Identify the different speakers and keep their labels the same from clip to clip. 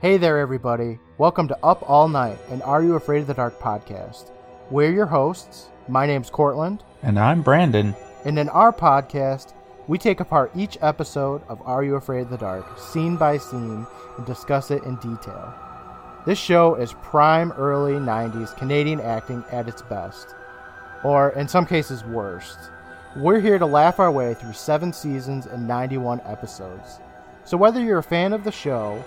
Speaker 1: Hey there, everybody. Welcome to Up All Night, and Are You Afraid of the Dark podcast. We're your hosts. My name's Cortland,
Speaker 2: And I'm Brandon.
Speaker 1: and in our podcast, we take apart each episode of Are You Afraid of the Dark, scene by scene, and discuss it in detail. This show is prime early 90s Canadian acting at its best, or in some cases, worst. We're here to laugh our way through seven seasons and 91 episodes. So whether you're a fan of the show,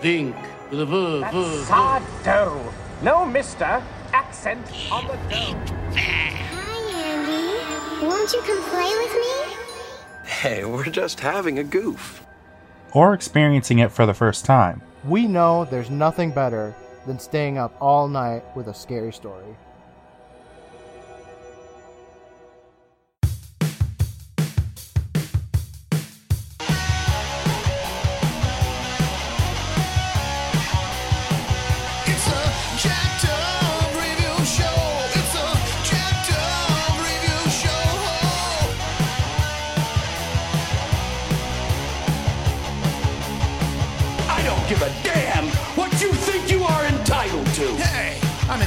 Speaker 3: Think with a verb, verb.
Speaker 4: Sardo. No mister. Accent on the dough.
Speaker 5: Hi, Andy. Won't you come play with me?
Speaker 6: Hey, we're just having a goof.
Speaker 2: Or experiencing it for the first time.
Speaker 1: we know there's nothing better than staying up all night with a scary story.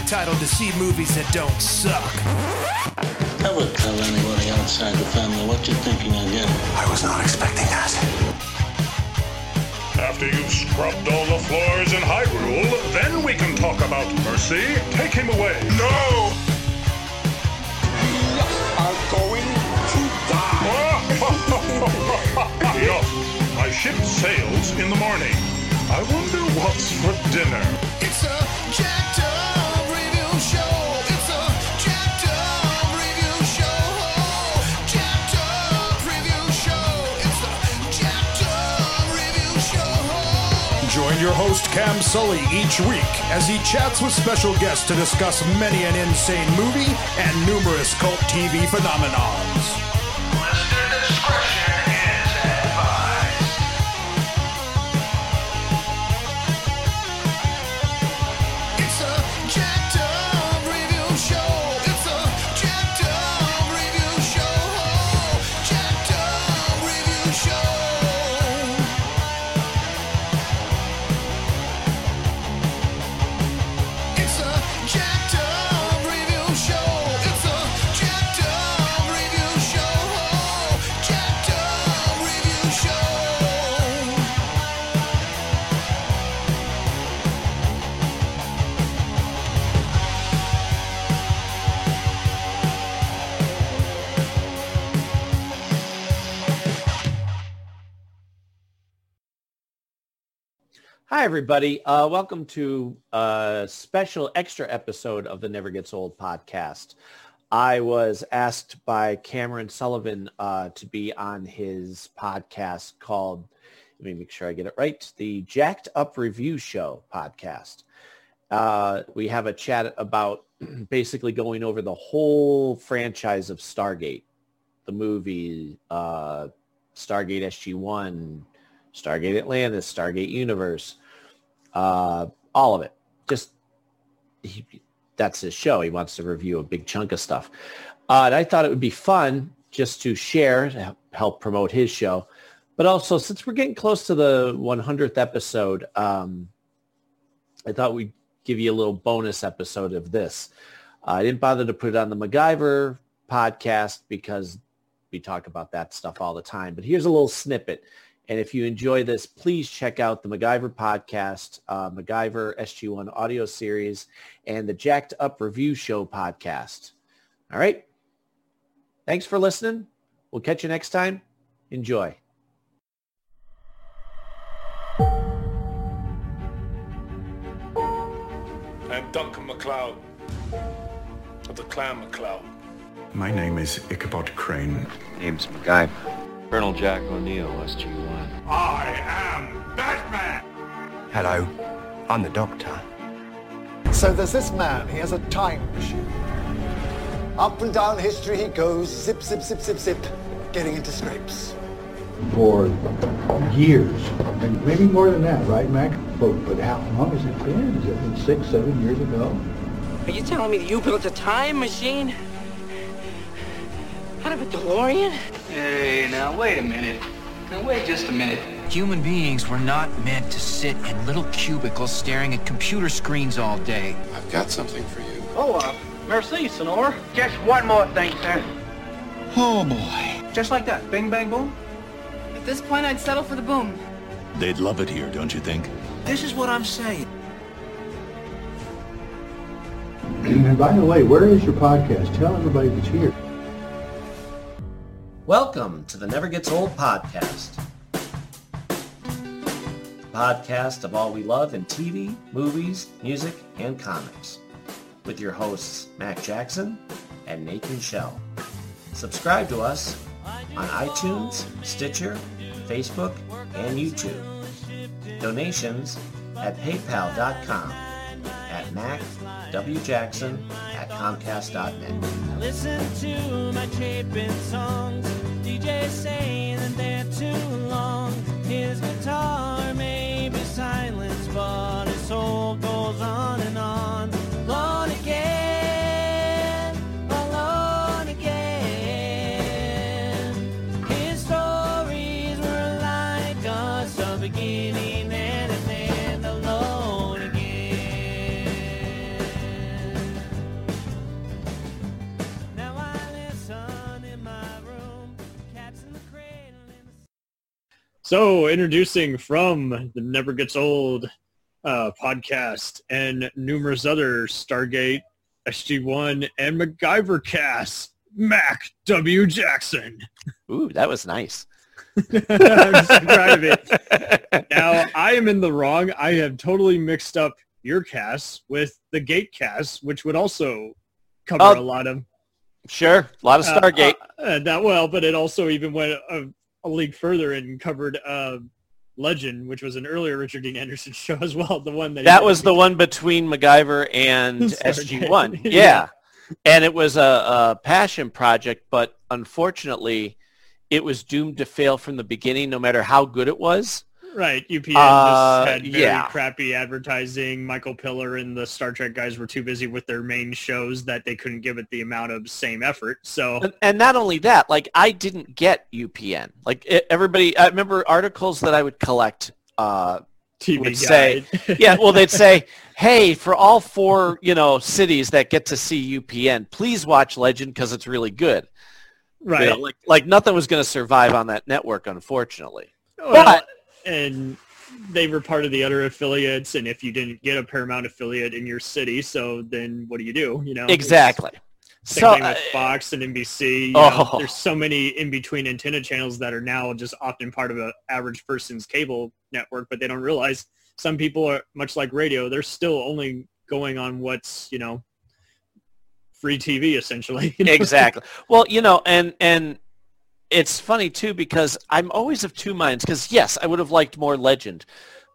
Speaker 3: Entitled to
Speaker 7: see movies that don't suck.
Speaker 8: I Never tell anybody outside the family what you're thinking of getting.
Speaker 6: I was not expecting that.
Speaker 9: After you've scrubbed all the floors in Hyrule, then we can talk about mercy. Take him away. No!
Speaker 3: We are going to die.
Speaker 9: Enough. My ship sails in the morning. I wonder what's for dinner.
Speaker 7: It's a jacked up
Speaker 10: your host Cam Sully each week as he chats with special guests to discuss many an insane movie and numerous cult TV phenomenons.
Speaker 11: Everybody. Uh, welcome to a special extra episode of the Never Gets Old podcast. I was asked by Cameron Sullivan uh, to be on his podcast called, let me make sure I get it right, the Jacked Up Review Show podcast. Uh, we have a chat about basically going over the whole franchise of Stargate, the movie, uh, Stargate SG-1, Stargate Atlantis, Stargate Universe, uh, all of it. Just he, that's his show. He wants to review a big chunk of stuff. Uh, and I thought it would be fun just to share, to help promote his show. But also, since we're getting close to the 100th episode, um, I thought we'd give you a little bonus episode of this. Uh, I didn't bother to put it on the MacGyver podcast because we talk about that stuff all the time. But here's a little snippet. And if you enjoy this, please check out the MacGyver podcast, uh, MacGyver SG1 audio series, and the Jacked Up Review Show podcast. All right. Thanks for listening. We'll catch you next time. Enjoy.
Speaker 9: I'm Duncan MacLeod of the Clan MacLeod.
Speaker 6: My name is Ichabod Crane.
Speaker 8: Name's MacGyver. Colonel Jack O'Neill, SG-1.
Speaker 9: I am Batman.
Speaker 6: Hello, I'm the Doctor.
Speaker 4: So there's this man. He has a time machine. Up and down history he goes, zip, zip, zip, zip, zip, getting into scrapes.
Speaker 12: for years, and maybe more than that, right, Mac? But, but how long has it been? Has it been six, seven years ago?
Speaker 13: Are you telling me that you built a time machine? Out of a DeLorean?
Speaker 14: Hey, now wait a minute. Now wait just a minute. Human beings were not meant to sit in little cubicles staring at computer screens all day.
Speaker 15: I've got something for you.
Speaker 13: Oh, uh, merci, Sonor. Just one more thing, sir.
Speaker 15: Oh boy.
Speaker 13: Just like that. Bing, bang, boom.
Speaker 16: At this point, I'd settle for the boom.
Speaker 17: They'd love it here, don't you think?
Speaker 14: This is what I'm saying.
Speaker 12: And by the way, where is your podcast? Tell everybody that's here.
Speaker 11: Welcome to the Never Gets Old podcast. The podcast of all we love in TV, movies, music, and comics. With your hosts, Mac Jackson and Nathan Shell. Subscribe to us on iTunes, Stitcher, Facebook, and YouTube. Donations at paypal.com at macwjackson at comcast.net.
Speaker 18: Listen to my songs. DJ saying that they're too long. His guitar may be silenced, but his soul goes on and on.
Speaker 19: So, introducing from the Never Gets Old uh, podcast and numerous other Stargate, SG-1, and MacGyver casts, Mac W. Jackson.
Speaker 11: Ooh, that was nice.
Speaker 19: Describe it. Now, I am in the wrong. I have totally mixed up your casts with the Gate cast, which would also cover
Speaker 11: Oh,
Speaker 19: a lot of
Speaker 11: Sure, a lot of
Speaker 19: uh,
Speaker 11: Stargate.
Speaker 19: uh, uh, that well, but it also even went a, league further and covered uh, Legend, which was an earlier Richard Dean Anderson show as well. The one that
Speaker 11: that was the one between MacGyver and SG-1. Yeah.
Speaker 19: Yeah.
Speaker 11: And it was a, a passion project, but unfortunately, it was doomed to fail from the beginning, no matter how good it was.
Speaker 19: Right. UPN
Speaker 11: Uh,
Speaker 19: just had very
Speaker 11: yeah.
Speaker 19: crappy advertising. Michael Piller and the Star Trek guys were too busy with their main shows that they couldn't give it the amount of same effort. So
Speaker 11: And, and not only that, like I didn't get UPN. Like e- everybody, I remember articles that I would collect. Uh,
Speaker 19: TV
Speaker 11: would say,
Speaker 19: guide.
Speaker 11: yeah, well, they'd say, hey, for all four, you know, cities that get to see UPN, please watch Legend because it's really good. You
Speaker 19: right.
Speaker 11: know, like, like nothing was going to survive on that network, unfortunately.
Speaker 19: Well,
Speaker 11: But-
Speaker 19: and they were part of the other affiliates, and if you didn't get a Paramount affiliate in your city, so then what do you do? You know
Speaker 11: Exactly.
Speaker 19: Same
Speaker 11: So,
Speaker 19: thing with Fox and NBC. you know,
Speaker 11: Oh.
Speaker 19: there's so many in between antenna channels that are now just often part of an average person's cable network, but they don't realize some people are much like radio. They're still only going on what's you know free TV essentially. you know?
Speaker 11: exactly. Well, you know, and and it's funny too because I'm always of two minds. Because yes, I would have liked more Legend,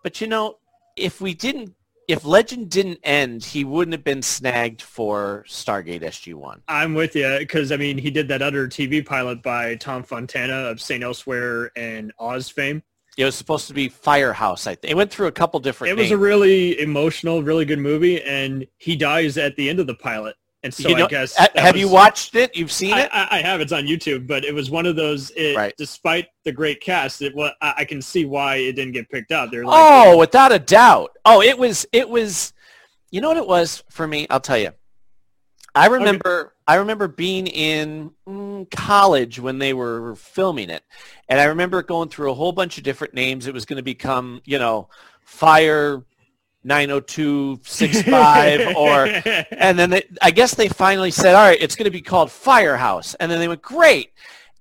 Speaker 11: but you know, if we didn't, if Legend didn't end, he wouldn't have been snagged for Stargate SG One.
Speaker 19: I'm with you because I mean he did that other TV pilot by Tom Fontana of St. Elsewhere and Oz fame.
Speaker 11: It was supposed to be Firehouse. I think it went through a couple different.
Speaker 19: It was a really emotional, really good movie, and he dies at the end of the pilot. And so
Speaker 11: You know-
Speaker 19: I guess
Speaker 11: have you watched it? You've seen
Speaker 19: I,
Speaker 11: it?
Speaker 19: I, I have. It's on YouTube, but it was one of those. It,
Speaker 11: Right.
Speaker 19: Despite the great cast, it was. I, I can see why it didn't get picked up. They're like,
Speaker 11: oh, without a doubt. Oh, it was. It was. You know what it was for me? I'll tell you. I remember. I remember being in mm, college when they were filming it, and I remember going through a whole bunch of different names. It was going to become, you know, Fire. 90265 or and then they, I guess they finally said all right it's going to be called Firehouse and then they went great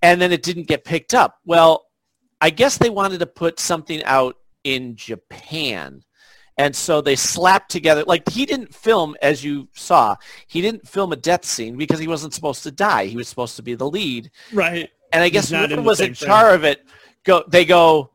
Speaker 11: and then it didn't get picked up well I guess they wanted to put something out in Japan. And so they slapped together, like he didn't film, as you saw, he didn't film a death scene because he wasn't supposed to die. He was supposed to be the lead.
Speaker 19: right.
Speaker 11: And I guess whoever was in charge of it, go, they go,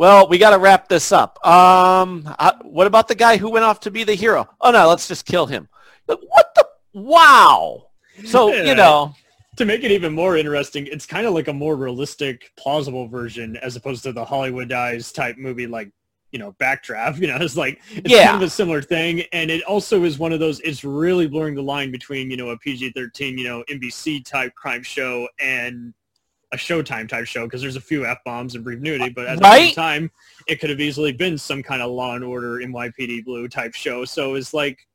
Speaker 11: well, we got to wrap this up. Um, uh, what about the guy who went off to be the hero? Oh no, let's just kill him. What the? Wow. So,
Speaker 19: Yeah.
Speaker 11: you know,
Speaker 19: To make it even more interesting, it's kind of like a more realistic, plausible version as opposed to the Hollywoodized type movie like, you know, Backdraft. You know, it's like it's
Speaker 11: Yeah.
Speaker 19: kind of a similar thing, and it also is one of those. It's really blurring the line between you know a PG-13, you know, NBC type crime show and a Showtime type show because there's a few f bombs and brief nudity, but at the
Speaker 11: Right?
Speaker 19: same time, it could have easily been some kind of Law and Order NYPD Blue type show. So it's like,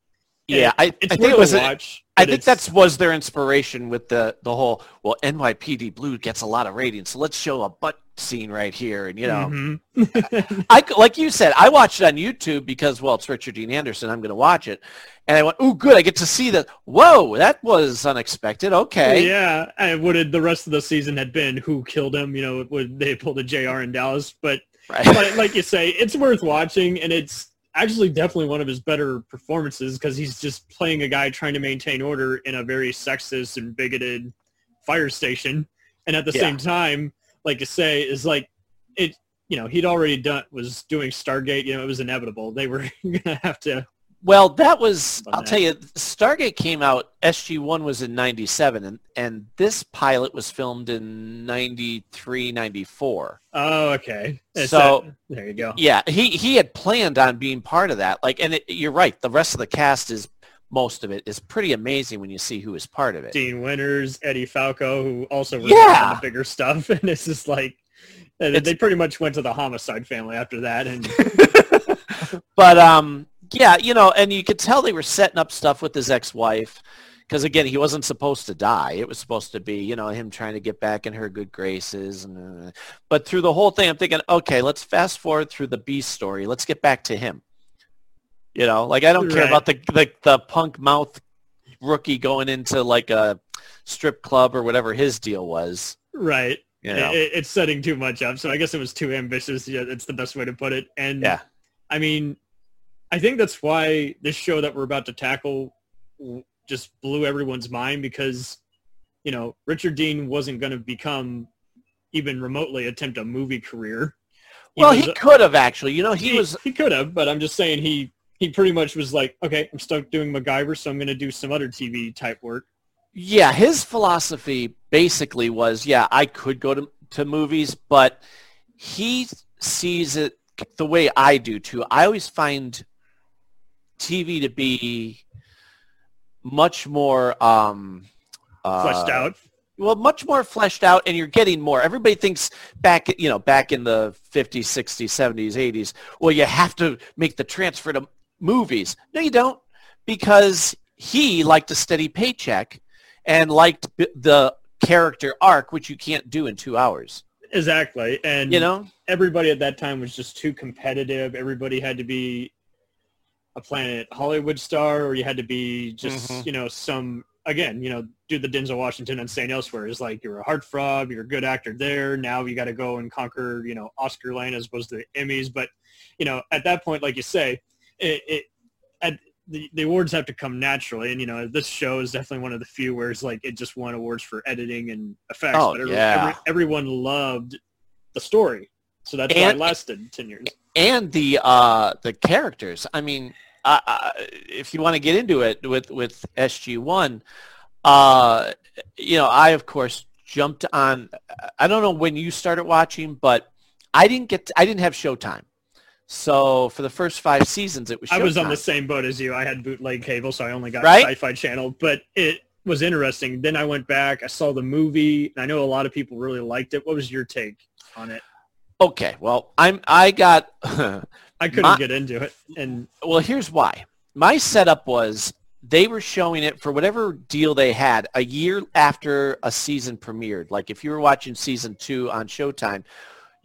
Speaker 11: Yeah, I, I think was.
Speaker 19: a
Speaker 11: a-
Speaker 19: watch.
Speaker 11: I think that's was their inspiration with the the whole. Well, NYPD Blue gets a lot of ratings, so let's show a butt scene right here, and you know,
Speaker 19: Mhm.
Speaker 11: I like you said, I watched it on YouTube because well, it's Richard Dean Anderson. I'm going to watch it, and I went, oh, good! I get to see that. Whoa, that was unexpected. Okay,
Speaker 19: Yeah, and what the rest of the season had been? Who killed him? You know, would they pulled a JR in Dallas? But,
Speaker 11: Right.
Speaker 19: but like you say, it's worth watching, and it's actually definitely one of his better performances because he's just playing a guy trying to maintain order in a very sexist and bigoted fire station, and at the
Speaker 11: Yeah.
Speaker 19: same time, like you say, is like it. You know, he'd already done was doing Stargate. You know, it was inevitable. They were gonna have to.
Speaker 11: Well, that was, I'll tell you, Stargate came out, SG-1 was in 97, and, and this pilot was filmed in 93, 94.
Speaker 19: Oh, okay. It's
Speaker 11: So-
Speaker 19: that- there you go.
Speaker 11: Yeah, he, he had planned on being part of that. Like, and it, you're right, the rest of the cast is, most of it is pretty amazing when you see who is part of it.
Speaker 19: Dean Winters, Edie Falco, who also was
Speaker 11: Yeah.
Speaker 19: on the bigger stuff, and it's just like and
Speaker 11: It's-
Speaker 19: they pretty much went to the homicide family after that, and
Speaker 11: But um, yeah, you know, and you could tell they were setting up stuff with his ex-wife because again, he wasn't supposed to die. It was supposed to be, you know, him trying to get back in her good graces. And uh, but through the whole thing, I'm thinking, okay, let's fast forward through the B story. Let's get back to him. You know, like I don't care
Speaker 19: Right.
Speaker 11: about the, the the punk mouth rookie going into like a strip club or whatever his deal was.
Speaker 19: right,
Speaker 11: You know.
Speaker 19: it, it's setting too much up. So I guess it was too ambitious. Yeah, it's the best way to put it. And
Speaker 11: Yeah.
Speaker 19: I mean, I think that's why this show that we're about to tackle just blew everyone's mind because, you know, Richard Dean wasn't going to become even remotely attempt a movie career.
Speaker 11: Well,
Speaker 19: was
Speaker 11: he could have actually. You know, he,
Speaker 19: he
Speaker 11: was
Speaker 19: he could have, but I'm just saying he he pretty much was like, okay, I'm stuck doing MacGyver, so I'm going to do some other TV type work.
Speaker 11: Yeah, his philosophy basically was, yeah, I could go to, to movies, but he sees it the way I do too. I always find TV to be much more um, uh,
Speaker 19: Fleshed out.
Speaker 11: Well, much more fleshed out, and you're getting more. Everybody thinks back, you know, back in the 50s, 60s, 70s, 80s. Well, you have to make the transfer to movies. No, you don't, because he liked a steady paycheck and liked b- the character arc, which you can't do in two hours.
Speaker 19: Exactly, and
Speaker 11: You know?
Speaker 19: everybody at that time was just too competitive. Everybody had to be a Planet Hollywood star, or you had to be just
Speaker 11: Mhm.
Speaker 19: you know some again, you know, do the Denzel Washington and St. Elsewhere is like you're a heartthrob, you're a good actor there. Now you got to go and conquer, you know, Oscar lane as opposed to the Emmys. But you know, at that point, like you say, it, it at the, the awards have to come naturally, and you know, this show is definitely one of the few where it's like it just won awards for editing and effects.
Speaker 11: Oh,
Speaker 19: but every-
Speaker 11: yeah.
Speaker 19: every- everyone loved the story, so that's why it lasted ten years.
Speaker 11: and the uh the characters i mean uh, uh, if you want to get into it with with sg1 uh you know i of course jumped on i don't know when you started watching but i didn't get i didn't have showtime so for the first five seasons it was
Speaker 19: I was on the same boat as you. I had bootleg cable, so I only got
Speaker 11: Right?
Speaker 19: Sci-Fi Channel. But it was interesting. Then I went back. I saw the movie. And I know a lot of people really liked it. What was your take on it?
Speaker 11: okay well i'm i got
Speaker 19: I couldn't
Speaker 11: My-
Speaker 19: get into it, and
Speaker 11: well here's why. My setup was they were showing it for whatever deal they had a year after a season premiered. Like if you were watching season two on showtime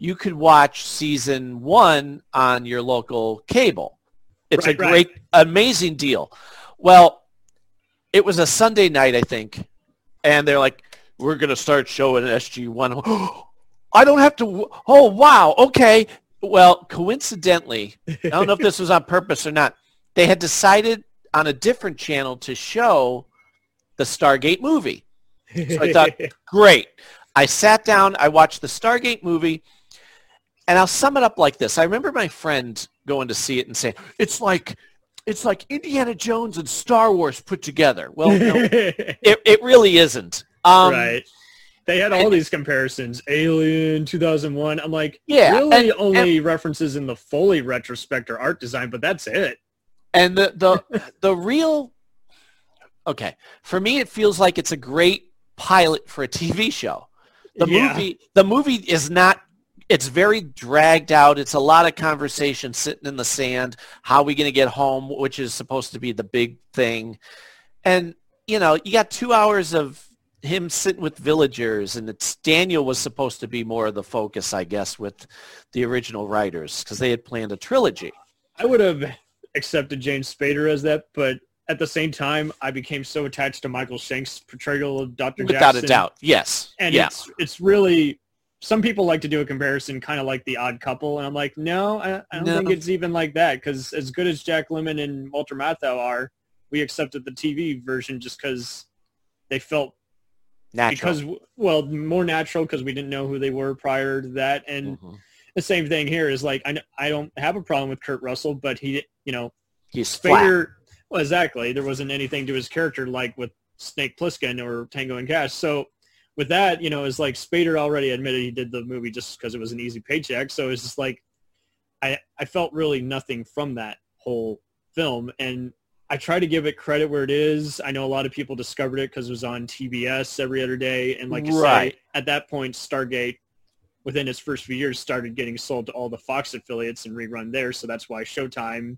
Speaker 11: you could watch season one on your local cable. It's
Speaker 19: Right,
Speaker 11: a
Speaker 19: right.
Speaker 11: great amazing deal. Well it was a sunday night i think and they're like we're going to start showing sg1 i don't have to oh wow okay well coincidentally i don't know if this was on purpose or not they had decided on a different channel to show the stargate movie. So i thought great. I sat down i watched the stargate movie and i'll sum it up like this. I remember my friend going to see it and saying it's like it's like indiana jones and star wars put together. Well no, it, it really isn't. Um,
Speaker 19: right. They had all these comparisons. Alien 2001. I'm like,
Speaker 11: Yeah,
Speaker 19: really
Speaker 11: and-
Speaker 19: only references in the Foley retrospect or art design, but that's it.
Speaker 11: And the the the real okay for me, it feels like it's a great pilot for a TV show. The
Speaker 19: Yeah.
Speaker 11: movie the movie is not it's very dragged out. It's a lot of conversation sitting in the sand. How are we going to get home, which is supposed to be the big thing. And, you know, you got two hours of him sitting with villagers and it's Daniel was supposed to be more of the focus, I guess, with the original writers because they had planned a trilogy.
Speaker 19: I would have accepted James Spader as that, but at the same time, I became so attached to Michael Shank's portrayal of Dr.
Speaker 11: Without
Speaker 19: Jackson.
Speaker 11: a doubt. Yes.
Speaker 19: And
Speaker 11: yeah.
Speaker 19: it's it's really some people like to do a comparison kind of like the odd couple and i'm like no i, I don't
Speaker 11: No.
Speaker 19: think it's even like that because as good as jack Lemmon and walter matthau are we accepted the tv version just because they felt
Speaker 11: Natural.
Speaker 19: because well more natural because we didn't know who they were prior to that and
Speaker 11: Mm-hmm.
Speaker 19: the same thing here is like I, I don't have a problem with kurt russell but he you know
Speaker 11: He's flat.
Speaker 19: Spader, well, exactly. There wasn't anything to his character like with Snake Plissken or Tango and Cash. So with that, you know, it's like Spader already admitted he did the movie just because it was an easy paycheck. So it's just like I I felt really nothing from that whole film, and I try to give it credit where it is. I know a lot of people discovered it because it was on TBS every other day, and like you
Speaker 11: Right.
Speaker 19: say, at that point, Stargate. Within its first few years, started getting sold to all the Fox affiliates and rerun there. So that's why Showtime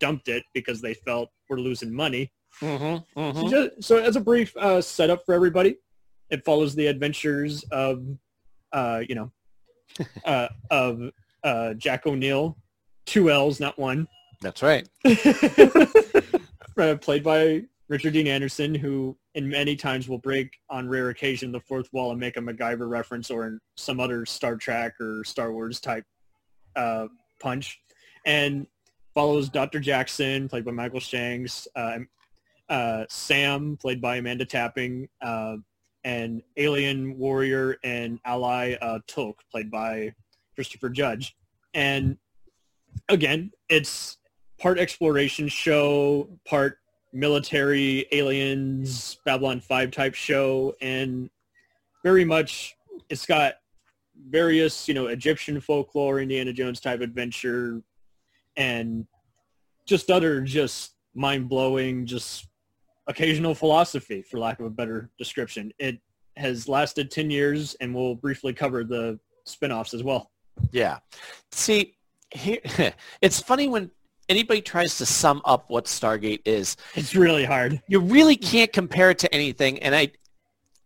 Speaker 19: dumped it because they felt we're losing money.
Speaker 11: Mm-hmm,
Speaker 19: So, just, so as a brief uh, setup for everybody, it follows the adventures of, uh, you know, uh, of uh, Jack O'Neill, two L's, not one,
Speaker 11: That's right.
Speaker 19: uh, played by Richard Dean Anderson, who in many times will break on rare occasion the fourth wall and make a MacGyver reference or some other Star Trek or Star Wars type uh, punch, and follows Dr. Jackson, played by Michael Shanks, uh, uh, Sam, played by Amanda Tapping, uh, and Alien Warrior and Ally uh, Teal'c, played by Christopher Judge. And again, it's part exploration show, part military aliens, Babylon 5 type show, and very much it's got various, you know, Egyptian folklore, Indiana Jones type adventure, and just other just mind-blowing, just occasional philosophy, for lack of a better description. It has lasted 10 years, and we'll briefly cover the spin-offs as well.
Speaker 11: Yeah. See, here, it's funny when anybody tries to sum up what Stargate is.
Speaker 19: It's really hard.
Speaker 11: You really can't compare it to anything. And I,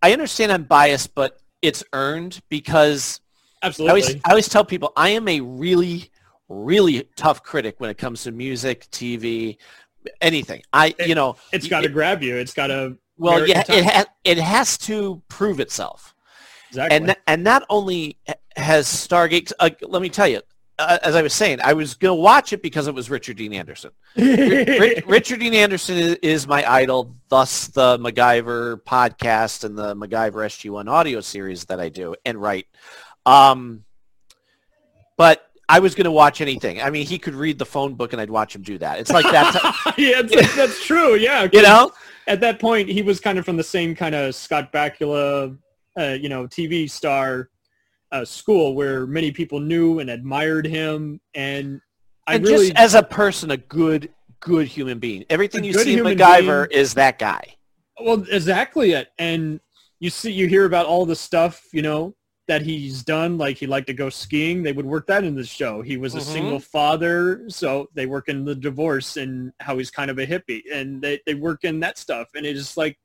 Speaker 11: I understand I'm biased, but it's earned because I
Speaker 19: Absolutely.
Speaker 11: always, I always tell people I am a really, really tough critic when it comes to music, TV, anything. I, you know,
Speaker 19: it's got to grab you. It's got to.
Speaker 11: well, yeah, it has it has to prove itself.
Speaker 19: Exactly.
Speaker 11: And and not only has Stargate. Uh, let me tell you, uh, as I was saying, I was going to watch it because it was Richard Dean Anderson. Ri- Ri- Richard Dean Anderson is, is my idol. Thus, the MacGyver podcast and the MacGyver SG1 audio series that I do and write. Um, but I was going to watch anything. I mean, he could read the phone book, and I'd watch him do that. It's like that.
Speaker 19: yeah, that's, that's true. Yeah,
Speaker 11: You know?
Speaker 19: at that point he was kind of from the same kind of Scott Bakula, uh, you know, TV star uh, school where many people knew and admired him, and I
Speaker 11: and
Speaker 19: really
Speaker 11: just as a person, a good, good human being. Everything you see in MacGyver
Speaker 19: being.
Speaker 11: is that guy.
Speaker 19: well exactly it, and you see you hear about all the stuff you know that he's done like he liked to go skiing they would work that in the show he was a
Speaker 11: Mhm.
Speaker 19: single father so they work in the divorce and how he's kind of a hippie and they, they work in that stuff and it's just like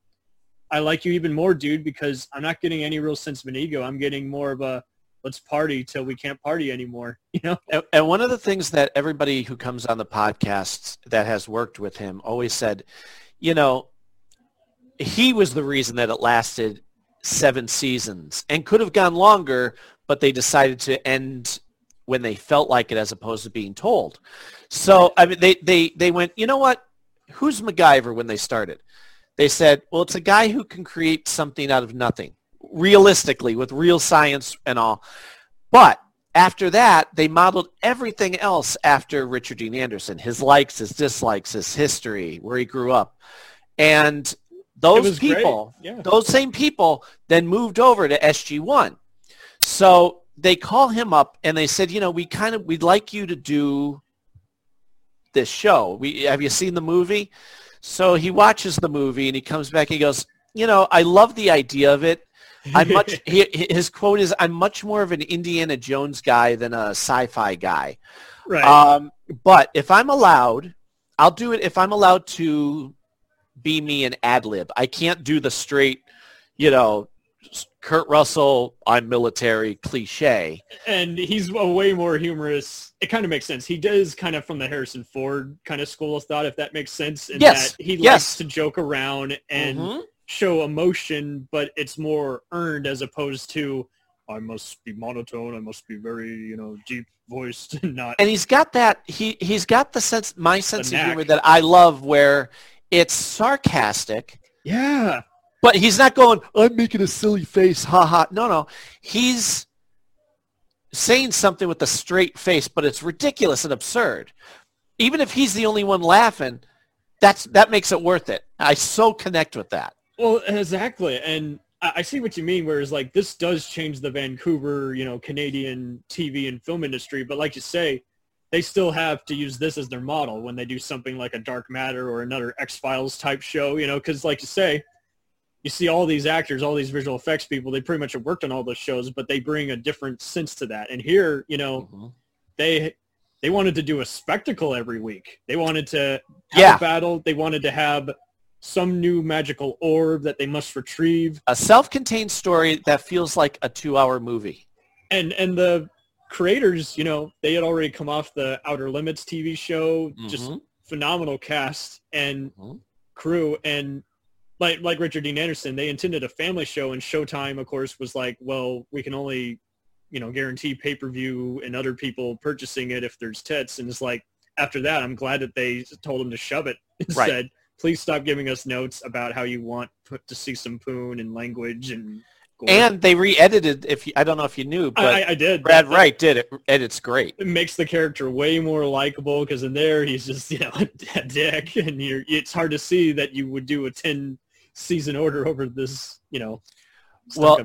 Speaker 19: i like you even more dude because i'm not getting any real sense of an ego i'm getting more of a let's party till we can't party anymore you know
Speaker 11: And, and one of the things that everybody who comes on the podcast that has worked with him always said, you know, he was the reason that it lasted seven seasons and could have gone longer, but they decided to end when they felt like it as opposed to being told. So, I mean, they, they, they went, you know what? Who's MacGyver when they started? They said, well, it's a guy who can create something out of nothing, realistically, with real science and all. But after that, they modeled everything else after Richard Dean Anderson, his likes, his dislikes, his history, where he grew up. And those people,
Speaker 19: yeah.
Speaker 11: those same people then moved over to SG1. So they call him up and they said, you know, we kind of, we'd like you to do this show. We, have you seen the movie? So he watches the movie and he comes back and he goes, you know, I love the idea of it, I'm much. he, his quote is, "I'm much more of an Indiana Jones guy than a sci-fi guy."
Speaker 19: Right.
Speaker 11: Um, but if I'm allowed, I'll do it. If I'm allowed to be me and ad lib, I can't do the straight, you know, Kurt Russell, I'm military cliche.
Speaker 19: and he's a way more humorous. It kind of makes sense. He does kind of from the Harrison Ford kind of school of thought, if that makes sense. In
Speaker 11: Yes,
Speaker 19: that he
Speaker 11: yes.
Speaker 19: likes to joke around and
Speaker 11: Mhm.
Speaker 19: Show emotion, but it's more earned as opposed to I must be monotone. I must be very, you know, deep voiced and not.
Speaker 11: and he's got that he he's got the sense my sense of humor that I love where it's sarcastic
Speaker 19: yeah.
Speaker 11: but he's not going I'm making a silly face ha ha no no he's saying something with a straight face but it's ridiculous and absurd even if he's the only one laughing that's that makes it worth it I so connect with that
Speaker 19: Well, exactly, and I, see what you mean. Whereas, like, this does change the Vancouver, you know, Canadian TV and film industry. But like you say, they still have to use this as their model when they do something like a Dark Matter or another X Files type show. You know, because like you say, you see all these actors, all these visual effects people. They pretty much have worked on all those shows, but they bring a different sense to that. And here, you know, mm-hmm. they they wanted to do a spectacle every week. They wanted to have
Speaker 11: Yeah.
Speaker 19: a battle. They wanted to have some new magical orb that they must retrieve.
Speaker 11: a self-contained story that feels like a two-hour movie
Speaker 19: And and the creators, you know, they had already come off the Outer Limits TV show, just
Speaker 11: Mhm.
Speaker 19: phenomenal cast and crew and like like Richard Dean Anderson, they intended a family show and Showtime of course was like, well, we can only, you know, guarantee pay-per-view and other people purchasing it if there's tits and it's like after that, I'm glad that they told them to shove it and
Speaker 11: Right.
Speaker 19: Please stop giving us notes about how you want put to see some poon and language and gore."
Speaker 11: and they re-edited if you, I don't know if you knew but
Speaker 19: I, I, did.
Speaker 11: Brad
Speaker 19: That-
Speaker 11: Wright did it and it's great
Speaker 19: It makes the character way more likable because in there he's just you know a dick, and you're it's hard to see that you would do a ten season order over this you know.
Speaker 11: Well,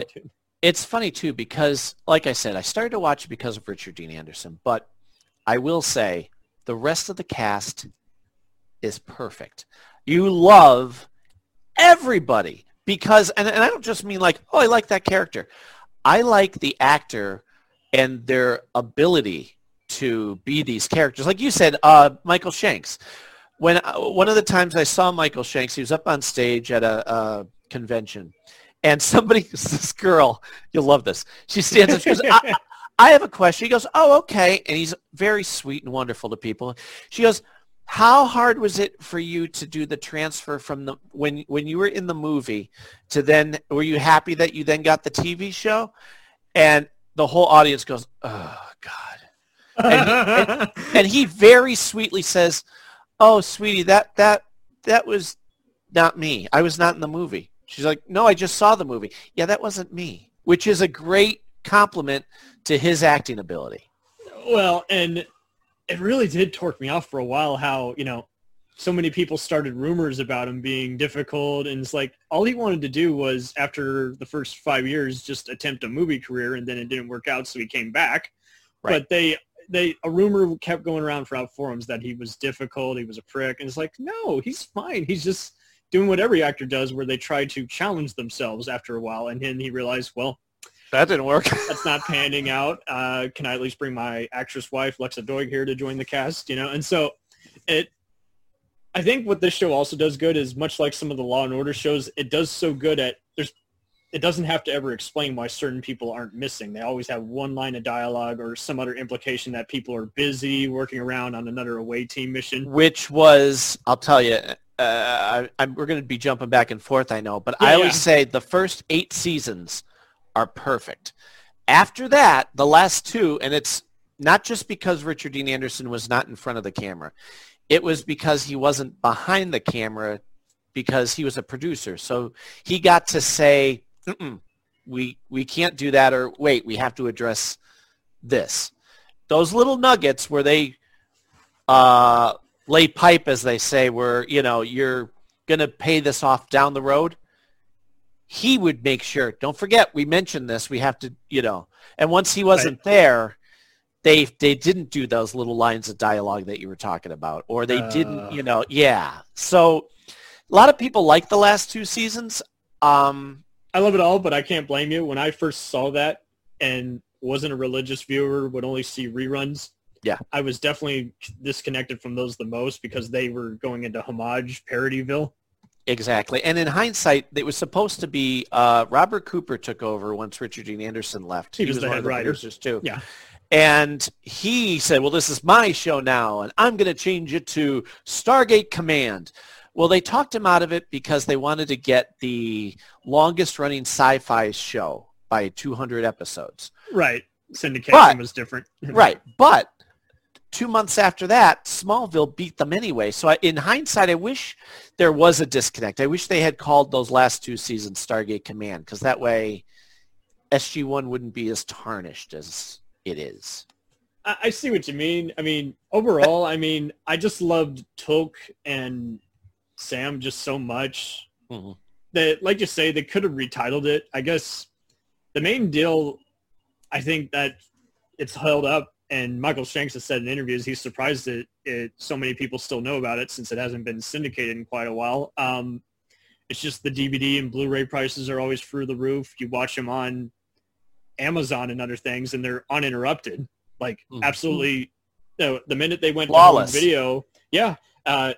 Speaker 11: it's funny too because, like I said, I started to watch it because of Richard Dean Anderson. But I will say, the rest of the cast is perfect. You love everybody because, and, and I don't just mean like, oh, I like that character. I like the actor and their ability to be these characters. Like you said, uh, Michael Shanks. When uh, one of the times I saw Michael Shanks, he was up on stage at a, a convention, and somebody, this girl, you'll love this. She stands up, she goes, I, I have a question. He goes, oh, okay. And he's very sweet and wonderful to people. She goes, how hard was it for you to do the transfer from the when when you were in the movie to then were you happy that you then got the TV show? And the whole audience goes, oh God. And, and, and he very sweetly says, oh, sweetie, that that that was not me. I was not in the movie. She's like, no, I just saw the movie. Yeah, that wasn't me, which is a great compliment to his acting ability.
Speaker 19: Well, and it really did torque me off for a while how, you know, so many people started rumors about him being difficult and it's like all he wanted to do was after the first five years just attempt a movie career and then it didn't work out so he came back.
Speaker 11: Right.
Speaker 19: But they they a rumor kept going around throughout forums that he was difficult, he was a prick, and it's like, no, he's fine. He's just doing what every actor does where they try to challenge themselves after a while and then he realized, well,
Speaker 11: That didn't work.
Speaker 19: that's not panning out. Uh, can I at least bring my actress wife, Lexa Doig, here to join the cast? You know, and so it. I think what this show also does good is much like some of the Law and Order shows, it does so good at there's. It doesn't have to ever explain why certain people aren't missing. They always have one line of dialogue or some other implication that people are busy working around on another away team mission.
Speaker 11: which was I'll tell you, uh, I, I'm, we're going to be jumping back and forth. I know, but I always
Speaker 19: yeah.
Speaker 11: say the first eight seasons are perfect. After that, the last two, and it's not just because Richard Dean Anderson was not in front of the camera. It was because he wasn't behind the camera because he was a producer. So he got to say, we, we can't do that or wait, we have to address this. Those little nuggets where they uh, lay pipe, as they say, where, you know, you're going to pay this off down the road, he would make sure, don't forget, we mentioned this, we have to, you know, and once he wasn't there, they they didn't do those little lines of dialogue that you were talking about, or they
Speaker 19: Uh.
Speaker 11: didn't, you know, yeah. So a lot of people like the last two seasons. Um,
Speaker 19: I love it all, but I can't blame you. When I first saw that and wasn't a religious viewer, would only see reruns.
Speaker 11: Yeah.
Speaker 19: I was definitely disconnected from those the most because they were going into homage parodyville.
Speaker 11: Exactly. And in hindsight, it was supposed to be uh, Robert Cooper took over once Richard Dean Anderson left.
Speaker 19: He was the
Speaker 11: one
Speaker 19: head
Speaker 11: of the
Speaker 19: writer.
Speaker 11: too.
Speaker 19: Yeah.
Speaker 11: And he said, well, this is my show now, and I'm going to change it to Stargate Command. Well, they talked him out of it because they wanted to get the longest running sci-fi show by 200 episodes.
Speaker 19: Right. Syndication
Speaker 11: But-
Speaker 19: was different.
Speaker 11: Right. But two months after that, Smallville beat them anyway. So I, in hindsight, I wish there was a disconnect. I wish they had called those last two seasons Stargate Command because that way SG-1 wouldn't be as tarnished as it is.
Speaker 19: I, I see what you mean. I mean, overall, I mean, I just loved Teal'c and Sam just so much
Speaker 11: Mhm.
Speaker 19: that, like you say, they could have retitled it. I guess the main deal, I think that it's held up, and Michael Shanks has said in interviews he's surprised that it, so many people still know about it since it hasn't been syndicated in quite a while. Um, it's just the DVD and Blu-ray prices are always through the roof. You watch them on Amazon and other things, and they're uninterrupted. Like
Speaker 11: Mhm.
Speaker 19: absolutely, you know, the minute they went
Speaker 11: Flawless.
Speaker 19: to home video, yeah. Uh,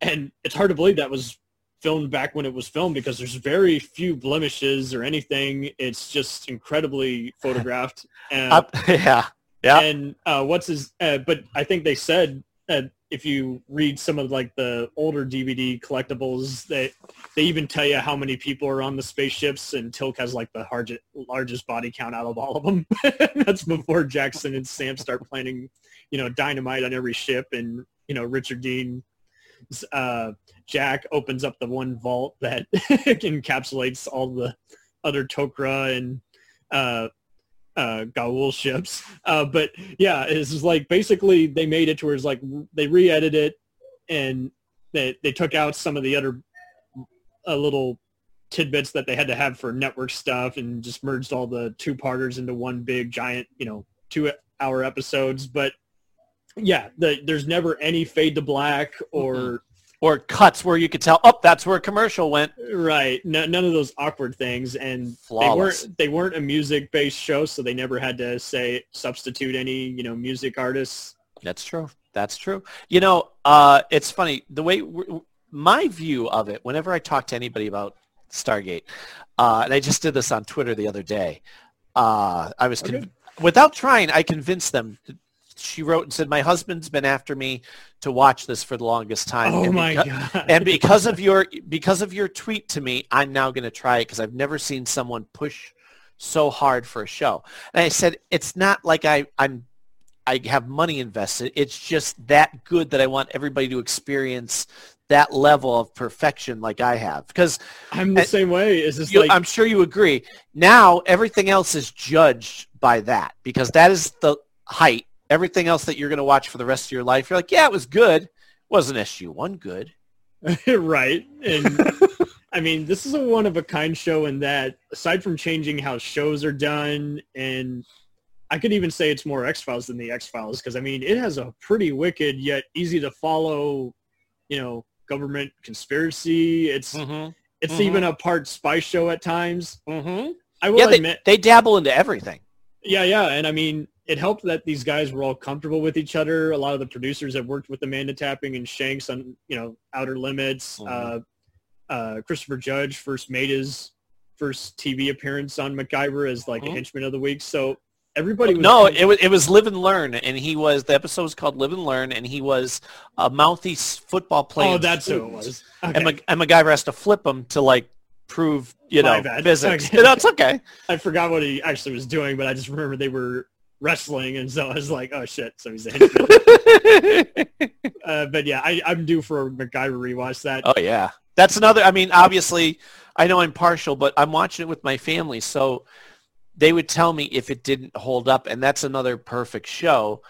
Speaker 19: and it's hard to believe that was filmed back when it was filmed because there's very few blemishes or anything. It's just incredibly photographed. And,
Speaker 11: Up- yeah. Yeah.
Speaker 19: and uh, what's his? Uh, but I think they said uh, if you read some of like the older DVD collectibles, that they even tell you how many people are on the spaceships, and Teal'c has like the largest largest body count out of all of them. That's before Jackson and Sam start planning, you know, dynamite on every ship, and you know Richard Dean. Uh, Jack opens up the one vault that encapsulates all the other Tok'ra and uh, uh, Goa'uld ships. Uh, but yeah, it's like basically they made it to where it's like they re-edited it and they they took out some of the other uh, little tidbits that they had to have for network stuff and just merged all the two parters into one big giant, you know, two hour episodes. But yeah, the, there's never any fade to black or
Speaker 11: Or cuts where you could tell, oh, that's where a commercial went.
Speaker 19: Right. No, none of those awkward things, and
Speaker 11: Flawless.
Speaker 19: they weren't they weren't a music based show, so they never had to say substitute any you know music artists.
Speaker 11: That's true. That's true. You know, uh, it's funny the way my view of it. Whenever I talk to anybody about Stargate, uh, and I just did this on Twitter the other day. Uh, I was con- without trying. I convinced them. She wrote and said, "My husband's been after me to watch this for the longest time."
Speaker 19: Oh
Speaker 11: and
Speaker 19: my
Speaker 11: beca-
Speaker 19: God.
Speaker 11: And because of your because of your tweet to me, I'm now going to try it because I've never seen someone push so hard for a show. And I said, "It's not like I I'm I have money invested. It's just that good that I want everybody to experience that level of perfection like I have. Because
Speaker 19: I'm the same way. It's just
Speaker 11: you,
Speaker 19: like
Speaker 11: I'm sure you agree. Now everything else is judged by that because that is the height. Everything else that you're going to watch for the rest of your life, you're like, yeah, it was good. Wasn't SU one good?
Speaker 19: right. And I mean, this is a one of a kind show in that aside from changing how shows are done and I could even say it's more X-Files than the X-Files because I mean, it has a pretty wicked yet easy to follow, you know, government conspiracy. It's it's
Speaker 11: Mhm.
Speaker 19: even a part spy show at times.
Speaker 11: Mm-hmm.
Speaker 19: I will
Speaker 11: yeah, they,
Speaker 19: admit,
Speaker 11: they dabble into everything.
Speaker 19: yeah, yeah, and I mean, it helped that these guys were all comfortable with each other. A lot of the producers have worked with Amanda Tapping and Shanks on, you know, Outer Limits. Uh, uh, Christopher Judge first made his first TV appearance on MacGyver as like a
Speaker 11: Mhm.
Speaker 19: henchman of the week. So everybody was
Speaker 11: No, it was it was Live and Learn, and he was the episode was called Live and Learn, and he was a mouthy football player.
Speaker 19: Oh, that's who it was.
Speaker 11: And,
Speaker 19: Okay.
Speaker 11: Mac- and MacGyver has to flip him to like prove you know
Speaker 19: My bad.
Speaker 11: physics.
Speaker 19: Okay.
Speaker 11: You it's okay.
Speaker 19: I forgot what he actually was doing, but I just remember they were wrestling, and so I was like, "Oh shit!" So he's a henchman. uh, but yeah, I, I'm due for a MacGyver rewatch. That
Speaker 11: Oh yeah, that's another. I mean, obviously, I know I'm partial, but I'm watching it with my family, so they would tell me if it didn't hold up, and that's another perfect show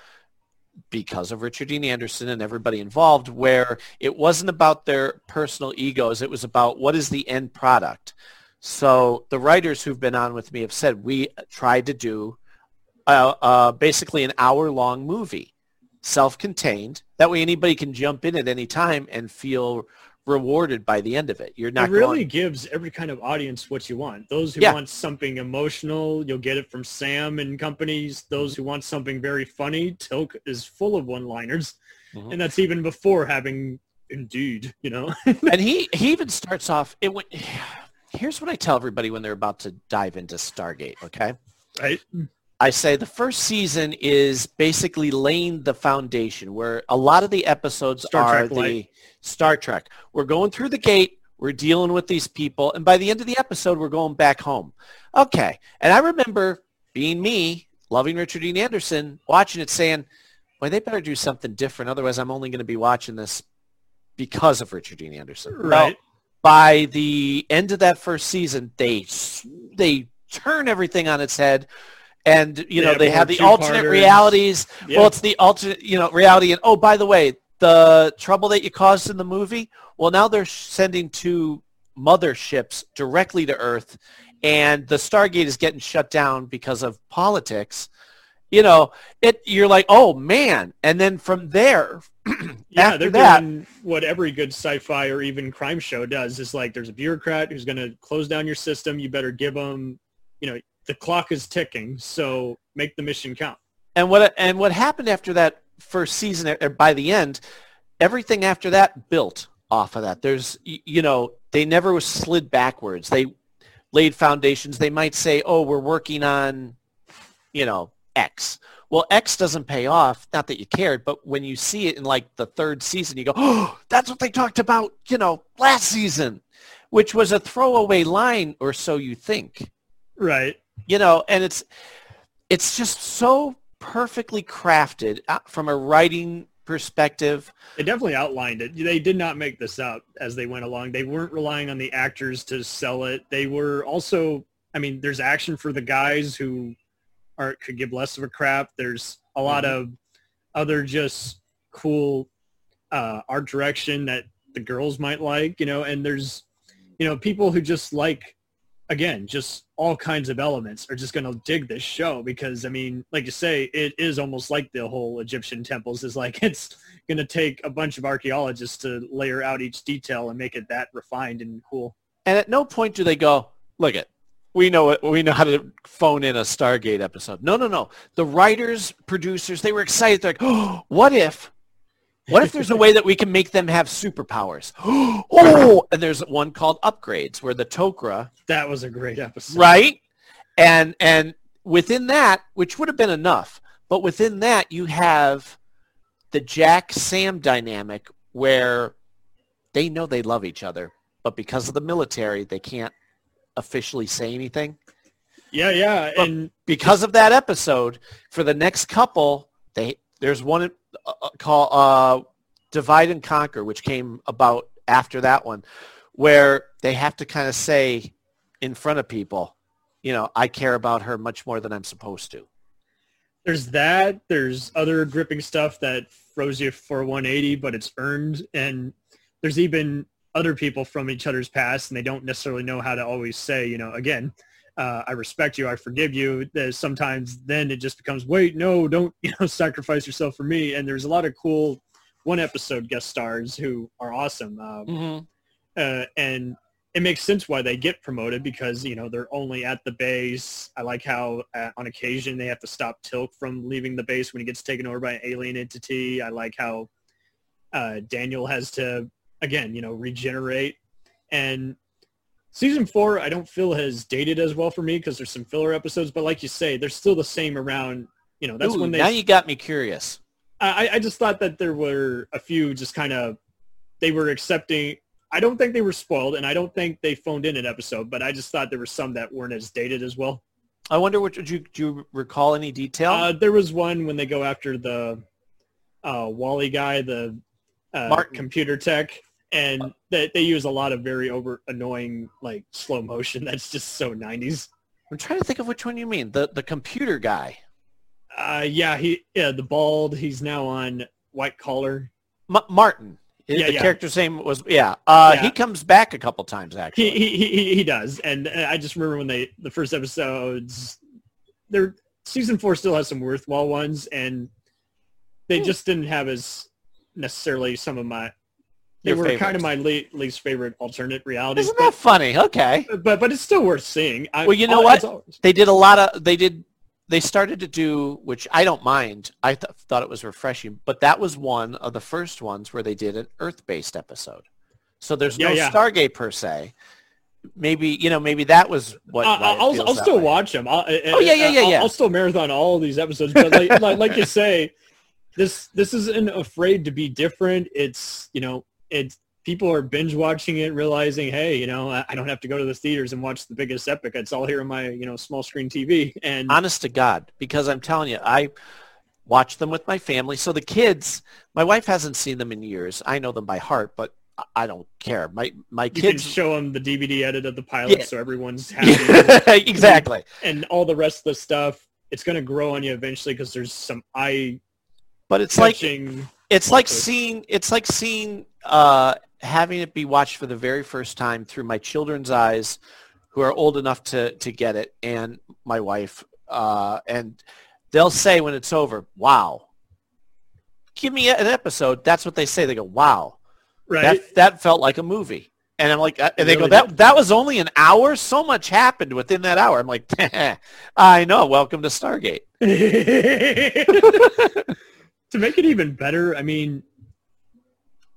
Speaker 11: because of Richard Dean Anderson and everybody involved, where it wasn't about their personal egos; it was about what is the end product. So the writers who've been on with me have said we tried to do uh, uh, basically an hour-long movie, self-contained. That way, anybody can jump in at any time and feel rewarded by the end of it. You're not
Speaker 19: it really
Speaker 11: going,
Speaker 19: gives every kind of audience what you want. Those who
Speaker 11: Yeah.
Speaker 19: want something emotional, you'll get it from Sam and companies. Those who want something very funny, Teal'c is full of one-liners,
Speaker 11: Mhm.
Speaker 19: and that's even before having Indeed. You know,
Speaker 11: and he he even starts off. It went. Here's what I tell everybody when they're about to dive into Stargate. Okay.
Speaker 19: right?
Speaker 11: I say the first season is basically laying the foundation where a lot of the episodes
Speaker 19: Star
Speaker 11: are
Speaker 19: Trek
Speaker 11: the
Speaker 19: light.
Speaker 11: Star Trek. We're going through the gate, we're dealing with these people, and by the end of the episode, we're going back home. Okay. And I remember being me, loving Richard Dean Anderson, watching it saying, well, they better do something different. Otherwise, I'm only going to be watching this because of Richard Dean Anderson. Well,
Speaker 19: Right.
Speaker 11: by the end of that first season, they they turn everything on its head, and you
Speaker 19: They
Speaker 11: know they have the alternate
Speaker 19: two-parters.
Speaker 11: realities.
Speaker 19: Yeah.
Speaker 11: Well, it's the alternate you know reality, and oh by the way, the trouble that you caused in the movie. Well, now they're sending two motherships directly to Earth, and the Stargate is getting shut down because of politics. You know, it. You're like, oh man, and then from there,
Speaker 19: Yeah,
Speaker 11: after
Speaker 19: they're
Speaker 11: that,
Speaker 19: doing what every good sci-fi or even crime show does. Is like there's a bureaucrat who's going to close down your system. You better give them, you know, the clock is ticking, so make the mission count.
Speaker 11: And what and what happened after that first season? uh, By the end, everything after that built off of that. There's you know they never slid backwards. They laid foundations. They might say, "Oh, we're working on, you know, X." Well, X doesn't pay off. Not that you cared, but when you see it in like the third season, you go, "Oh, that's what they talked about," you know, last season, which was a throwaway line, or so you think
Speaker 19: Right.
Speaker 11: You know and it's it's just so perfectly crafted uh, from a writing perspective
Speaker 19: They definitely outlined it. They did not make this up as they went along. They weren't relying on the actors to sell it. They were also, I mean, there's action for the guys who are could give less of a crap. There's a lot
Speaker 11: Mhm.
Speaker 19: of other just cool uh, art direction that the girls might like, you know, and there's, you know, people who just like, again, just all kinds of elements are just going to dig this show because, I mean, like you say, it is almost like the whole Egyptian temples is like, it's going to take a bunch of archaeologists to layer out each detail and make it that refined and cool.
Speaker 11: and at no point do they go look it we know it we know how to phone in a stargate episode. No no no. The writers producers they were excited. They're like oh, what if what if there's a way that we can make them have superpowers oh and there's one called upgrades where the tok'ra
Speaker 19: That was a great episode.
Speaker 11: right and and within that which would have been enough but within that you have the jack sam dynamic where they know they love each other but because of the military they can't officially say anything
Speaker 19: Yeah, yeah. And
Speaker 11: because of that episode for the next couple they there's one uh, uh, uh, divide and conquer which came about after that one where they have to kind of say in front of people you know i care about her much more than i'm supposed to
Speaker 19: there's that. There's other gripping stuff that throws you for 180, but it's earned. And there's even other people from each other's past, and they don't necessarily know how to always say, you know, again, uh, I respect you, I forgive you. There's sometimes then it just becomes, wait, no, don't, you know, sacrifice yourself for me. And there's a lot of cool one episode guest stars who are awesome. Uh,
Speaker 11: mm-hmm.
Speaker 19: uh, and it makes sense why they get promoted because you know they're only at the base. I like how uh, on occasion they have to stop Teal'c from leaving the base when he gets taken over by an alien entity. I like how uh, Daniel has to again, you know, regenerate. And season four, I don't feel has dated as well for me because there's some filler episodes. But like you say, they're still the same around. You know, that's
Speaker 11: Ooh,
Speaker 19: when they
Speaker 11: now you got me curious
Speaker 19: I, I just thought that there were a few just kind of they were accepting. I don't think they were spoiled, and I don't think they phoned in an episode, but I just thought there were some that weren't as dated as well.
Speaker 11: i wonder what you do you recall any detail
Speaker 19: Uh, there was one when they go after the uh, Wally guy, the uh, computer tech, and they, they use a lot of very over annoying like slow motion. That's just so 90s.
Speaker 11: i'm trying to think of which one you mean the the computer guy
Speaker 19: Uh, yeah, he yeah the bald. He's now on White Collar.
Speaker 11: M- martin
Speaker 19: Yeah,
Speaker 11: the
Speaker 19: yeah.
Speaker 11: character's name was yeah uh
Speaker 19: Yeah.
Speaker 11: he comes back a couple times actually
Speaker 19: He, he he he does, and uh, I just remember when they the first episodes. Their season four still has some worthwhile ones, and they just didn't have as necessarily some of my They
Speaker 11: Your
Speaker 19: were kind of my le- least favorite alternate realities.
Speaker 11: Isn't that funny? Okay.
Speaker 19: But, but but it's still worth seeing. I,
Speaker 11: Well, you know what? They did a lot of. They did. They started to do, which I don't mind. I th- thought it was refreshing, but that was one of the first ones where they did an Earth-based episode. So there's no
Speaker 19: Yeah, yeah.
Speaker 11: Stargate per se. Maybe you know, maybe that was what. Uh,
Speaker 19: I'll, I'll still
Speaker 11: way.
Speaker 19: watch them. I'll,
Speaker 11: Oh, yeah, yeah, yeah,
Speaker 19: I'll,
Speaker 11: yeah.
Speaker 19: I'll still marathon all of these episodes. But like, like, like you say, this this isn't afraid to be different. It's you know, it's people are binge watching it, realizing, hey, you know, I, I don't have to go to the theaters and watch the biggest epic. It's all here on my you know small screen TV. And
Speaker 11: honest to God, because I'm telling you, I watch them with my family. So the kids, my wife hasn't seen them in years. I know them by heart, but I- don't care. My my
Speaker 19: you can
Speaker 11: kids
Speaker 19: show them the DVD edit of the pilot,
Speaker 11: Yeah.
Speaker 19: so everyone's happy.
Speaker 11: exactly.
Speaker 19: and all the rest of the stuff. It's going to grow on you eventually because there's some eye
Speaker 11: But it's like it's like seeing it's like seeing uh having it be watched for the very first time through my children's eyes who are old enough to to get it and my wife uh and they'll say when it's over wow. Give me an episode that's what they say they go wow.
Speaker 19: Right.
Speaker 11: that that felt like a movie. And i'm like uh, and they go
Speaker 19: really
Speaker 11: that that was only an hour? So much happened within that hour. I'm like i know welcome to stargate
Speaker 19: to make it even better, I mean,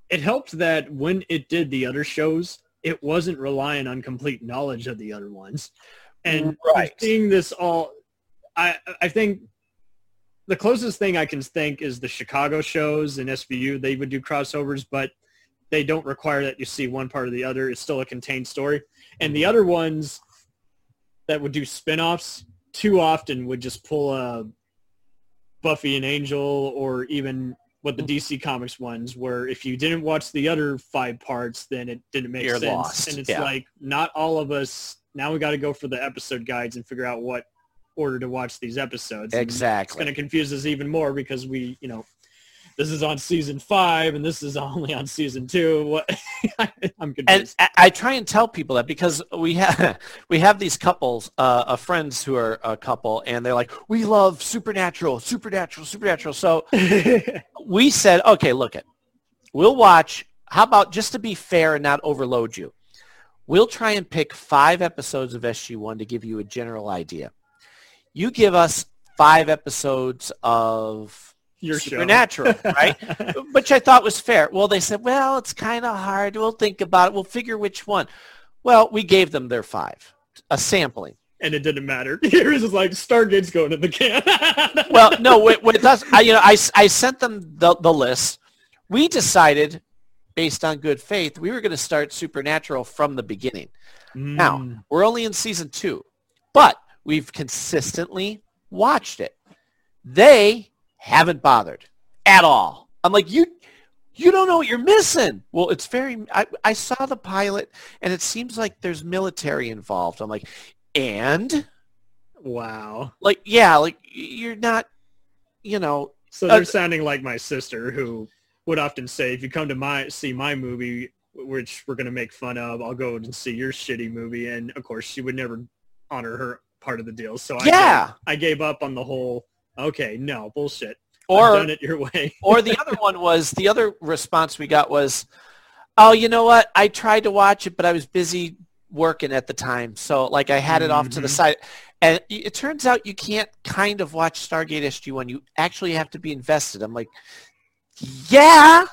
Speaker 19: it helped that when it did the other shows, it wasn't relying on complete knowledge of the other ones. And
Speaker 11: Right.
Speaker 19: seeing this all, I I think the closest thing I can think is the Chicago shows and SVU. They would do crossovers, but they don't require that you see one part or the other. It's still a contained story. And the other ones that would do spin-offs too often would just pull a Buffy and Angel or even what the mm-hmm. DC Comics ones where if you didn't watch the other five parts, then it didn't make
Speaker 11: You're
Speaker 19: sense.
Speaker 11: lost,
Speaker 19: And it's
Speaker 11: yeah.
Speaker 19: like not all of us now we got to go for the episode guides and figure out what order to watch these episodes. And It's going to confuse us even more because we, you know, this is on season five and this is only on season two. What? I'm confused.
Speaker 11: and I, try and tell people that because we have we have these couples uh, of friends who are a couple and they're like we love supernatural supernatural supernatural. So we said okay look it. We'll watch. How about just to be fair and not overload you we'll try and pick five episodes of sg1 to give you a general idea. You give us five episodes of
Speaker 19: Your show.
Speaker 11: supernatural right which I thought was fair. Well, they said, well, it's kind of hard. We'll think about it. We'll figure which one. Well, we gave them their five, a sampling.
Speaker 19: and it didn't matter. Yours is like Stargate's going in the can.
Speaker 11: Well, no, with, with us, I, you know, I, I sent them the, the list. We decided, based on good faith, we were going to start Supernatural from the beginning. Now, mm. we're only in season two, but we've consistently watched it. They haven't bothered at all. I'm like, you, you don't know what you're missing. Well, it's very, I, I saw the pilot and it seems like there's military involved. I'm like, and
Speaker 19: wow.
Speaker 11: like, yeah, like you're not, you know,
Speaker 19: So
Speaker 11: uh,
Speaker 19: they're sounding like my sister who would often say, if you come to my see my movie, which we're going to make fun of, I'll go and see your shitty movie. And of course, she would never honor her part of the deal. So I
Speaker 11: Yeah.
Speaker 19: gave, I gave up on the whole, okay, no, bullshit.
Speaker 11: Or-
Speaker 19: I've done it your way.
Speaker 11: or the other one was the other response we got was, "Oh, you know what? I tried to watch it, but I was busy working at the time, so like I had it off to the
Speaker 19: Mhm.
Speaker 11: side." And it turns out you can't kind of watch Stargate SG-1. You actually have to be invested. I'm like, yeah,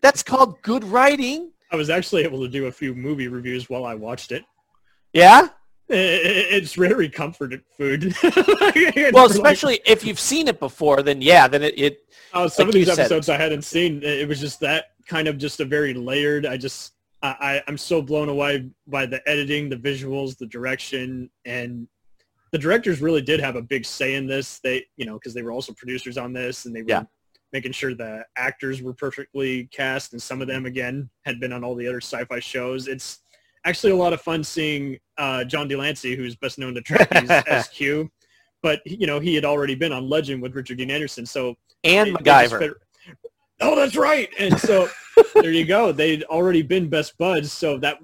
Speaker 11: that's called good writing.
Speaker 19: I was actually able to do a few movie reviews while I watched it.
Speaker 11: Yeah.
Speaker 19: It's very comfort food.
Speaker 11: Well, especially if you've seen it before, then yeah, then it. it
Speaker 19: Oh, some
Speaker 11: like
Speaker 19: of these
Speaker 11: you said-
Speaker 19: episodes I hadn't seen. It was just that kind of just a very layered. I just I, I I'm so blown away by the editing, the visuals, the direction, and the directors really did have a big say in this. They you know because they were also producers on this, and they were
Speaker 11: Yeah.
Speaker 19: making sure the actors were perfectly cast, and some of them again had been on all the other sci-fi shows. It's actually a lot of fun seeing uh, John de Lancie, who's best known to Trekkies as Q. But you know he had already been on Legend with Richard Dean Anderson, so
Speaker 11: and
Speaker 19: they- they
Speaker 11: MacGyver.
Speaker 19: fit- Oh, that's right. And so there you go. They'd already been best buds, so that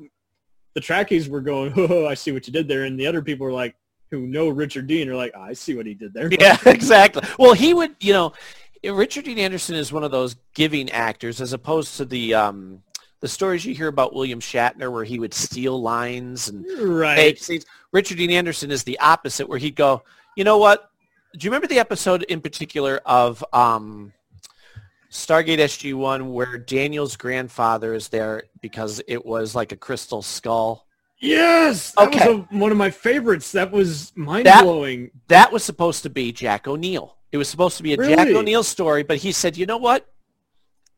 Speaker 19: the Trekkies were going, "Oh, I see what you did there," and the other people were like, who know Richard Dean, are like, "I see what he did there."
Speaker 11: Yeah, exactly. Well, he would, you know, Richard Dean Anderson is one of those giving actors as opposed to the um, the stories you hear about William Shatner where he would steal lines and
Speaker 19: Right.
Speaker 11: scenes. Richard Dean Anderson is the opposite where he'd go, you know what? Do you remember the episode in particular of um, Stargate SG-1 where Daniel's grandfather is there because it was like a crystal skull?
Speaker 19: Yes, that
Speaker 11: Okay.
Speaker 19: was a, one of my favorites. That was mind-blowing.
Speaker 11: That was supposed to be Jack O'Neill. It was supposed to be a Jack O'Neill story, but he said, you know what?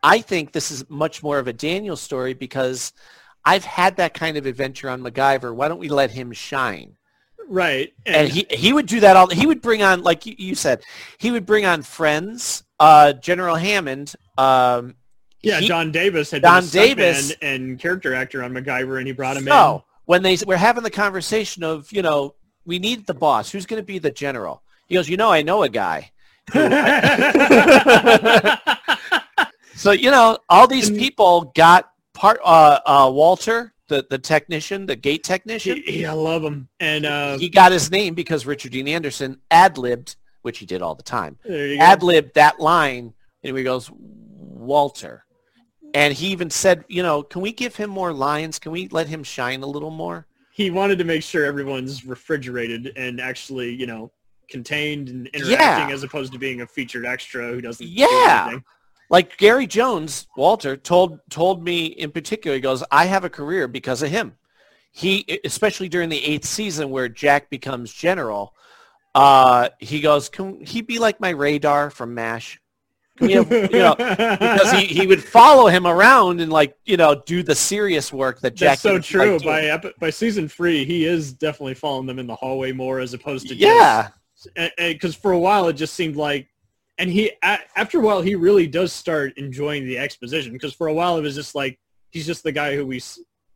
Speaker 11: I think this is much more of a Daniel story because I've had that kind of adventure on MacGyver. Why don't we let him shine?
Speaker 19: Right,
Speaker 11: And he, he would do that all. He would bring on, like you, said, he would bring on friends. Uh, General Hammond. Um,
Speaker 19: yeah,
Speaker 11: he-
Speaker 19: Don Davis had a
Speaker 11: Davis.
Speaker 19: and character actor on MacGyver, and he brought him
Speaker 11: So when they were having the conversation of, you know, we need the boss. Who's going to be the general? He goes, you know, I know a guy. so you know, all these people got part. Uh, uh, Walter, the the technician, the gate technician.
Speaker 19: Yeah, I love him. And uh,
Speaker 11: he got his name because Richard Dean Anderson ad libbed, which he did all the time.
Speaker 19: There you go.
Speaker 11: Ad libbed that line, and he goes, Walter. And he even said, you know, can we give him more lines? Can we let him shine a little more?
Speaker 19: he wanted to make sure everyone's refrigerated and actually, you know, contained and interacting
Speaker 11: Yeah.
Speaker 19: as opposed to being a featured extra who doesn't do
Speaker 11: Yeah.
Speaker 19: anything.
Speaker 11: Like Gary Jones, Walter told told me in particular, he goes, I have a career because of him. He, especially during the eighth season where Jack becomes general, uh, he goes, can he be like my radar from MASH? We have, you know, because he, he would follow him around and like, you know, do the serious work that Jack
Speaker 19: That's so true.
Speaker 11: like
Speaker 19: by epi- by season three, he is definitely following them in the hallway more as opposed to
Speaker 11: Yeah.
Speaker 19: Because for a while it just seemed like, and he after a while he really does start enjoying the exposition. Because for a while it was just like he's just the guy who we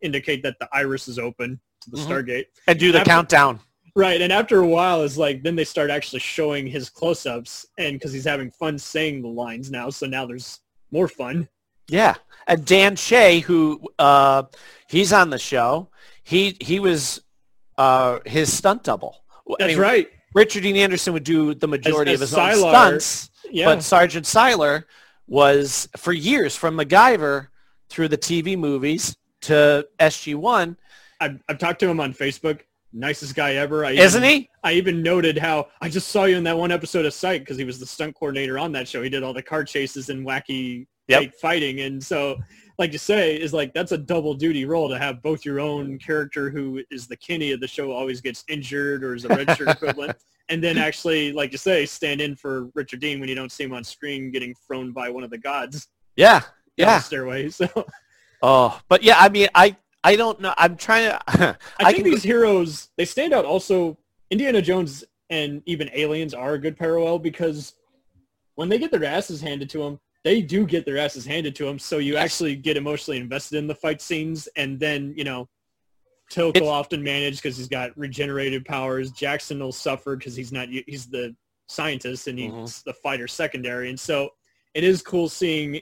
Speaker 19: indicate that the iris is open to the
Speaker 11: Mhm.
Speaker 19: Stargate
Speaker 11: and do the
Speaker 19: After-
Speaker 11: countdown.
Speaker 19: Right, and after a while, it's like then they start actually showing his close-ups, and because he's having fun saying the lines now, so now there's more fun.
Speaker 11: Yeah, and Dan Shea, who uh, he's on the show, he he was uh, his stunt double. I
Speaker 19: That's
Speaker 11: mean,
Speaker 19: right.
Speaker 11: Richard Dean Anderson would do the majority
Speaker 19: as
Speaker 11: of his own stunts,
Speaker 19: yeah.
Speaker 11: but Sergeant Siler was for years from MacGyver through the TV movies to SG One.
Speaker 19: I've, I've talked to him on Facebook. Nicest guy ever. I
Speaker 11: Isn't
Speaker 19: even,
Speaker 11: he?
Speaker 19: I even noted how I just saw you in that one episode of Sight because he was the stunt coordinator on that show. He did all the car chases and wacky
Speaker 11: Yep.
Speaker 19: fighting, and so like you say is like that's a double duty role to have both your own character who is the Kenny of the show always gets injured or is a redshirt equivalent, and then actually like you say stand in for Richard Dean when you don't see him on screen getting thrown by one of the gods
Speaker 11: Yeah, yeah.
Speaker 19: stairway. So
Speaker 11: Oh, but yeah, I mean, I I don't know. I'm trying to.
Speaker 19: I, think
Speaker 11: can-
Speaker 19: these heroes they stand out. Also, Indiana Jones and even Aliens are a good parallel because when they get their asses handed to them, they do get their asses handed to them. So you actually get emotionally invested in the fight scenes, and then you know. Teal'c will often manage because he's got regenerated powers. Jackson will suffer because he's not. He's the scientist and mm-hmm. he's the fighter secondary. And so it is cool seeing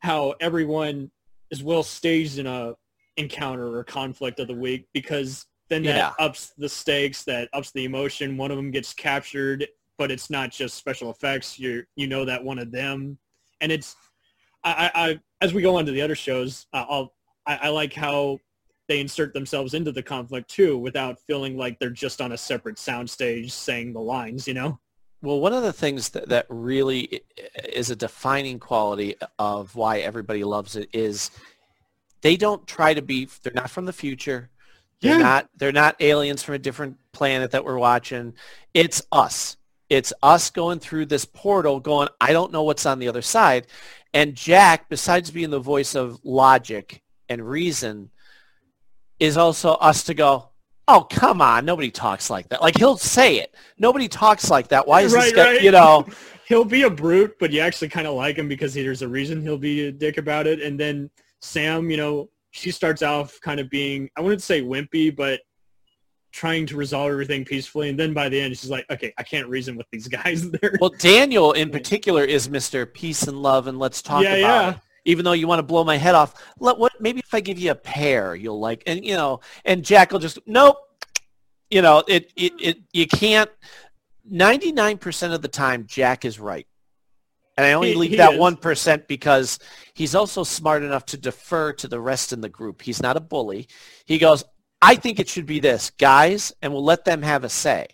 Speaker 19: how everyone is well staged in a encounter or conflict of the week because then that
Speaker 11: Yeah.
Speaker 19: ups the stakes, that ups the emotion. One of them gets captured, but it's not just special effects. You you know that one of them, and it's I, I, as we go on to the other shows, uh, I'll I, I like how they insert themselves into the conflict too, without feeling like they're just on a separate soundstage saying the lines. You know.
Speaker 11: Well, one of the things that, that really is a defining quality of why everybody loves it is they don't try to be they're not from the future. They're
Speaker 19: Yeah.
Speaker 11: not they're not aliens from a different planet that we're watching. It's us. It's us going through this portal going, I don't know what's on the other side. And Jack, besides being the voice of logic and reason, is also us to go, oh, come on, nobody talks like that. Like he'll say it. Nobody talks like that. Why is this
Speaker 19: Right,
Speaker 11: guy,
Speaker 19: right.
Speaker 11: you know?
Speaker 19: he'll be a brute, but you actually kind of like him because he, there's a reason he'll be a dick about it. And then Sam, you know, she starts off kind of being, I wouldn't say wimpy, but trying to resolve everything peacefully. And then by the end, she's like, okay, I can't reason with these guys there.
Speaker 11: Well, Daniel in particular is Mr. Peace and Love and let's talk
Speaker 19: Yeah,
Speaker 11: about
Speaker 19: yeah.
Speaker 11: it. Even though you want to blow my head off, let what maybe if I give you a pear, you'll like and you know, and Jack will just nope. You know, it it, it you can't 99% of the time Jack is right. And I only
Speaker 19: He-
Speaker 11: leave
Speaker 19: he
Speaker 11: that
Speaker 19: is.
Speaker 11: 1% because he's also smart enough to defer to the rest in the group. He's not a bully. He goes, I think it should be this, guys, and we'll let them have a say.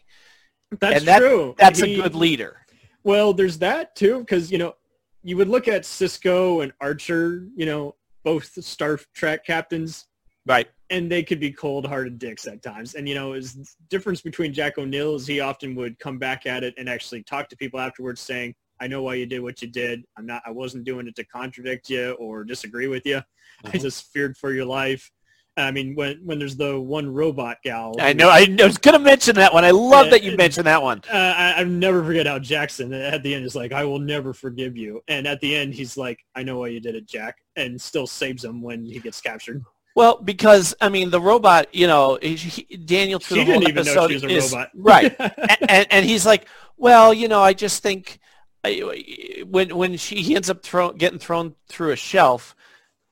Speaker 19: That's
Speaker 11: that,
Speaker 19: true.
Speaker 11: That's
Speaker 19: He-
Speaker 11: a good leader.
Speaker 19: Well, there's that too, because you know, you would look at Sisko and Archer, you know, both Star Trek captains,
Speaker 11: Right.
Speaker 19: and they could be cold-hearted dicks at times. And you know, is difference between Jack O'Neill is he often would come back at it and actually talk to people afterwards, saying, "I know why you did what you did. I'm not. I wasn't doing it to contradict you or disagree with you. I
Speaker 11: Mhm.
Speaker 19: just feared for your life." I mean, when when there's the one robot gal,
Speaker 11: I know. I was going to mention that one. I love that you mentioned that one.
Speaker 19: uh, I, I never forget how Jackson at the end is like, "I will never forgive you," and at the end he's like, "I know why you did it, Jack," and still saves him when he gets captured.
Speaker 11: Well, because I mean, the robot, you know, he, he- Daniel through
Speaker 19: She
Speaker 11: the whole
Speaker 19: didn't even know
Speaker 11: episode
Speaker 19: she was a
Speaker 11: is-
Speaker 19: robot.
Speaker 11: right? A- and, and he's like, well, you know, I just think I- when when she he ends up throw, getting thrown through a shelf,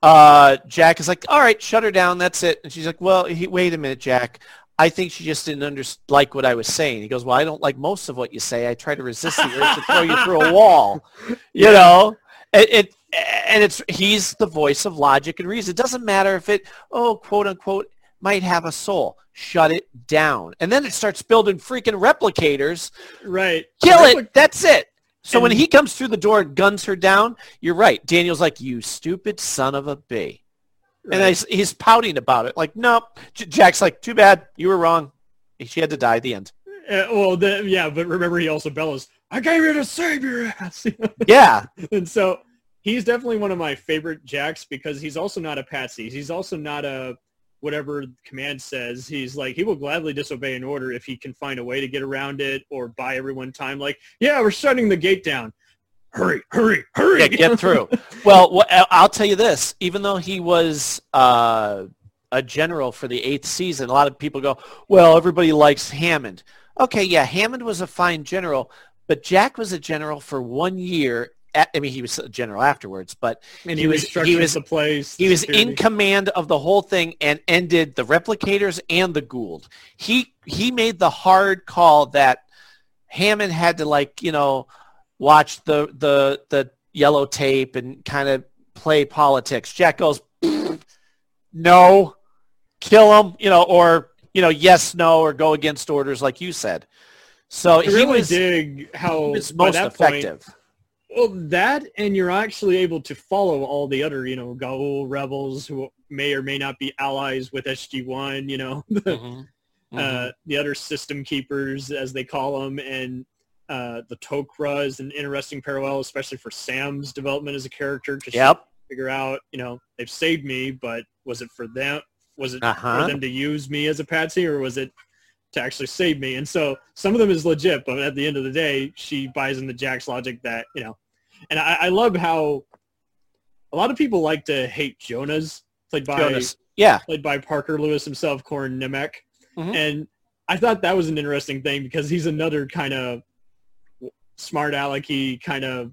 Speaker 11: uh, Jack is like, all right, shut her down, that's it. And she's like, well, he, wait a minute, Jack. I think she just didn't under, like what I was saying. He goes, well, I don't like most of what you say. I try to resist the urge to throw you through a wall. You know, it, it and it's he's the voice of logic and reason. It doesn't matter if it, oh, quote unquote, might have a soul. Shut it down. And then it starts building freaking replicators.
Speaker 19: Right.
Speaker 11: Kill
Speaker 19: Repli-
Speaker 11: it. That's it. So when he comes through the door and guns her down, you're right. Daniel's like, you stupid son of a b. And
Speaker 19: Right.
Speaker 11: he's, he's pouting about it. Like, no. J- Jack's like, too bad. You were wrong. She had to die at the end.
Speaker 19: Uh, well, the, yeah, but remember he also bellows, "I came here to save your ass."
Speaker 11: Yeah.
Speaker 19: and so he's definitely one of my favorite Jacks because he's also not a patsy. He's also not a whatever command says. He's like he will gladly disobey an order if he can find a way to get around it or buy everyone time. Like, yeah, we're shutting the gate down. Hurry, hurry, hurry!
Speaker 11: Yeah, get through. well, I- I'll tell you this. Even though he was uh, a general for the eighth season, a lot of people go, well, everybody likes Hammond. Okay, yeah, Hammond was a fine general, but Jack was a general for one year. I mean, he was a general afterwards, but
Speaker 19: and
Speaker 11: he was he was
Speaker 19: the place.
Speaker 11: he was
Speaker 19: security.
Speaker 11: in command of the whole thing and ended the replicators and the Goa'uld. He he made the hard call that Hammond had to like you know watch the the the yellow tape and kind of play politics. Jack goes, no, kill him, you know, or you know, yes, no, or go against orders like you said. So
Speaker 19: I
Speaker 11: he
Speaker 19: really
Speaker 11: was
Speaker 19: dig how
Speaker 11: was most
Speaker 19: that point-
Speaker 11: effective.
Speaker 19: Well, that and you're actually able to follow all the other, you know, Goa'uld rebels who may or may not be allies with SG-1, you know,
Speaker 11: Mm-hmm.
Speaker 19: uh, the other system keepers, as they call them, and uh, the Tok'ra is an interesting parallel, especially for Sam's development as a character. To
Speaker 11: Yep.
Speaker 19: figure out, you know, they've saved me, but was it for them? Was it
Speaker 11: Uh-huh.
Speaker 19: for them to use me as a patsy, or was it to actually save me? And so some of them is legit, but at the end of the day, she buys into Jack's logic that you know, and I, I love how a lot of people like to hate Jonas, played by
Speaker 11: Jonas. Yeah.
Speaker 19: played by Parker Lewis himself, Corin Nemec.
Speaker 11: Mhm.
Speaker 19: And I thought that was an interesting thing because he's another kind of smart alecky kind of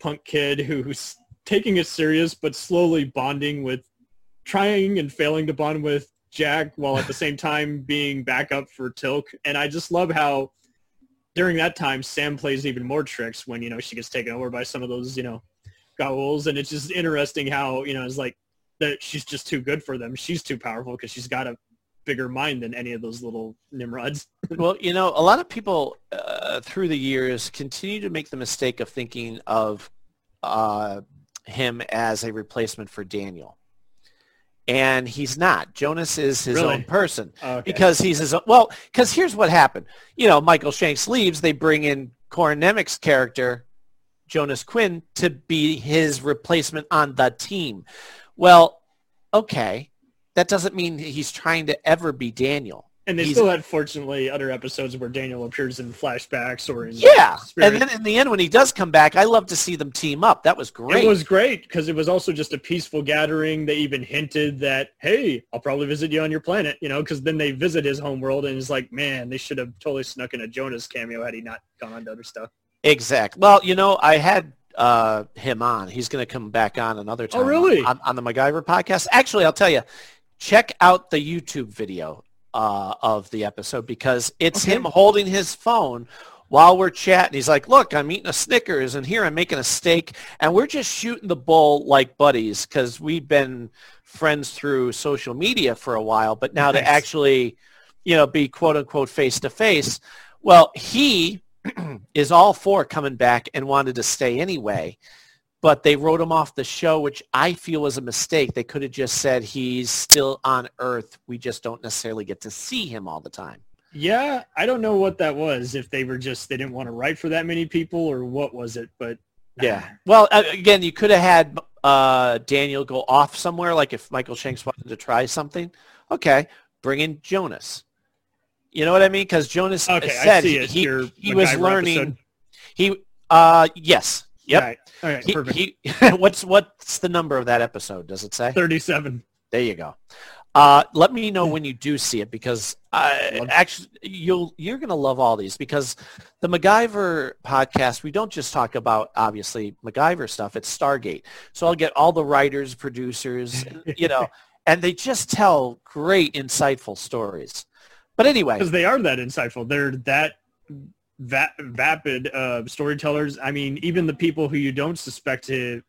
Speaker 19: punk kid who's taking it serious but slowly bonding with trying and failing to bond with Jack while at the same time being backup for Teal'c. And I just love how during that time Sam plays even more tricks when, you know, she gets taken over by some of those, you know, Goa'ulds. And it's just interesting how, you know, it's like that she's just too good for them. She's too powerful because she's got a bigger mind than any of those little Nimrods.
Speaker 11: well, you know, a lot of people uh, through the years continue to make the mistake of thinking of uh, him as a replacement for Daniel. And he's not. Jonas is his
Speaker 19: Really?
Speaker 11: own person oh,
Speaker 19: Okay.
Speaker 11: because he's his own. Well, because here's what happened. You know, Michael Shanks leaves. They bring in Corin Nemec's character, Jonas Quinn, to be his replacement on the team. Well, okay. That doesn't mean he's trying to ever be Daniel.
Speaker 19: And they
Speaker 11: He's-
Speaker 19: still had, fortunately, other episodes where Daniel appears in flashbacks or in
Speaker 11: Yeah,
Speaker 19: spirit.
Speaker 11: and then in the end, when he does come back, I love to see them team up. That was great.
Speaker 19: It was great because it was also just a peaceful gathering. They even hinted that, hey, I'll probably visit you on your planet, you know, because then they visit his home world and it's like, man, they should have totally snuck in a Jonas cameo had he not gone on to other stuff.
Speaker 11: exact. Well, you know, I had uh, him on. He's going to come back on another time.
Speaker 19: Oh, really?
Speaker 11: On, on the MacGyver podcast. Actually, I'll tell you, check out the YouTube video uh, of the episode because it's
Speaker 19: Okay.
Speaker 11: him holding his phone while we're chatting, he's like, look, I'm eating a Snickers and here I'm making a steak and we're just shooting the bull like buddies because we've been friends through social media for a while, but now to actually, you know, be quote unquote face to face, well, he is all for coming back and wanted to stay anyway but they wrote him off the show, which I feel was a mistake. They could have just said he's still on Earth. We just don't necessarily get to see him all the time.
Speaker 19: Yeah, I don't know what that was. If they were just they didn't want to write for that many people, or what was it? But
Speaker 11: Yeah. Well, again, you could have had uh, Daniel go off somewhere, like if Michael Shanks wanted to try something. Okay, bring in Jonas. You know what I mean? Because Jonas
Speaker 19: Okay,
Speaker 11: said he, he, he was learning.
Speaker 19: episode.
Speaker 11: He, uh, yes. Yep.
Speaker 19: Right. All right,
Speaker 11: He-
Speaker 19: perfect.
Speaker 11: he- what's what's the number of that episode? Does it say?
Speaker 19: thirty-seven.
Speaker 11: There you go. Uh, let me know when you do see it because I, actually you'll you're gonna love all these because the MacGyver podcast we don't just talk about obviously MacGyver stuff. It's Stargate, so I'll get all the writers, producers, you know, and they just tell great, insightful stories. But anyway,
Speaker 19: because they are that insightful. They're that va- vapid uh, storytellers. I mean, even the people who you don't suspect to,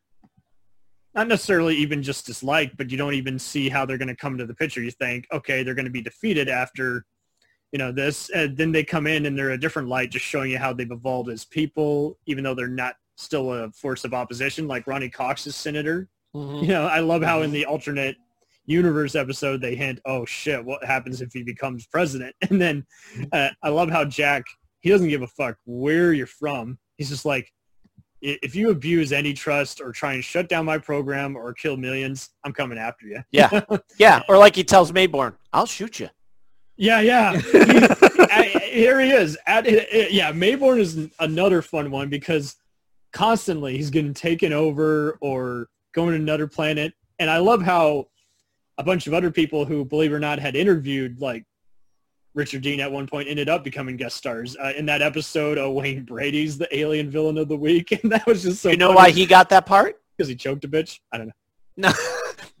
Speaker 19: not necessarily even just dislike, but you don't even see how they're going to come to the picture. You think, okay, they're going to be defeated after, you know, this. And then they come in and they're a different light, just showing you how they've evolved as people, even though they're not still a force of opposition, like Ronny Cox's senator. You know, I love how in the alternate universe episode they hint, oh shit, what happens if he becomes president? And then uh, I love how Jack, he doesn't give a fuck where you're from. He's just like, if you abuse any trust or try and shut down my program or kill millions, I'm coming after you.
Speaker 11: yeah, yeah, or like he tells Maybourne, "I'll shoot you."
Speaker 19: Yeah, yeah. He- I- here he is. At, uh, yeah, Maybourne is another fun one because constantly he's getting taken over or going to another planet. And I love how a bunch of other people who, believe it or not, had interviewed like Richard Dean at one point ended up becoming guest stars uh, in that episode. of Wayne Brady's the alien villain of the week, and that was just so.
Speaker 11: you know why he got that part?
Speaker 19: Because he choked a bitch. I don't know.
Speaker 11: No,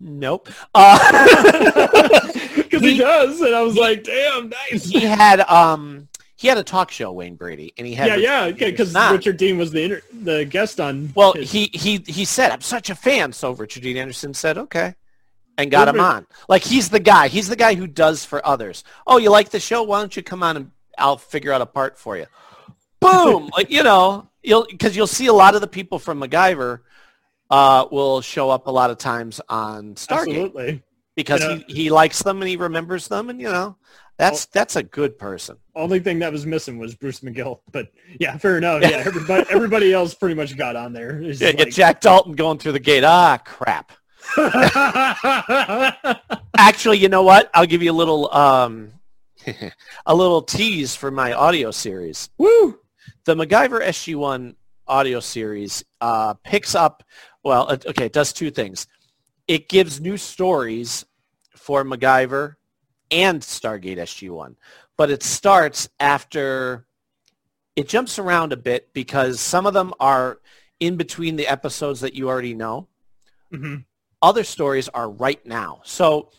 Speaker 11: nope. Uh,
Speaker 19: Because he, does, and I was like, "Damn, nice."
Speaker 11: he had um he had a talk show, Wayne Brady, and he had
Speaker 19: yeah, yeah,
Speaker 11: Richard Dean
Speaker 19: because. Richard Dean was the inter- the guest on.
Speaker 11: Well,
Speaker 19: his-
Speaker 11: he he he said, "I'm such a fan." So Richard Dean Anderson said, "Okay," and got him on. Like he's the guy. He's the guy who does for others. Oh, you like the show? Why don't you come on and I'll figure out a part for you. Boom! like you know, you'll because you'll see a lot of the people from MacGyver uh, will show up a lot of times on Stargate
Speaker 19: Absolutely.
Speaker 11: because
Speaker 19: You know-
Speaker 11: he, he likes them and he remembers them, and you know, that's that's a good person.
Speaker 19: Only thing that was missing was Bruce McGill, but yeah, fair enough. Yeah, everybody, everybody else pretty much got on there.
Speaker 11: Yeah,
Speaker 19: just
Speaker 11: get Jack Dalton going through the gate. Ah, crap. Actually, you know what? I'll give you a little um, a little tease for my audio series.
Speaker 19: Woo!
Speaker 11: The MacGyver SG1 audio series uh, picks up. Well, it- okay, it does two things. It gives new stories for MacGyver and Stargate SG1, but it starts after. It jumps around a bit because some of them are in between the episodes that you already know
Speaker 19: Mhm.
Speaker 11: Other stories are right now. So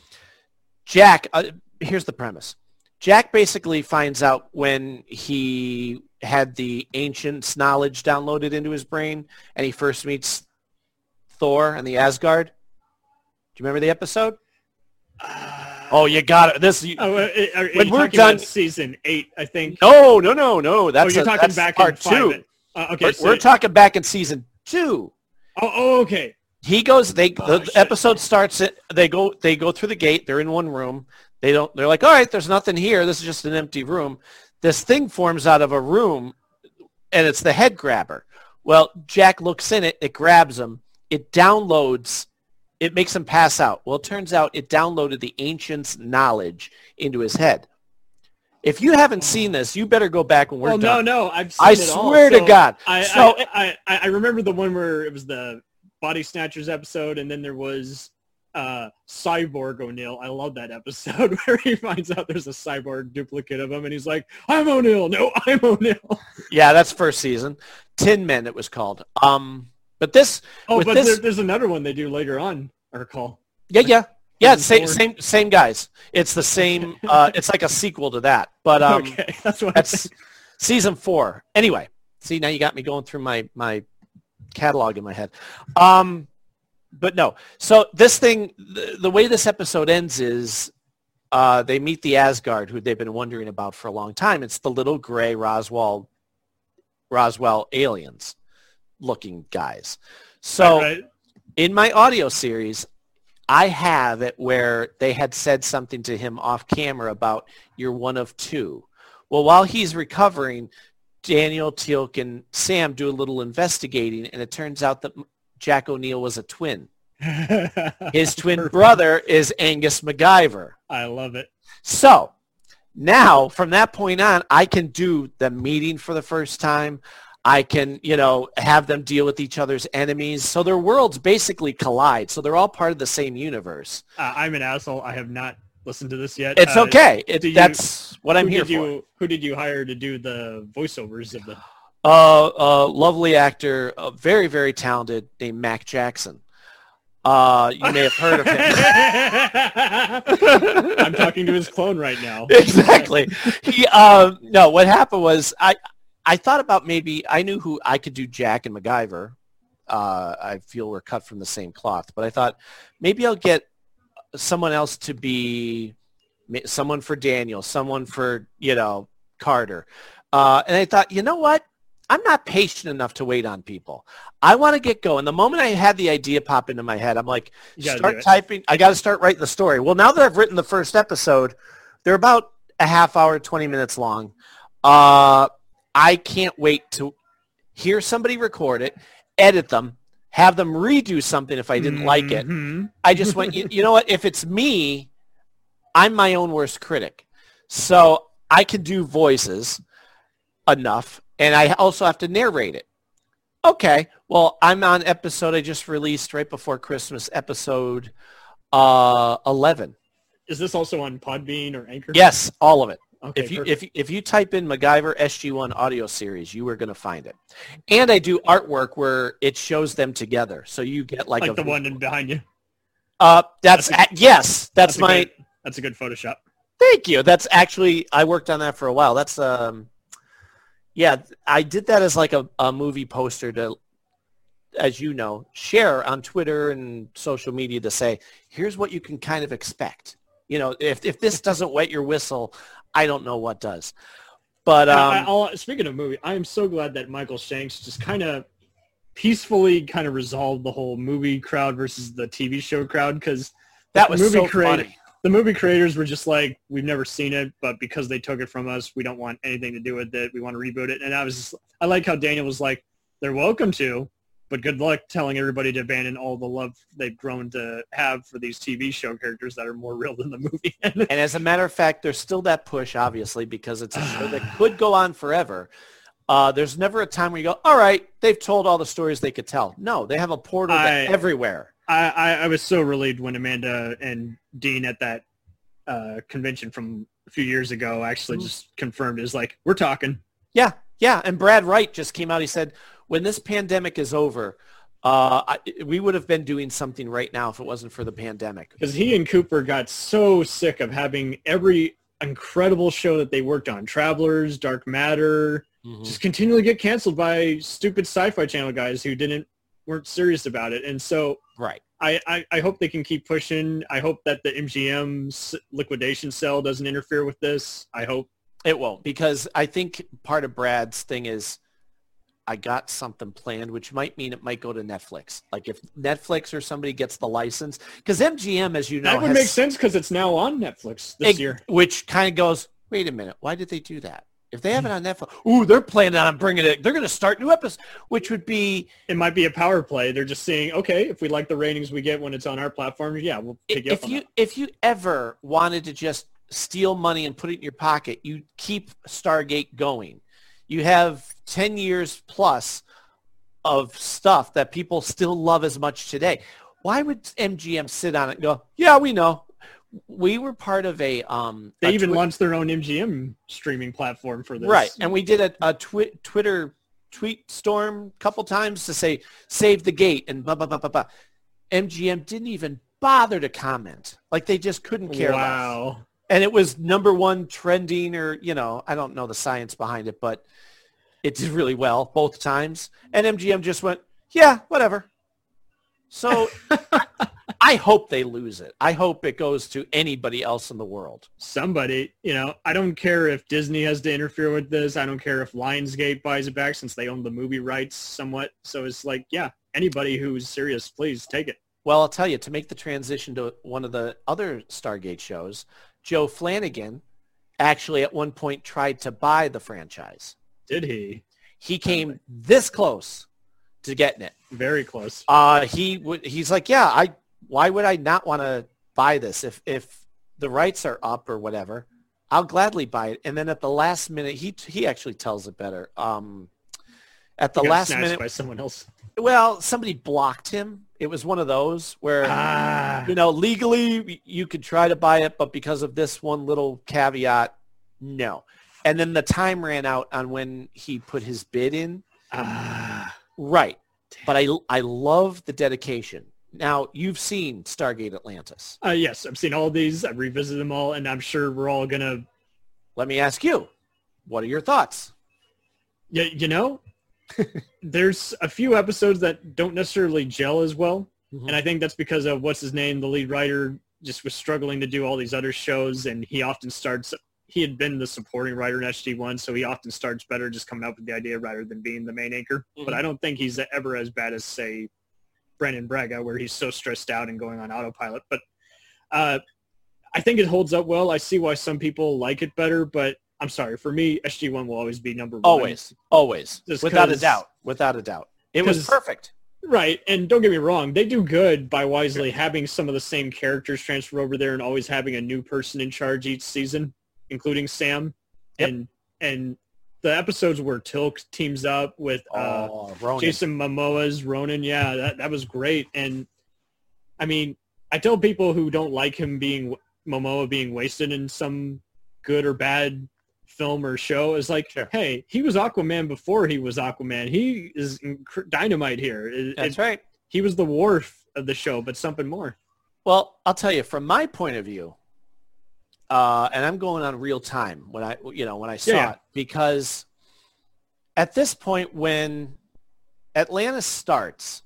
Speaker 11: Jack, uh, here's the premise. Jack basically finds out when he had the ancients knowledge downloaded into his brain and he first meets Thor and the Asgard. Do you remember the episode? oh, you got it. This you,
Speaker 19: Oh, uh, are, are
Speaker 11: when we're done.
Speaker 19: season eight, I think.
Speaker 11: No, no, no, no. That's
Speaker 19: oh, you're
Speaker 11: a-
Speaker 19: talking back
Speaker 11: part
Speaker 19: in five.
Speaker 11: two.
Speaker 19: Uh, okay,
Speaker 11: we're,
Speaker 19: so,
Speaker 11: we're talking back in season two.
Speaker 19: Oh, oh, okay.
Speaker 11: He goes. They the oh, episode starts. It. They go. They go through the gate. They're in one room. They don't. They're like, all right. There's nothing here. This is just an empty room. This thing forms out of a room, and it's the head grabber. Well, Jack looks in it. It grabs him. It downloads. It makes him pass out. Well, it turns out it downloaded the ancients' knowledge into his head. If you haven't hmm. seen this, you better go back and we're oh,
Speaker 19: Well,
Speaker 11: done.
Speaker 19: no, no, I've seen
Speaker 11: I
Speaker 19: it all,
Speaker 11: swear to God.
Speaker 19: I,
Speaker 11: so
Speaker 19: I, I, I remember the one where it was the Body Snatchers episode, and then there was uh, Cyborg O'Neill. I love that episode where he finds out there's a cyborg duplicate of him, and he's like, "I'm O'Neill. No, I'm O'Neill."
Speaker 11: Yeah, that's first season. Tin Men, it was called. Um, but this,
Speaker 19: Oh,
Speaker 11: with
Speaker 19: but
Speaker 11: this,
Speaker 19: there, there's another one they do later on. I recall.
Speaker 11: yeah, yeah, yeah. Same, same, same guys. It's the same. Uh, it's like a sequel to that. But um,
Speaker 19: okay, that's what
Speaker 11: that's Season four. Anyway, see now you got me going through my my catalog in my head. Um, but no. So this thing, the, the way this episode ends is uh, they meet the Asgard, who they've been wondering about for a long time. It's the little gray Roswell Roswell aliens looking guys. So
Speaker 19: Right.
Speaker 11: in my audio series, I have it where they had said something to him off camera about you're one of two. Well, while he's recovering, Daniel, Teal'c, and Sam do a little investigating, and it turns out that Jack O'Neill was a twin. His twin brother is Angus MacGyver.
Speaker 19: I love it.
Speaker 11: So now from that point on, I can do the meeting for the first time. I can, you know, have them deal with each other's enemies. So their worlds basically collide. So they're all part of the same universe.
Speaker 19: Uh, I'm an asshole. I have not listened to this yet.
Speaker 11: It's
Speaker 19: Uh,
Speaker 11: okay. It-
Speaker 19: you-
Speaker 11: that's what I'm here
Speaker 19: you, Who did you hire to do the voiceovers of the?
Speaker 11: Uh, uh, lovely actor, uh, very, very talented, named Mac Jackson. Uh, you may have heard of him.
Speaker 19: I'm talking to his clone right now.
Speaker 11: exactly. He um no, what happened was I I thought about maybe I knew who I could do Jack and MacGyver. Uh, I feel we're cut from the same cloth, but I thought maybe I'll get someone else to be someone for Daniel, someone for you know Carter, uh, and I thought you know what. I'm not patient enough to wait on people. I want to get going. The moment I had the idea pop into my head, I'm like,
Speaker 19: You gotta do
Speaker 11: start typing. I got to start writing the story. Well, now that I've written the first episode, they're about a half hour, 20 minutes long. Uh, I can't wait to hear somebody record it, edit them, have them redo something if I didn't like it. I just went, you, you know what? If it's me, I'm my own worst critic. So I can do voices enough, and I also have to narrate it. Okay, well, I'm on episode I just released right before Christmas, episode uh, 11.
Speaker 19: Is this also on Podbean or Anchor?
Speaker 11: Yes, all of it.
Speaker 19: Okay,
Speaker 11: if you
Speaker 19: perfect.
Speaker 11: if if you type in MacGyver SG1 audio series, you are going to find it. And I do artwork where it shows them together, so you get like,
Speaker 19: like
Speaker 11: a
Speaker 19: the one in behind you.
Speaker 11: Uh, that's, a- yes, that's,
Speaker 19: a
Speaker 11: my.
Speaker 19: good- that's a good Photoshop.
Speaker 11: Thank you. That's actually I worked on that for a while. That's um, yeah, I did that as like a, a movie poster to, as you know, share on Twitter and social media to say, here's what you can kind of expect. You know, if if this doesn't wet your whistle, I don't know what does. But um,
Speaker 19: I, speaking of movie, I am so glad that Michael Shanks just kind of peacefully kind of resolved the whole movie crowd versus the TV show crowd because
Speaker 11: That was so funny.
Speaker 19: The movie creators were just like, we've never seen it, but because they took it from us, we don't want anything to do with it. We want to reboot it. And I was just, I like how Daniel was like, they're welcome to, but good luck telling everybody to abandon all the love they've grown to have for these TV show characters that are more real than the movie.
Speaker 11: and as a matter of fact, there's still that push, obviously, because it's a show that could go on forever. Uh, there's never a time where you go, all right, they've told all the stories they could tell. No, they have a portal
Speaker 19: I-
Speaker 11: everywhere.
Speaker 19: I, I, I was so relieved when Amanda and Dean at that uh, convention from a few years ago actually
Speaker 11: Mhm.
Speaker 19: just confirmed is like we're talking.
Speaker 11: Yeah, yeah. And Brad Wright just came out. He said, when this pandemic is over, uh, I, we would have been doing something right now if it wasn't for the pandemic.
Speaker 19: because he and Cooper got so sick of having every incredible show that they worked on, Travelers, Dark Matter,
Speaker 11: Mm-hmm.
Speaker 19: just continually get canceled by stupid sci-fi channel guys who didn't weren't serious about it. And so
Speaker 11: Right.
Speaker 19: I, I, I hope they can keep pushing. I hope that the MGM liquidation cell doesn't interfere with this. I hope.
Speaker 11: It won't because I think part of Brad's thing is I got something planned, which might mean it might go to Netflix. Like if Netflix or somebody gets the license, because MGM, as you know,
Speaker 19: that would
Speaker 11: has-
Speaker 19: make sense because it's now on Netflix this
Speaker 11: Ex-
Speaker 19: year.
Speaker 11: Which kind of goes, wait a minute, why did they do that? If they have it on Netflix, ooh, they're planning on bringing it. They're going to start new episodes, which would be
Speaker 19: It might be a power play. They're just saying, okay, if we like the ratings we get when it's on our platform, yeah, we'll pick you up
Speaker 11: if you
Speaker 19: that.
Speaker 11: if you ever wanted to just steal money and put it in your pocket, you keep Stargate going. You have 10 years plus of stuff that people still love as much today. Why would MGM sit on it and go, yeah, we know. We were part of a um
Speaker 19: They
Speaker 11: a
Speaker 19: even
Speaker 11: Twi-
Speaker 19: launched their own MGM streaming platform for this.
Speaker 11: Right, and we did a, a twi- Twitter tweet storm a couple times to say save the gate and blah blah blah blah blah. MGM didn't even bother to comment. Like they just couldn't care less.
Speaker 19: Wow.
Speaker 11: and it was number one trending, or you know, I don't know the science behind it, but it did really well both times. And MGM just went, yeah, whatever. So I hope they lose it. I hope it goes to anybody else in the world.
Speaker 19: Somebody, you know, I don't care if Disney has to interfere with this. I don't care if Lionsgate buys it back since they own the movie rights somewhat. So it's like, yeah, anybody who's serious, please take it.
Speaker 11: Well, I'll tell you, to make the transition to one of the other Stargate shows, Joe Flanigan actually at one point tried to buy the franchise.
Speaker 19: Did he?
Speaker 11: He came this close to getting it.
Speaker 19: Very close.
Speaker 11: Uh, he would. He's like, yeah. I. Why would I not want to buy this if if the rights are up or whatever? I'll gladly buy it. And then at the last minute, he he actually tells it better. Um, at the last minute,
Speaker 19: by someone else.
Speaker 11: well, somebody blocked him. It was one of those where
Speaker 19: Ah.
Speaker 11: you know legally you could try to buy it, but because of this one little caveat, no. And then the time ran out on when he put his bid in.
Speaker 19: Ah.
Speaker 11: Right. But I I love the dedication. Now you've seen Stargate Atlantis.
Speaker 19: Uh, yes, I've seen all these. I've revisited them all, and I'm sure we're all gonna.
Speaker 11: Let me ask you, what are your thoughts?
Speaker 19: Yeah, you know, there's a few episodes that don't necessarily gel as well,
Speaker 11: Mm-hmm.
Speaker 19: and I think that's because of what's his name, the lead writer, just was struggling to do all these other shows, and he often starts. He had been the supporting writer in SG1, so he often starts better just coming up with the idea rather than being the main anchor. But
Speaker 11: Mhm.
Speaker 19: I don't think he's ever as bad as say Brannon Braga, where he's so stressed out and going on autopilot. But uh, I think it holds up well. I see why some people like it better, but I'm sorry. For me, SG1 will always be number one.
Speaker 11: Always, always,
Speaker 19: Just
Speaker 11: without a doubt, without a doubt. It was perfect.
Speaker 19: Right, and don't get me wrong, they do good by wisely having some of the same characters transfer over there and always having a new person in charge each season, including Sam. And and the episodes where Teal'c teams up with uh,
Speaker 11: Oh,
Speaker 19: Jason Momoa's Ronan, yeah, that, that was great. And I mean, I tell people who don't like him being Momoa being wasted in some good or bad film or show is like, hey, he was Aquaman before he was Aquaman. He is inc- dynamite here. It-
Speaker 11: That's
Speaker 19: it-
Speaker 11: right.
Speaker 19: He was the Worf of the show, but something more.
Speaker 11: Well, I'll tell you from my point of view, uh, and I'm going on real time when I, you know, when I saw
Speaker 19: Yeah.
Speaker 11: it because at this point when Atlantis starts,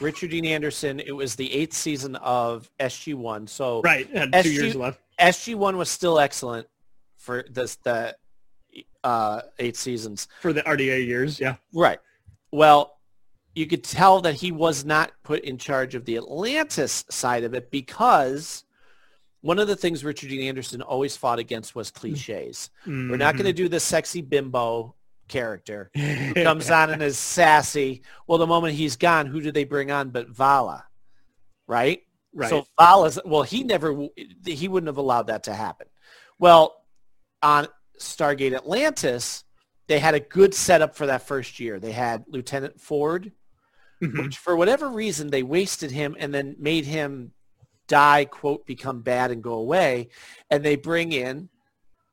Speaker 11: Richard Dean Anderson, it was the eighth season of SG1, so
Speaker 19: Right, had two years left.
Speaker 11: SG1 was still excellent for this the uh, eight seasons.
Speaker 19: For the RDA years, yeah.
Speaker 11: Right. Well, you could tell that he was not put in charge of the Atlantis side of it because one of the things Richard Dean Anderson always fought against was cliches. We're not going to
Speaker 19: Mhm.
Speaker 11: do the sexy bimbo character who comes on and is sassy. Well, the moment he's gone, who do they bring on but Vala? Right?
Speaker 19: Right.
Speaker 11: So Vala's, well, he never, he wouldn't have allowed that to happen. Well, on Stargate Atlantis, they had a good setup for that first year. They had Lieutenant Ford,
Speaker 19: Mm-hmm.
Speaker 11: which for whatever reason they wasted him and then made him die, quote, become bad and go away. And they bring in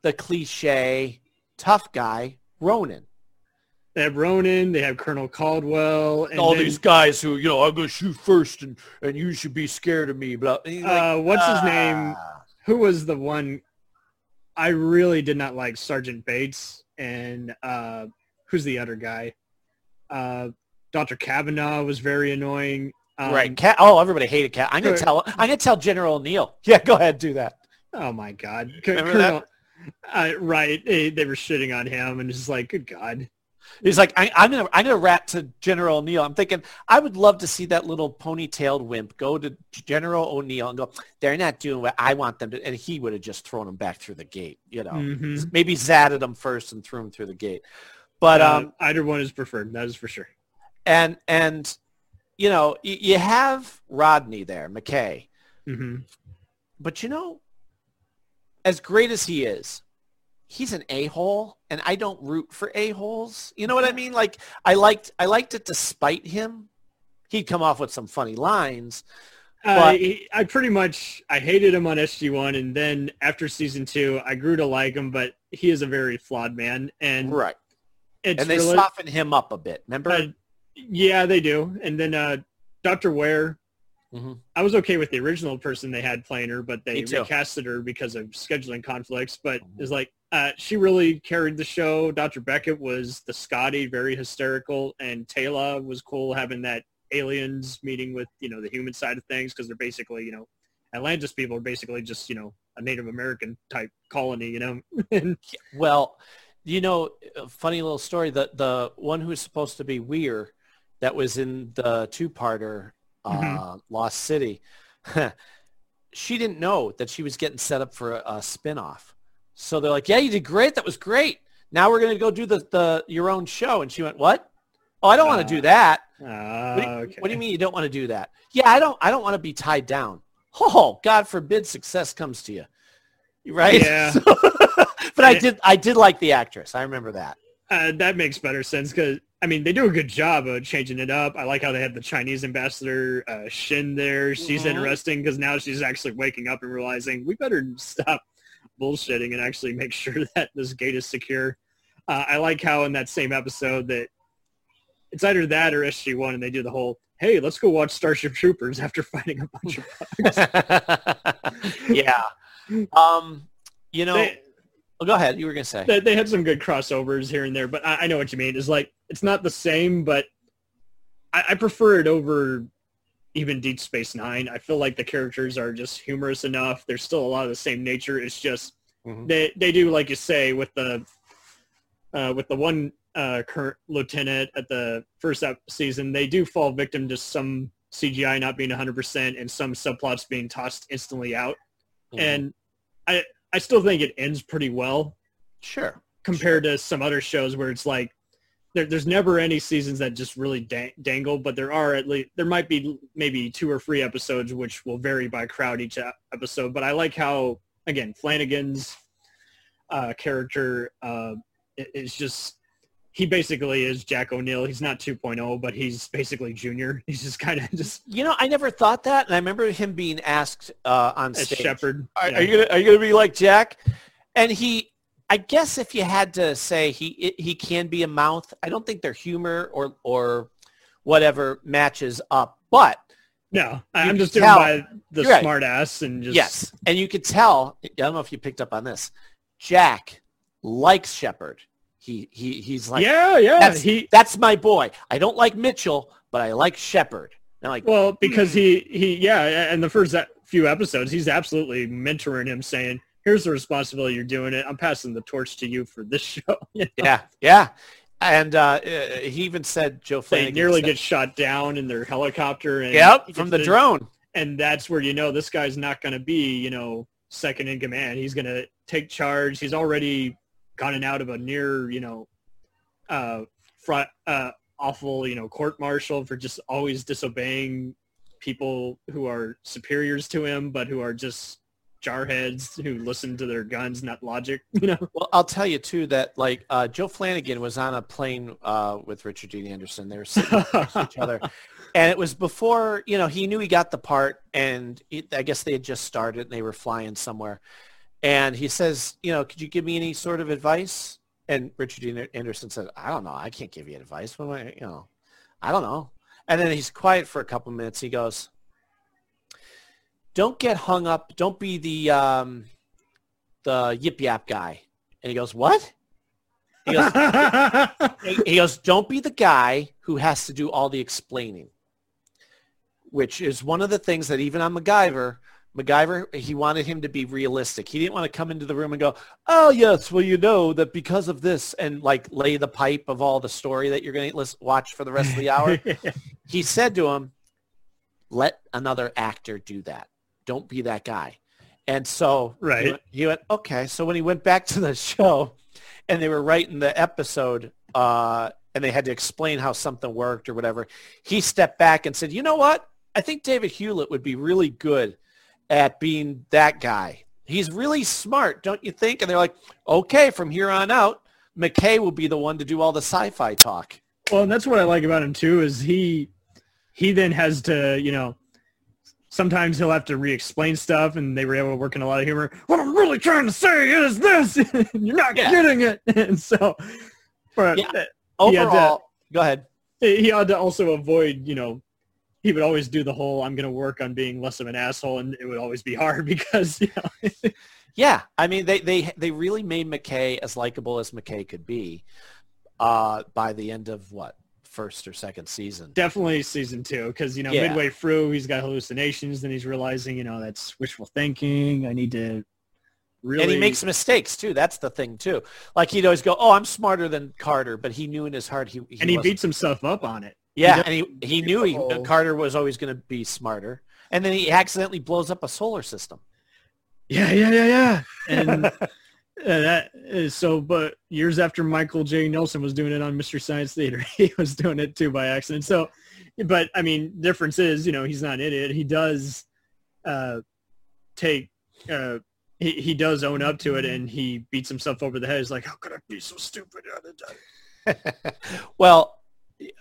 Speaker 11: the cliche tough guy, Ronan.
Speaker 19: They have Ronan, they have Colonel Caldwell, and
Speaker 11: All
Speaker 19: then-
Speaker 11: these guys who, you know, I'm going to shoot first and, and you should be scared of me. Blah. Like,
Speaker 19: uh, what's his
Speaker 11: "Ah."
Speaker 19: name? Who was the one? I really did not like Sergeant Bates, and uh, who's the other guy? Uh, Dr. Kavanagh was very annoying. Um,
Speaker 11: right. Cat, oh, everybody hated Cat. I'm going to tell, I'm going to tell General O'Neill. Yeah, go ahead. Do that.
Speaker 19: Oh my God! C-
Speaker 11: Remember
Speaker 19: Colonel, uh, right? They, they were shitting on him, and it's just like, good God.
Speaker 11: He's like, I, I'm gonna, I'm gonna rat to General O'Neill. I'm thinking, I would love to see that little ponytailed wimp go to General O'Neill and go, they're not doing what I want them to, and he would have just thrown him back through the gate. You know,
Speaker 19: Mhm.
Speaker 11: maybe zatted him first and threw him through the gate. But
Speaker 19: Uh,
Speaker 11: um,
Speaker 19: either one is preferred. That is for sure.
Speaker 11: and and you know, y- you have Rodney there, McKay,
Speaker 19: hmm
Speaker 11: but you know, as great as he is, he's an a-hole and I don't root for a-holes. You know what I mean? Like I liked I liked it despite him. He'd come off with some funny lines.
Speaker 19: Uh, he- I pretty much I hated him on SG1, and then after season two, I grew to like him. But he is a very flawed man, and
Speaker 11: Right. and they
Speaker 19: really-
Speaker 11: soften him up a bit. Remember?
Speaker 19: Uh, yeah, they do. And then uh, Dr. Weir,
Speaker 11: Mhm.
Speaker 19: I was okay with the original person they had playing her, but they recasted her because of scheduling conflicts. But
Speaker 11: Mm-hmm.
Speaker 19: it's like uh, she really carried the show. Dr. Beckett was the Scotty, very hysterical, and Teyla was cool having that aliens meeting with you know the human side of things because they're basically you know Atlantis people are basically just you know a Native American type colony, you know.
Speaker 11: Well, you know, a funny little story. The the one who's supposed to be Weir, that was in the two-parter, uh,
Speaker 19: Mhm.
Speaker 11: Lost City. she didn't know that she was getting set up for a, a spin-off. So they're like, "Yeah, you did great. That was great. Now we're going to go do the the your own show." And she went, "What? Oh, I don't want to do that.
Speaker 19: uh,
Speaker 11: What do, you, what do you mean you don't want to do that? Yeah, I don't. I don't want to be tied down. Oh, God forbid success comes to you, right?
Speaker 19: Yeah.
Speaker 11: but I did. I did like the actress. I remember that.
Speaker 19: Uh, that makes better sense because I mean they do a good job of changing it up. I like how they had the Chinese ambassador uh, Shin there. She's
Speaker 11: Mhm.
Speaker 19: interesting because now she's actually waking up and realizing we better stop bullshitting and actually make sure that this gate is secure. Uh, I like how in that same episode that it's either that or SG One, and they do the whole hey let's go watch Starship Troopers after fighting a bunch of bugs.
Speaker 11: yeah. Um. You know.
Speaker 19: They-
Speaker 11: oh, go ahead. You were gonna say.
Speaker 19: they, they had some good crossovers here and there, but I, I know what you mean. It's like it's not the same, but I, I prefer it over even Deep Space Nine. I feel like the characters are just humorous enough. There's still a lot of the same nature. It's just
Speaker 11: Mhm.
Speaker 19: they they do like you say with the uh, with the one uh, current lieutenant at the first season, they do fall victim to some CGI not being 100% and some subplots being tossed instantly out.
Speaker 11: Mhm.
Speaker 19: And I I still think it ends pretty well
Speaker 11: Sure.
Speaker 19: compared to some other shows where it's like there, there's never any seasons that just really dang, dangle, but there are at least there might be maybe two or three episodes which will vary by crowd each episode. But I like how again Flanigan's uh, character uh, is just he basically is Jack O'Neill. He's not 2.0, but he's basically Junior. He's just kind of just
Speaker 11: You know, I never thought that, and I remember him being asked uh, on
Speaker 19: a
Speaker 11: stage,
Speaker 19: Sheppard.
Speaker 11: Are,
Speaker 19: Yeah.
Speaker 11: are you gonna Are you gonna be like Jack? And he, I guess, if you had to say he he can be a mouth, I don't think their humor or or whatever matches up, but
Speaker 19: No, I- I'm just
Speaker 11: can
Speaker 19: doing
Speaker 11: tell-
Speaker 19: by the
Speaker 11: right.
Speaker 19: smart ass and just
Speaker 11: yes, and you could tell. I don't know if you picked up on this. Jack likes Sheppard. He he he's like
Speaker 19: yeah, yeah.
Speaker 11: That's,
Speaker 19: he
Speaker 11: that's my boy. I don't like Mitchell, but I like Sheppard. And I'm like,
Speaker 19: Well, because hmm. he he yeah, and the first few episodes, he's absolutely mentoring him, saying, "Here's the responsibility. You're doing it. I'm passing the torch to you for this show." You know?
Speaker 11: yeah, yeah. And uh, uh, he even said Joe
Speaker 19: They nearly
Speaker 11: said-
Speaker 19: get shot down in their helicopter, and
Speaker 11: Yep, from the drone.
Speaker 19: And that's where you know this guy's not going to be, you know, second in command. He's going to take charge. He's already gotten out of a near, you know, uh, front, uh, awful, you know, court martial for just always disobeying people who are superiors to him, but who are just jarheads who listen to their guns, not logic. You know.
Speaker 11: Well, I'll tell you too that like uh, Joe Flanigan was on a plane uh, with Richard Dean Anderson. They were sitting next to each other, and it was before you know he knew he got the part, and it, I guess they had just started and they were flying somewhere. And he says, you know, could you give me any sort of advice? And Richard Dean Anderson said, I don't know. I can't give you advice. What am I, you know, I don't know. And then he's quiet for a couple minutes. He goes, don't get hung up. Don't be the um, the yip yap guy. And he goes, what? He goes, he- goes, don't be the guy who has to do all the explaining, which is one of the things that even on MacGyver, MacGyver, he wanted him to be realistic. He didn't want to come into the room and go, oh, yes, well, you know that because of this and like lay the pipe of all the story that you're going to watch for the rest of the hour. he said to him, let another actor do that. Don't be that guy. And so he went- he went, okay. So when he went back to the show and they were writing the episode uh, and they had to explain how something worked or whatever, he stepped back and said, you know what? I think David Hewlett would be really good at being that guy. He's really smart, don't you think? And they're like, okay, from here on out, McKay will be the one to do all the sci-fi talk.
Speaker 19: Well, and that's what I like about him too is he he then has to you know sometimes he'll have to re-explain stuff, and they were able to work in a lot of humor. What I'm really trying to say is this: you're not
Speaker 11: Yeah.
Speaker 19: getting it, and so. But
Speaker 11: Yeah.
Speaker 19: uh, had to-
Speaker 11: Overall, go ahead.
Speaker 19: he had to also avoid, you know, he would always do the whole "I'm going to work on being less of an asshole," and it would always be hard because you know,
Speaker 11: Yeah, I mean they they they really made McKay as likable as McKay could be uh, by the end of what first or second season.
Speaker 19: definitely season two because you know
Speaker 11: Yeah.
Speaker 19: midway through he's got hallucinations, then he's realizing you know that's wishful thinking. I need to really
Speaker 11: And he makes mistakes too. That's the thing too. Like he'd always go, "Oh, I'm smarter than Carter," but he knew in his heart he, he
Speaker 19: and he
Speaker 11: wasn't.
Speaker 19: beats himself up on it.
Speaker 11: Yeah,
Speaker 19: does-
Speaker 11: and he he knew he. Carter was always going to be smarter, and then he accidentally blows up a solar system.
Speaker 19: Yeah, yeah, yeah, yeah. And that is so, but years after Michael J. Nelson was doing it on Mystery Science Theater, he was doing it too by accident. So, but I mean, difference is, you know, he's not an idiot. He does uh, take, uh, he, he does own up to it and he beats himself over the head. He's like, how could I be so stupid?
Speaker 11: Well,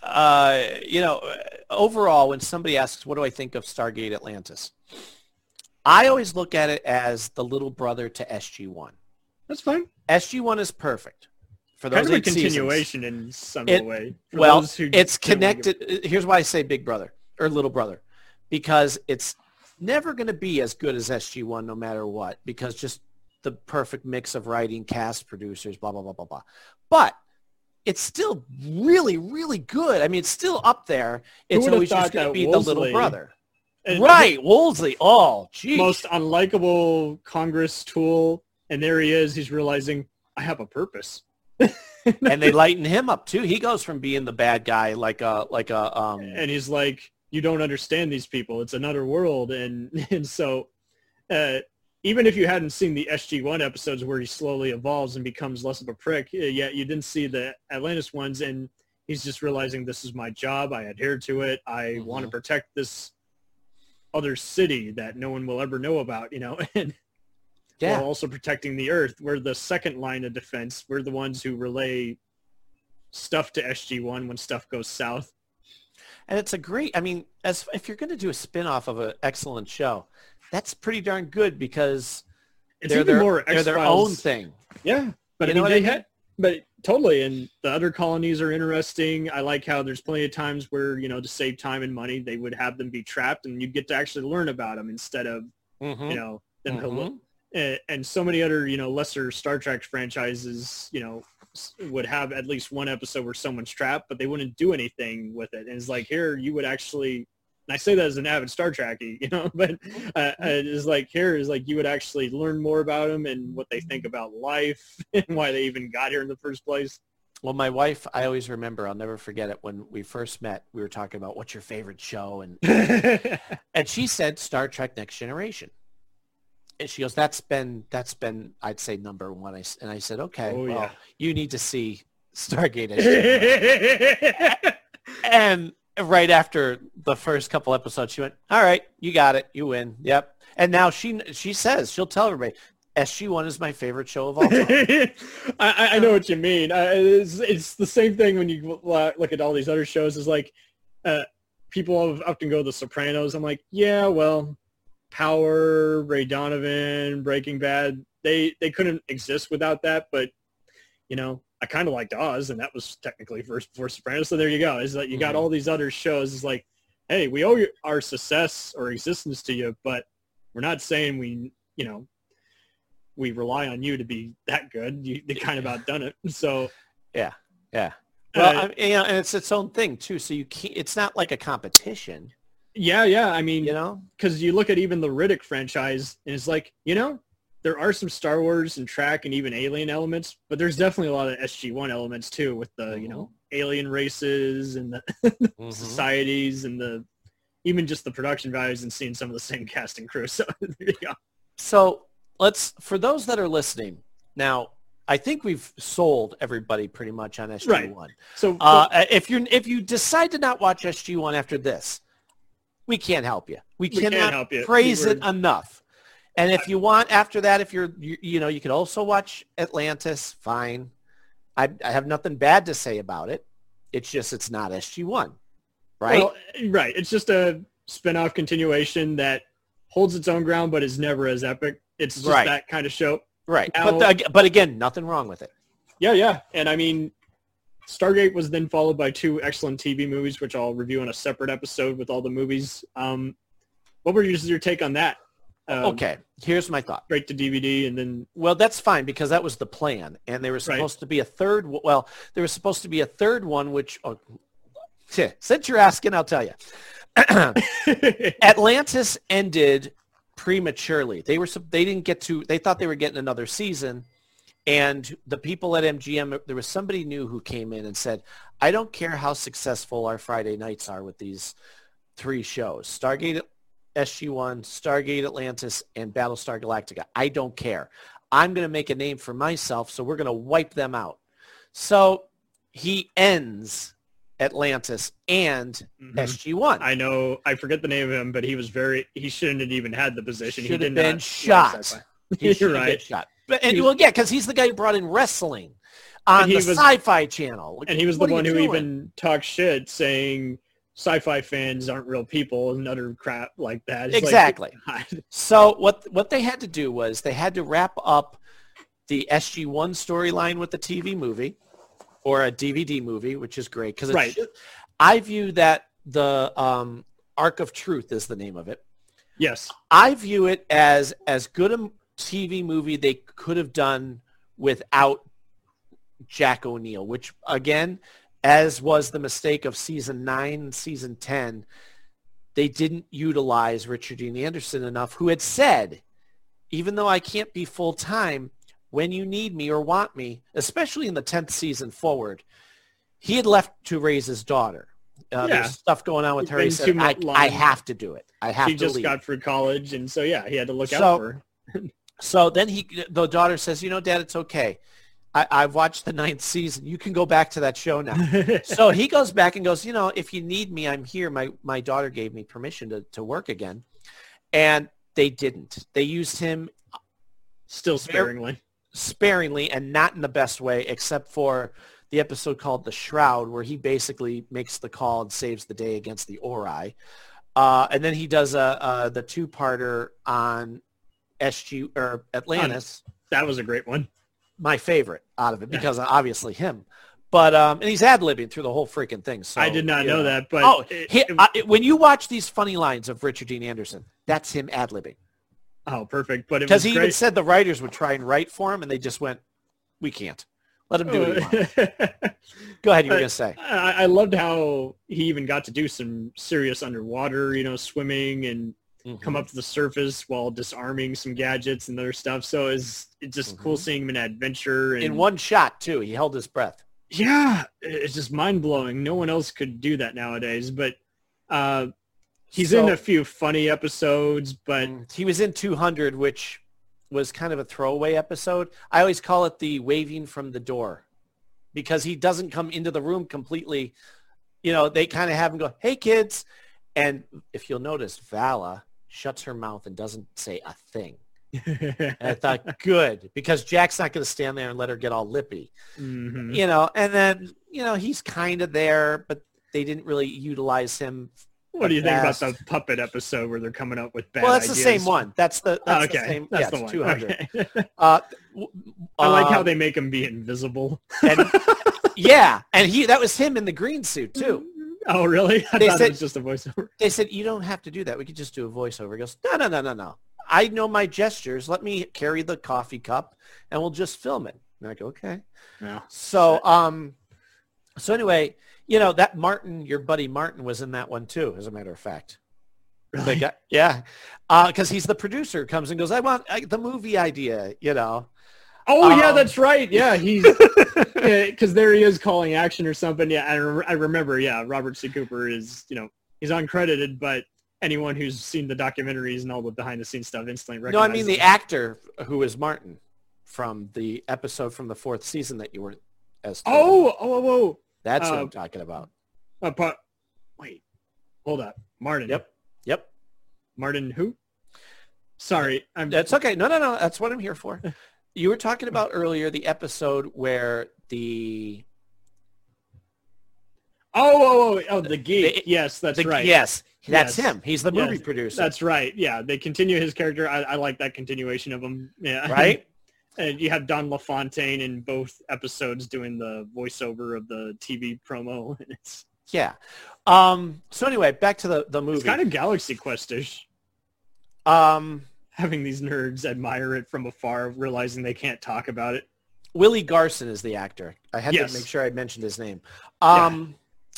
Speaker 11: uh, you know, overall, when somebody asks, "What do I think of Stargate Atlantis?" I always look at it as the little brother to SG One.
Speaker 19: That's fine.
Speaker 11: SG One is perfect for those
Speaker 19: Kind of a
Speaker 11: eight seasons.
Speaker 19: continuation in some
Speaker 11: It-
Speaker 19: way.
Speaker 11: Well, it's
Speaker 19: don't give-
Speaker 11: connected. Here's why I say Big Brother or Little Brother, because it's never going to be as good as SG One, no matter what, because just the perfect mix of writing, cast, producers, blah blah blah blah blah. But it's still really, really good. I mean, it's still up there. It's always just going to be the little brother. right, Woolsey. Oh, geez.
Speaker 19: most unlikable Congress tool, and there he is. He's realizing I have a purpose.
Speaker 11: and they lighten him up too. He goes from being the bad guy, like a like a um.
Speaker 19: and he's like, "You don't understand these people. It's another world." And and so, uh, even if you hadn't seen the SG One episodes where he slowly evolves and becomes less of a prick, uh, yet you didn't see the Atlantis ones, and he's just realizing this is my job. I adhere to it. I want to protect this other city that no one will ever know about. You know, and
Speaker 11: Yeah.
Speaker 19: while also protecting the Earth. We're the second line of defense. We're the ones who relay stuff to SG-1 when stuff goes south.
Speaker 11: And it's a great. I mean, as if you're going to do a spin-off of an excellent show, that's pretty darn good because
Speaker 19: It's
Speaker 11: they're
Speaker 19: even
Speaker 11: their,
Speaker 19: more
Speaker 11: they're their own thing.
Speaker 19: Yeah, but
Speaker 11: You
Speaker 19: I mean, they
Speaker 11: I mean?
Speaker 19: had, but totally. And the other colonies are interesting. I like how there's plenty of times where you know to save time and money, they would have them be trapped, and you get to actually learn about them instead of
Speaker 11: Mhm.
Speaker 19: you know them.
Speaker 11: Mhm.
Speaker 19: Uh, and so many other you know lesser Star Trek franchises, you know, would have at least one episode where someone's trapped, but they wouldn't do anything with it. And it's like here, you would actually. And I say that as an avid Star Trekkie, you know, but uh, it is like here is like you would actually learn more about them and what they think about life and why they even got here in the first place.
Speaker 11: Well, my wife, I always remember. I'll never forget it. When we first met, we were talking about what's your favorite show, and and she said Star Trek: Next Generation. And she goes, "That's been that's been I'd say number one." I and I said, "Okay,
Speaker 19: Oh,
Speaker 11: well,
Speaker 19: yeah.
Speaker 11: you need to see Stargate." And right after the first couple episodes, she went, "All right, you got it, you win, yep." And now she she says she'll tell everybody, "SG One is my favorite show of all time."
Speaker 19: I, I know what you mean. Uh, it's, it's the same thing when you uh, look at all these other shows. Is like uh, people often go to The Sopranos. I'm like, yeah, well, Power, Ray Donovan, Breaking Bad. They they couldn't exist without that. But you know, I kind of liked Oz, and that was technically first before Sopranos. So there you go. Is that you got
Speaker 11: Mhm.
Speaker 19: all these other shows? Is like, hey, we owe our success or existence to you, but we're not saying we, you know, we rely on you to be that good. You, you kind of outdone it. So
Speaker 11: Yeah, yeah. Well,
Speaker 19: Uh,
Speaker 11: I, you know, and it's its own thing too. So you can't. It's not like a competition.
Speaker 19: Yeah, yeah. I mean,
Speaker 11: You know.
Speaker 19: because you look at even the Riddick franchise, and it's like, you know, there are some Star Wars and Trek and even alien elements, but there's definitely a lot of SG-1 elements too, with the you know alien races and the
Speaker 11: Mm-hmm.
Speaker 19: societies and the even just the production values and seeing some of the same cast and crew. So go.
Speaker 11: So let's for those that are listening now. I think we've sold everybody pretty much on SG
Speaker 19: Right.
Speaker 11: One.
Speaker 19: So
Speaker 11: Uh, if you if you decide to not watch SG One after this, we can't help you. We
Speaker 19: We can't
Speaker 11: cannot
Speaker 19: help you.
Speaker 11: praise
Speaker 19: We
Speaker 11: it enough. And if you want after that, if you're you, you know you could also watch Atlantis. Fine, I, I have nothing bad to say about it. It's just it's not SG One, right?
Speaker 19: Well, right. It's just a spin-off continuation that holds its own ground, but is never as epic. It's just
Speaker 11: Right.
Speaker 19: that kind of show.
Speaker 11: right.
Speaker 19: now-
Speaker 11: but the, but again, nothing wrong with it.
Speaker 19: Yeah, yeah. And I mean, Stargate was then followed by two excellent TV movies, which I'll review in a separate episode with all the movies. Um, what were your, your take on that? Um,
Speaker 11: okay, here's my thought.
Speaker 19: Straight to DVD and then
Speaker 11: Well, that's fine because that was the plan, and there was
Speaker 19: Right.
Speaker 11: supposed to be a third. Well, there was supposed to be a third one, which oh, tch, since you're asking, I'll tell you. Atlantis ended prematurely. They were they didn't get to. They thought they were getting another season, and the people at MGM, there was somebody new who came in and said, "I don't care how successful our Friday nights are with these three shows: Stargate SG-1, Stargate Atlantis, and Battlestar Galactica. I don't care. I'm going to make a name for myself, so we're going to wipe them out." So he ends Atlantis and mm-hmm. SG-1.
Speaker 19: I know I forget the name of him, but he was very he shouldn't have even had the position.
Speaker 11: Should
Speaker 19: he
Speaker 11: have
Speaker 19: did
Speaker 11: been shot. He should have been
Speaker 19: right.
Speaker 11: shot. But and well, yeah, because he's the guy who brought in wrestling on
Speaker 19: he
Speaker 11: the
Speaker 19: was-
Speaker 11: Sci-Fi Channel.
Speaker 19: And he was the one who
Speaker 11: doing?
Speaker 19: even talked shit saying sci-fi fans aren't real people and other crap like that. It's
Speaker 11: exactly.
Speaker 19: God.
Speaker 11: So what what they had to do was they had to wrap up the SG-1 storyline with the TV movie or a DVD movie, which is great because
Speaker 19: Right.
Speaker 11: I view that the um, Ark of Truth is the name of it.
Speaker 19: Yes.
Speaker 11: I view it as as good a TV movie they could have done without Jack O'Neill, which again, as was the mistake of season nine, and season ten, they didn't utilize Richard Dean Anderson enough, who had said, even though I can't be full time, when you need me or want me, especially in the tenth season forward, he had left to raise his daughter. Uh,
Speaker 19: Yeah.
Speaker 11: There's stuff going on with her. He said, I, I have to do it. I have
Speaker 19: He
Speaker 11: to
Speaker 19: just
Speaker 11: leave.
Speaker 19: got through college and so yeah, he had to look
Speaker 11: So-
Speaker 19: out for her.
Speaker 11: So then he, the daughter says, you know, Dad, it's okay. I, I've watched the ninth season. You can go back to that show now. so he goes back and goes, you know, if you need me, I'm here. My my daughter gave me permission to, to work again. And they didn't. They used him
Speaker 19: Still sparingly.
Speaker 11: sparingly and not in the best way, except for the episode called The Shroud, where he basically makes the call and saves the day against the Ori. Uh, and then he does a, uh the two-parter on SG or Atlantis.
Speaker 19: That was a great one.
Speaker 11: my favorite out of it because obviously him. But um, and he's ad libbing through the whole freaking thing. So
Speaker 19: I did not
Speaker 11: you
Speaker 19: know that, but
Speaker 11: oh,
Speaker 19: it-
Speaker 11: he,
Speaker 19: it-
Speaker 11: uh, when you watch these funny lines of Richard Dean Anderson, that's him ad libbing
Speaker 19: Oh, perfect. But
Speaker 11: because he even said the writers would try and write for him, and they just went, "We can't. Let him do what he wants." Go ahead. You were
Speaker 19: I-
Speaker 11: gonna say.
Speaker 19: I, I loved how he even got to do some serious underwater, you know, swimming and
Speaker 11: Mm-hmm.
Speaker 19: come up to the surface while disarming some gadgets and other stuff. So it's it's just cool seeing him in adventure and
Speaker 11: Mm-hmm. in one shot too. He held his breath.
Speaker 19: yeah, it's just mind blowing. No one else could do that nowadays. But uh, he's in a few funny episodes, but
Speaker 11: He was in 200, which was kind of a throwaway episode. I always call it the waving from the door because he doesn't come into the room completely. You know, they kind of have him go, hey, kids. And if you'll notice, Vala shuts her mouth and doesn't say a thing. And I thought, good, because Jack's not going to stand there and let her get all lippy.
Speaker 19: Mhm.
Speaker 11: You know, and then, you know, he's kind of there, but they didn't really utilize him.
Speaker 19: what do you think about the puppet episode where they're coming up with bad
Speaker 11: Well, that's the same one. That's the, that's
Speaker 19: Oh, okay,
Speaker 11: the same.
Speaker 19: that's
Speaker 11: yeah,
Speaker 19: the one.
Speaker 11: 200.
Speaker 19: Okay.
Speaker 11: Uh,
Speaker 19: I like how
Speaker 11: um,
Speaker 19: they make him be invisible.
Speaker 11: and, yeah, and he that was him in the green suit too.
Speaker 19: Oh, really? I
Speaker 11: They
Speaker 19: thought
Speaker 11: said-
Speaker 19: it was just a voiceover.
Speaker 11: They said you don't have to do that. We could just do a voiceover. He goes, no, no, no, no, no. I know my gestures. Let me carry the coffee cup, and we'll just film it. And I go, okay.
Speaker 19: Yeah.
Speaker 11: So, um, so anyway, you know that Martin, your buddy Martin, was in that one too. As a matter of fact. The guy- yeah, because he's the producer. Comes and goes. I want I, the movie idea. You know.
Speaker 19: Oh yeah,
Speaker 11: Um,
Speaker 19: that's right. Yeah, he's because there he is calling action or something. Yeah, I, re- I remember. Yeah, Robert C. Cooper is you know he's uncredited, but anyone who's seen the documentaries and all the behind the scenes stuff instantly recognizes.
Speaker 11: No, I mean the
Speaker 19: him.
Speaker 11: actor who is Martin from the episode from the fourth season that you weren't as.
Speaker 19: Oh, oh, oh, oh.
Speaker 11: that's what
Speaker 19: uh,
Speaker 11: I'm talking about.
Speaker 19: Uh, pa- wait, hold up, Martin.
Speaker 11: Yep, yep.
Speaker 19: Martin who? Sorry, I'm.
Speaker 11: That's okay. No, no, no. That's what I'm here for. You were talking about earlier the episode where the
Speaker 19: Oh, oh, oh, oh, the geek. yes, that's
Speaker 11: the-
Speaker 19: right.
Speaker 11: yes, that's
Speaker 19: Yes.
Speaker 11: him. He's the movie
Speaker 19: Yes,
Speaker 11: producer.
Speaker 19: That's right. Yeah, they continue his character. I, I like that continuation of him. Yeah.
Speaker 11: right.
Speaker 19: And you have Don LaFontaine in both episodes doing the voiceover of the TV promo, and it's
Speaker 11: Yeah. Um, so anyway, back to the, the movie.
Speaker 19: it's kind of Galaxy Quest-ish.
Speaker 11: Um,
Speaker 19: having these nerds admire it from afar, realizing they can't talk about it.
Speaker 11: Willie Garson is the actor. I had
Speaker 19: Yes.
Speaker 11: to make sure I mentioned his name. Um,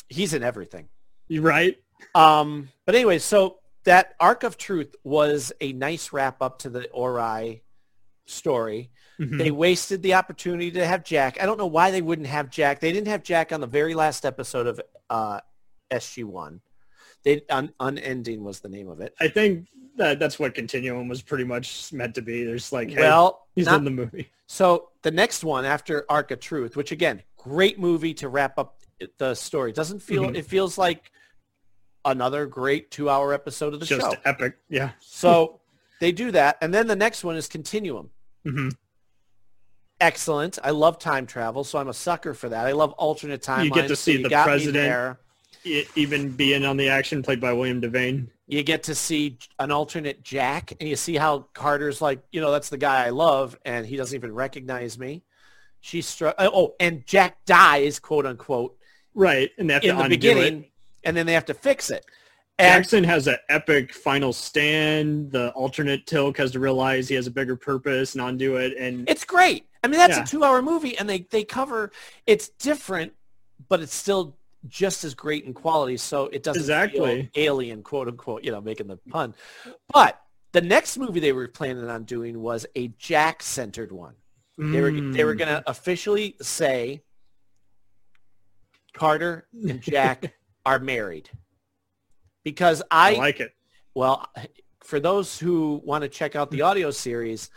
Speaker 11: He's in everything.
Speaker 19: You're right?
Speaker 11: Um, but anyway, so that Ark of Truth was a nice wrap up to the Ori story.
Speaker 19: Mhm.
Speaker 11: They wasted the opportunity to have Jack. I don't know why they wouldn't have Jack. They didn't have Jack on the very last episode of uh, SG1. They un- Unending was the name of it.
Speaker 19: I think that that's what Continuum was pretty much meant to be. There's like, hey,
Speaker 11: well,
Speaker 19: he's
Speaker 11: not-
Speaker 19: in the movie.
Speaker 11: So the next one after Ark of Truth, which again, great movie to wrap up the story. Doesn't feel
Speaker 19: Mhm.
Speaker 11: it feels like another great two-hour episode of the
Speaker 19: Just
Speaker 11: show.
Speaker 19: epic. Yeah.
Speaker 11: So they do that, and then the next one is Continuum.
Speaker 19: hmm
Speaker 11: Excellent. I love time travel, so I'm a sucker for that. I love alternate timelines.
Speaker 19: You get to see
Speaker 11: you
Speaker 19: the president even being on the action, played by William Devane.
Speaker 11: You get to see an alternate Jack, and you see how Carter's like, you know, that's the guy I love, and he doesn't even recognize me. She's str- uh, oh, and Jack dies, quote unquote,
Speaker 19: Right, and they have
Speaker 11: in
Speaker 19: to
Speaker 11: the
Speaker 19: undo
Speaker 11: beginning,
Speaker 19: it.
Speaker 11: and then they have to fix it. And
Speaker 19: Jackson has an epic final stand. The alternate Teal'c has to realize he has a bigger purpose and undo it. And
Speaker 11: it's great. I mean, that's
Speaker 19: Yeah.
Speaker 11: a two-hour movie, and they they cover. It's different, but it's still just as great in quality. So it doesn't
Speaker 19: Exactly.
Speaker 11: feel alien, quote unquote. You know, making the pun. But the next movie they were planning on doing was a Jack-centered one. They were they were
Speaker 19: Mm.
Speaker 11: going to officially say Carter and Jack are married because I,
Speaker 19: I like it.
Speaker 11: well, for those who want to check out the audio series,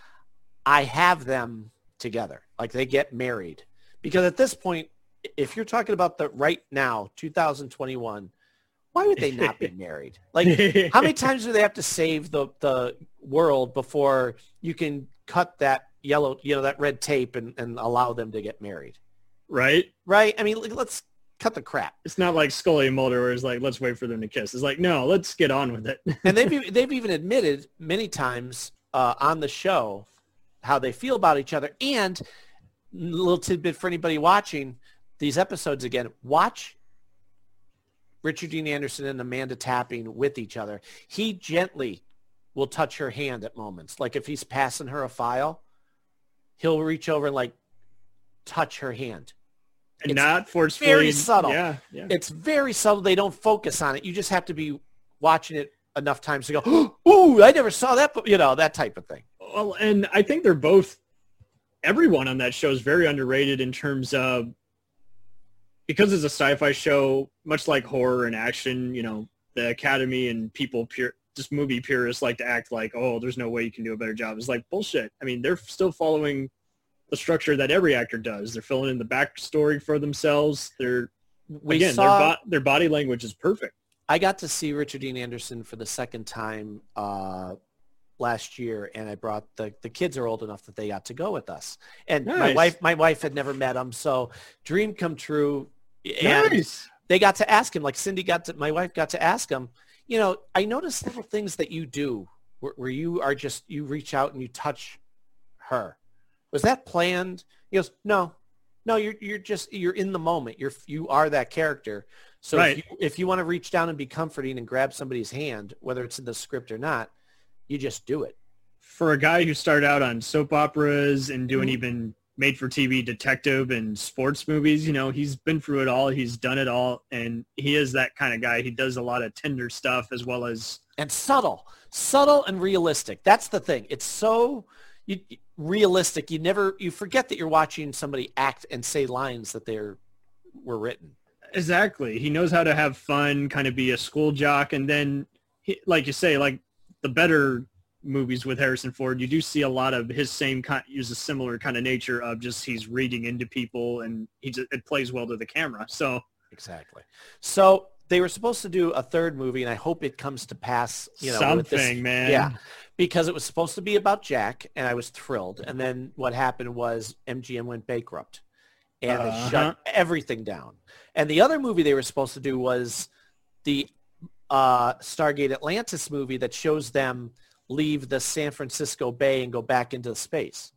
Speaker 11: I have them together. Like they get married. Because at this point, if you're talking about the right now, 2021, why would they not be married? Like how many times do they have to save the, the world before you can cut that yellow, you know, that red tape and, and allow them to get married?
Speaker 19: Right?
Speaker 11: Right? I mean, let's cut the crap.
Speaker 19: It's not like Scully and Mulder where it's like, let's wait for them to kiss. It's like, no, let's get on with it.
Speaker 11: and they've they've even admitted many times uh, on the show how they feel about each other. And a little tidbit for anybody watching these episodes again: watch Richard Dean Anderson and Amanda Tapping with each other. He gently will touch her hand at moments, like if he's passing her a file, he'll reach over and like touch her hand.
Speaker 19: and
Speaker 11: It's
Speaker 19: not forcefully.
Speaker 11: very subtle.
Speaker 19: Yeah, yeah.
Speaker 11: It's very subtle. They don't focus on it. You just have to be watching it enough times to go, ooh, I never saw that, but you know, that type of thing.
Speaker 19: Well, and I think they're both. Everyone on that show is very underrated in terms of because it's a sci-fi show, much like horror and action. You know, the Academy and people pure just movie purists like to act like, oh, there's no way you can do a better job. It's like bullshit. I mean, they're still following the structure that every actor does. They're filling in the backstory for themselves. They're
Speaker 11: We
Speaker 19: again,
Speaker 11: saw-
Speaker 19: their, bo- their body language is perfect.
Speaker 11: I got to see Richard Dean Anderson for the second time uh, last year, and I brought the the kids are old enough that they got to go with us. And my wife my wife had never met him, so dream come true. And
Speaker 19: Nice.
Speaker 11: they got to ask him, like Cindy got to my wife got to ask him. You know, I noticed little things that you do where, where you are just you reach out and you touch her. Was that planned? He goes, no, no. You're you're just you're in the moment. You're you are that character. So
Speaker 19: Right.
Speaker 11: if, you, if you want to reach down and be comforting and grab somebody's hand, whether it's in the script or not, you just do it.
Speaker 19: for a guy who started out on soap operas and doing
Speaker 11: Mhm.
Speaker 19: even made for TV detective and sports movies, you know, he's been through it all. He's done it all. And he is that kind of guy. He does a lot of tender stuff as well as
Speaker 11: And subtle, subtle and realistic. That's the thing. It's so you, realistic. You never you forget that you're watching somebody act and say lines that they're were written.
Speaker 19: exactly. He knows how to have fun, kind of be a school jock. And then, he, like you say, like the better movies with Harrison Ford, you do see a lot of his same kind, use a similar kind of nature of just he's reading into people and he just, it plays well to the camera. So
Speaker 11: Exactly. So they were supposed to do a third movie, and I hope it comes to pass. You know, with this-
Speaker 19: Something, man.
Speaker 11: Yeah, because it was supposed to be about Jack, and I was thrilled. And then what happened was MGM went bankrupt, and
Speaker 19: Uh-huh.
Speaker 11: shut everything down. And the other movie they were supposed to do was the uh, Stargate Atlantis movie that shows them leave the San Francisco Bay and go back into space.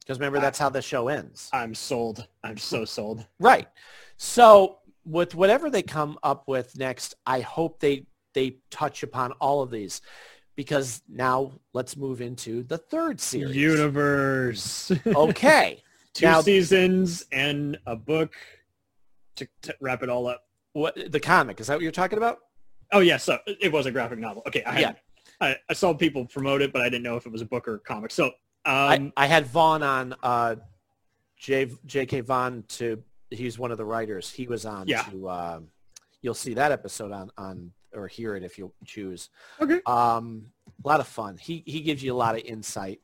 Speaker 11: Because remember, that's how the show ends.
Speaker 19: I'm sold. I'm so sold.
Speaker 11: Right. So with whatever they come up with next, I hope they they touch upon all of these. Because now let's move into the third series.
Speaker 19: Universe.
Speaker 11: Okay.
Speaker 19: Two
Speaker 11: Now-
Speaker 19: seasons and a book to, to wrap it all up.
Speaker 11: What the comic? Is that what you're talking about?
Speaker 19: Oh yeah, so it was a graphic novel. Okay, I
Speaker 11: Yeah.
Speaker 19: I, I saw people promote it, but I didn't know if it was a book or a comic. So um,
Speaker 11: I, I had Vaughn on uh, J J.K. Vaughn to he's one of the writers. He was on
Speaker 19: Yeah.
Speaker 11: to um, you'll see that episode on on or hear it if you choose.
Speaker 19: Okay.
Speaker 11: Um, a lot of fun. He he gives you a lot of insight.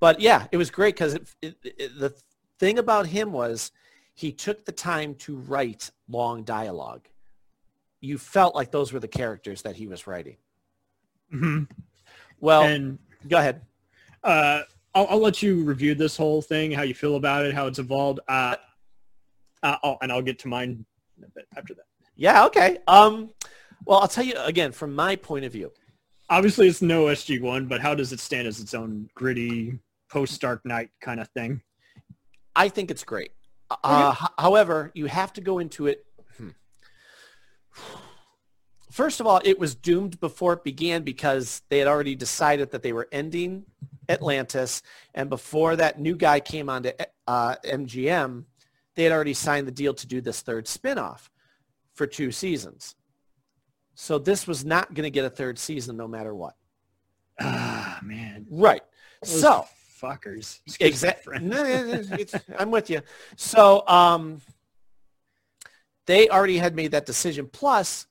Speaker 11: But yeah, it was great because the thing about him was he took the time to write long dialogue. You felt like those were the characters that he was writing.
Speaker 19: Mhm.
Speaker 11: Well,
Speaker 19: and
Speaker 11: go ahead.
Speaker 19: Uh, I'll, I'll let you review this whole thing, how you feel about it, how it's evolved. Uh, uh, oh, and I'll get to mine in a bit after that.
Speaker 11: Yeah, okay. Um, well, I'll tell you again from my point of view.
Speaker 19: Obviously, it's no SG One, but how does it stand as its own gritty post Dark Knight kind of thing?
Speaker 11: I think it's great. Uh, h- however, you have to go into it. hmm. First of all, it was doomed before it began because they had already decided that they were ending Atlantis, and before that new guy came onto uh, MGM, they had already signed the deal to do this third spinoff for two seasons. So this was not going to get a third season no matter what.
Speaker 19: Ah, man.
Speaker 11: Right.
Speaker 19: Those
Speaker 11: so
Speaker 19: fuckers.
Speaker 11: Exactly. I'm with you. So um, they already had made that decision. Plus,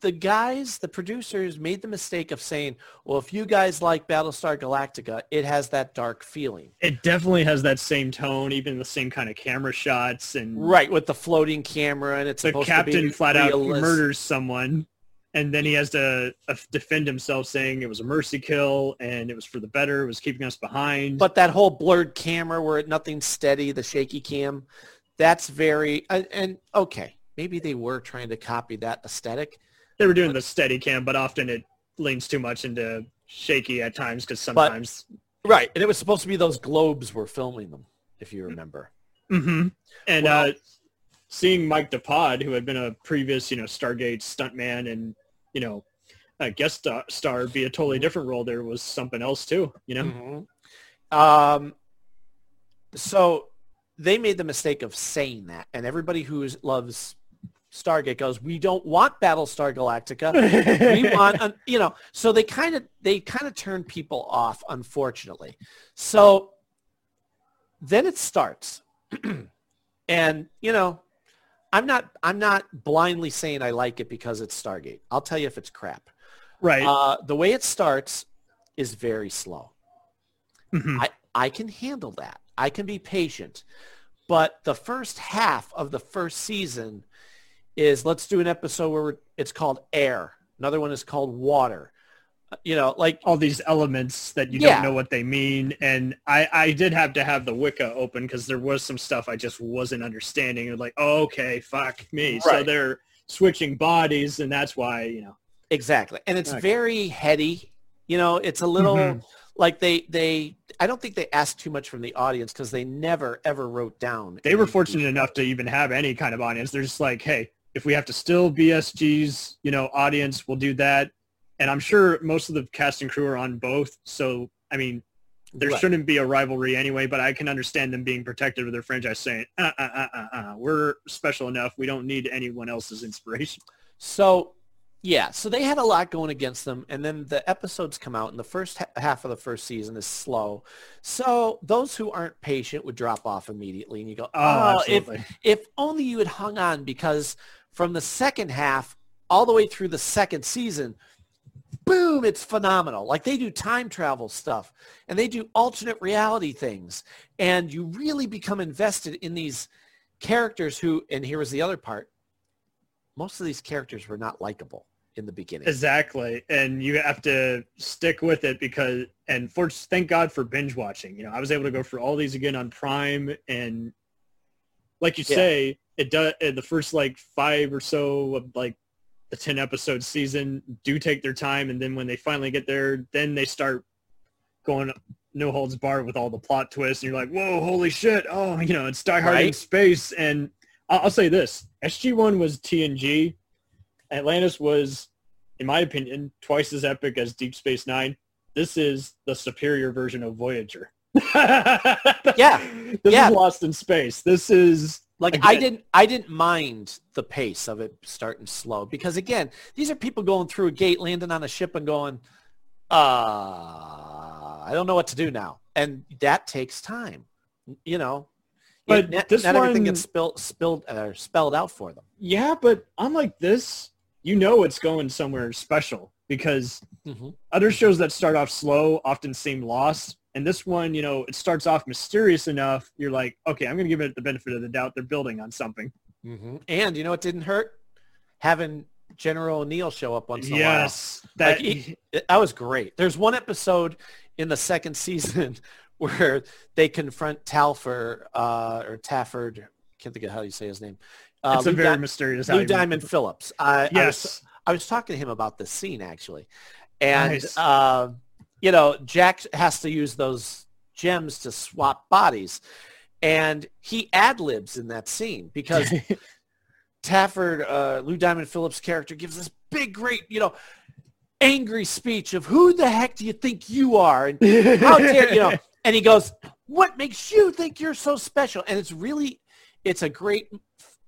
Speaker 11: the guys, the producers, made the mistake of saying, "Well, if you guys like Battlestar Galactica, it has that dark feeling."
Speaker 19: It definitely has that same tone, even the same kind of camera shots, and
Speaker 11: Right, with the floating camera, and it's
Speaker 19: the captain
Speaker 11: to be
Speaker 19: flat out murders someone, and then he has to uh, defend himself, saying it was a mercy kill and it was for the better. It was keeping us behind.
Speaker 11: But that whole blurred camera where it, nothing's steady, the shaky cam, that's very and, and okay. Maybe they were trying to copy that aesthetic.
Speaker 19: They were doing the steady cam, but often it leans too much into shaky at times because sometimes.
Speaker 11: Right, and it was supposed to be those globes were filming them, if you remember.
Speaker 19: hmm And
Speaker 11: Well-
Speaker 19: uh, seeing Mike Dopud, who had been a previous, you know, Stargate stuntman and, you know, a guest star, star be a totally different role there was something else too, you know?
Speaker 11: Um, so they made the mistake of saying that, and everybody who loves Stargate goes, "We don't want Battlestar Galactica. we want, an, you know." So they kind of they kind of turn people off, unfortunately. So then it starts, and you know, I'm not I'm not blindly saying I like it because it's Stargate. I'll tell you if it's crap.
Speaker 19: Right.
Speaker 11: Uh, the way it starts is very slow.
Speaker 19: Mhm.
Speaker 11: I, I can handle that. I can be patient. But the first half of the first season is let's do an episode where it's called air. Another one is called water. You know, like
Speaker 19: all these elements that you
Speaker 11: Yeah.
Speaker 19: don't know what they mean. And I, I did have to have the wiki open because there was some stuff I just wasn't understanding. Was like, oh, okay, fuck me. So they're switching bodies, and that's why you know.
Speaker 11: Exactly. And it's
Speaker 19: Okay.
Speaker 11: very heady. You know, it's a little
Speaker 19: Mhm.
Speaker 11: like they they I don't think they asked too much from the audience because they never ever wrote down.
Speaker 19: They were fortunate enough to even have any kind of audience. They're just like, hey, if we have to still BSG's, you know, audience, we'll do that. And I'm sure most of the cast and crew are on both. So I mean, there
Speaker 11: Right.
Speaker 19: shouldn't be a rivalry anyway. But I can understand them being protective of their franchise, saying, uh, uh, uh, uh, uh, we're special enough. We don't need anyone else's inspiration.
Speaker 11: So, yeah, so they had a lot going against them, and then the episodes come out, and the first ha- half of the first season is slow. So those who aren't patient would drop off immediately, and you go,
Speaker 19: Oh,
Speaker 11: "Oh, if if only you had hung on," because from the second half all the way through the second season, boom, it's phenomenal. Like they do time travel stuff, and they do alternate reality things, and you really become invested in these characters who. And here was the other part most of these characters were not likable in the beginning.
Speaker 19: Exactly, and you have to stick with it because, and for thank God for binge watching. You know, I was able to go for all these again on Prime, and like you
Speaker 11: Yeah.
Speaker 19: say, it does. The first like five or so of like the ten episode season do take their time, and then when they finally get there, then they start going no holds barred with all the plot twists, and you're like, whoa, holy shit! Oh, you know, it's Die Hard in space. And I'll, I'll say this: SG One was TNG. Atlantis was, in my opinion, twice as epic as Deep Space Nine. This is the superior version of Voyager.
Speaker 11: yeah,
Speaker 19: This
Speaker 11: yeah.
Speaker 19: is Lost in Space. This is
Speaker 11: Like I didn't I didn't mind the pace of it starting slow because again, these are people going through a gate, landing on a ship and going, uh I don't know what to do now. And that takes time. You know.
Speaker 19: But
Speaker 11: not,
Speaker 19: this
Speaker 11: not everything
Speaker 19: one-
Speaker 11: gets spilled spilled or spelled out for them.
Speaker 19: Yeah, but unlike this, you know it's going somewhere special because
Speaker 11: Mhm.
Speaker 19: other shows that start off slow often seem lost. And this one, you know, it starts off mysterious enough. You're like, okay, I'm going to give it the benefit of the doubt. They're building on something.
Speaker 11: And you know it didn't hurt? Having General O'Neill show up once in a while.
Speaker 19: Yes,
Speaker 11: Like,
Speaker 19: that-
Speaker 11: he- that was great. There's one episode in the second season where they confront Talfer uh, or Tafford. Can't think of how you say his name. Uh,
Speaker 19: It's a very
Speaker 11: Di-
Speaker 19: mysterious
Speaker 11: Lou Diamond Phillips. I, I was,
Speaker 19: Yes.
Speaker 11: I was talking to him about this scene actually, and
Speaker 19: Nice.
Speaker 11: uh, you know Jack has to use those gems to swap bodies, and he ad libs in that scene because Telford, uh, Lou Diamond Phillips' character gives this big, great, you know, angry speech of who the heck do you think you are, and how dare you know, and he goes, "What makes you think you're so special?" And it's really, it's a great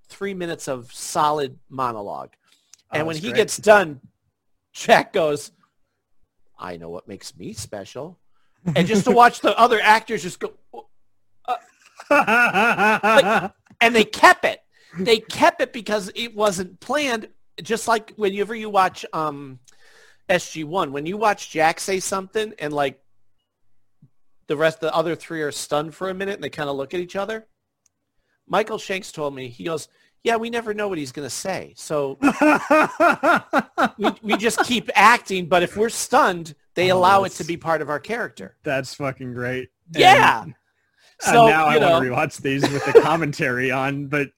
Speaker 11: three minutes of solid monologue, and
Speaker 19: Oh,
Speaker 11: when he
Speaker 19: great.
Speaker 11: gets done, Jack goes, "I know what makes me special," and just to watch the other actors just go. Like, and they kept it. They kept it because it wasn't planned. Just like whenever you watch um, SG1, when you watch Jack say something and like the rest, the other three are stunned for a minute and they kind of look at each other. Michael Shanks told me, he goes, yeah, we never know what he's going to say. So we, we just keep acting, but if we're stunned, they
Speaker 19: Oh,
Speaker 11: allow it to be part of our character.
Speaker 19: That's fucking great.
Speaker 11: Yeah.
Speaker 19: And,
Speaker 11: So,
Speaker 19: uh, now I want to rewatch these with the commentary on, but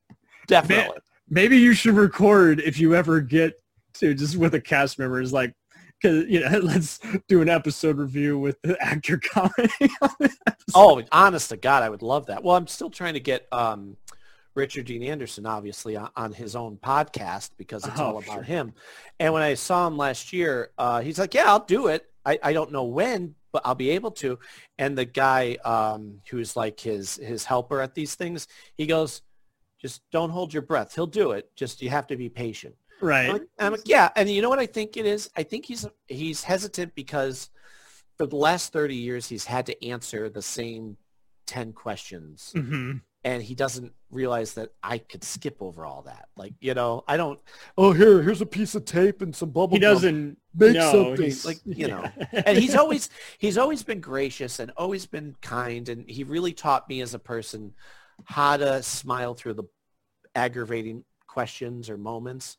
Speaker 11: Definitely.
Speaker 19: maybe you should record if you ever get to just with a cast members like because you know let's do an episode review with the actor commenting on it.
Speaker 11: Oh, honest to God, I would love that. Well, I'm still trying to get um, Richard Dean Anderson, obviously, on, on his own podcast because it's
Speaker 19: Oh,
Speaker 11: all about
Speaker 19: sure.
Speaker 11: him. And when I saw him last year, uh, he's like, yeah, I'll do it. I, I don't know when, but I'll be able to. And the guy um, who's like his, his helper at these things, he goes, just don't hold your breath. He'll do it. Just you have to be patient.
Speaker 19: Right.
Speaker 11: I'm like, I'm like, yeah, and you know what I think it is? I think he's he's hesitant because for the last 30 years he's had to answer the same 10 questions.
Speaker 19: Mhm.
Speaker 11: And he doesn't realize that I could skip over all that. Like, you know, I don't, oh, here, here's a piece of tape and some bubble
Speaker 19: He doesn't
Speaker 11: make
Speaker 19: know,
Speaker 11: something. Like, you know, and he's always, he's always been gracious and always been kind. And he really taught me as a person how to smile through the aggravating questions or moments.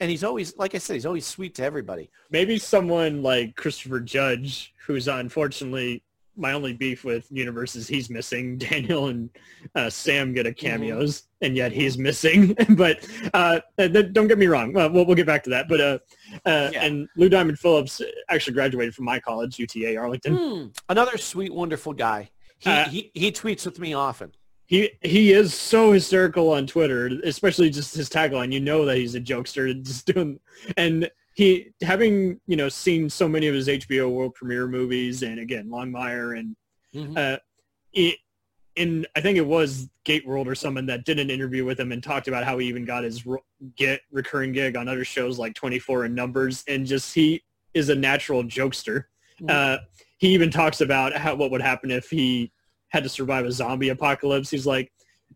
Speaker 11: And he's always, like I said, he's always sweet to everybody.
Speaker 19: maybe someone like Christopher Judge, who's unfortunately my only beef with universe is he's missing. Daniel and uh, Sam get a cameos, and yet he's missing. but uh, then- don't get me wrong. Well, we'll, we'll get back to that. But uh, uh, and Lou Diamond Phillips actually graduated from my college, UTA Arlington.
Speaker 11: Hmm, another sweet, wonderful guy. He,
Speaker 19: Uh,
Speaker 11: he, he tweets with me often.
Speaker 19: He he is so hysterical on Twitter, especially just his tagline. You know that he's a jokester, just doing and he having you know seen so many of his HBO world premiere movies, and again Longmire and
Speaker 11: Mhm.
Speaker 19: uh, it, in I think it was Gate World or someone that did an interview with him and talked about how he even got his get recurring gig on other shows like 24 and Numbers, and just he is a natural jokester. Uh, he even talks about how what would happen if he had to survive a zombie apocalypse. He's like,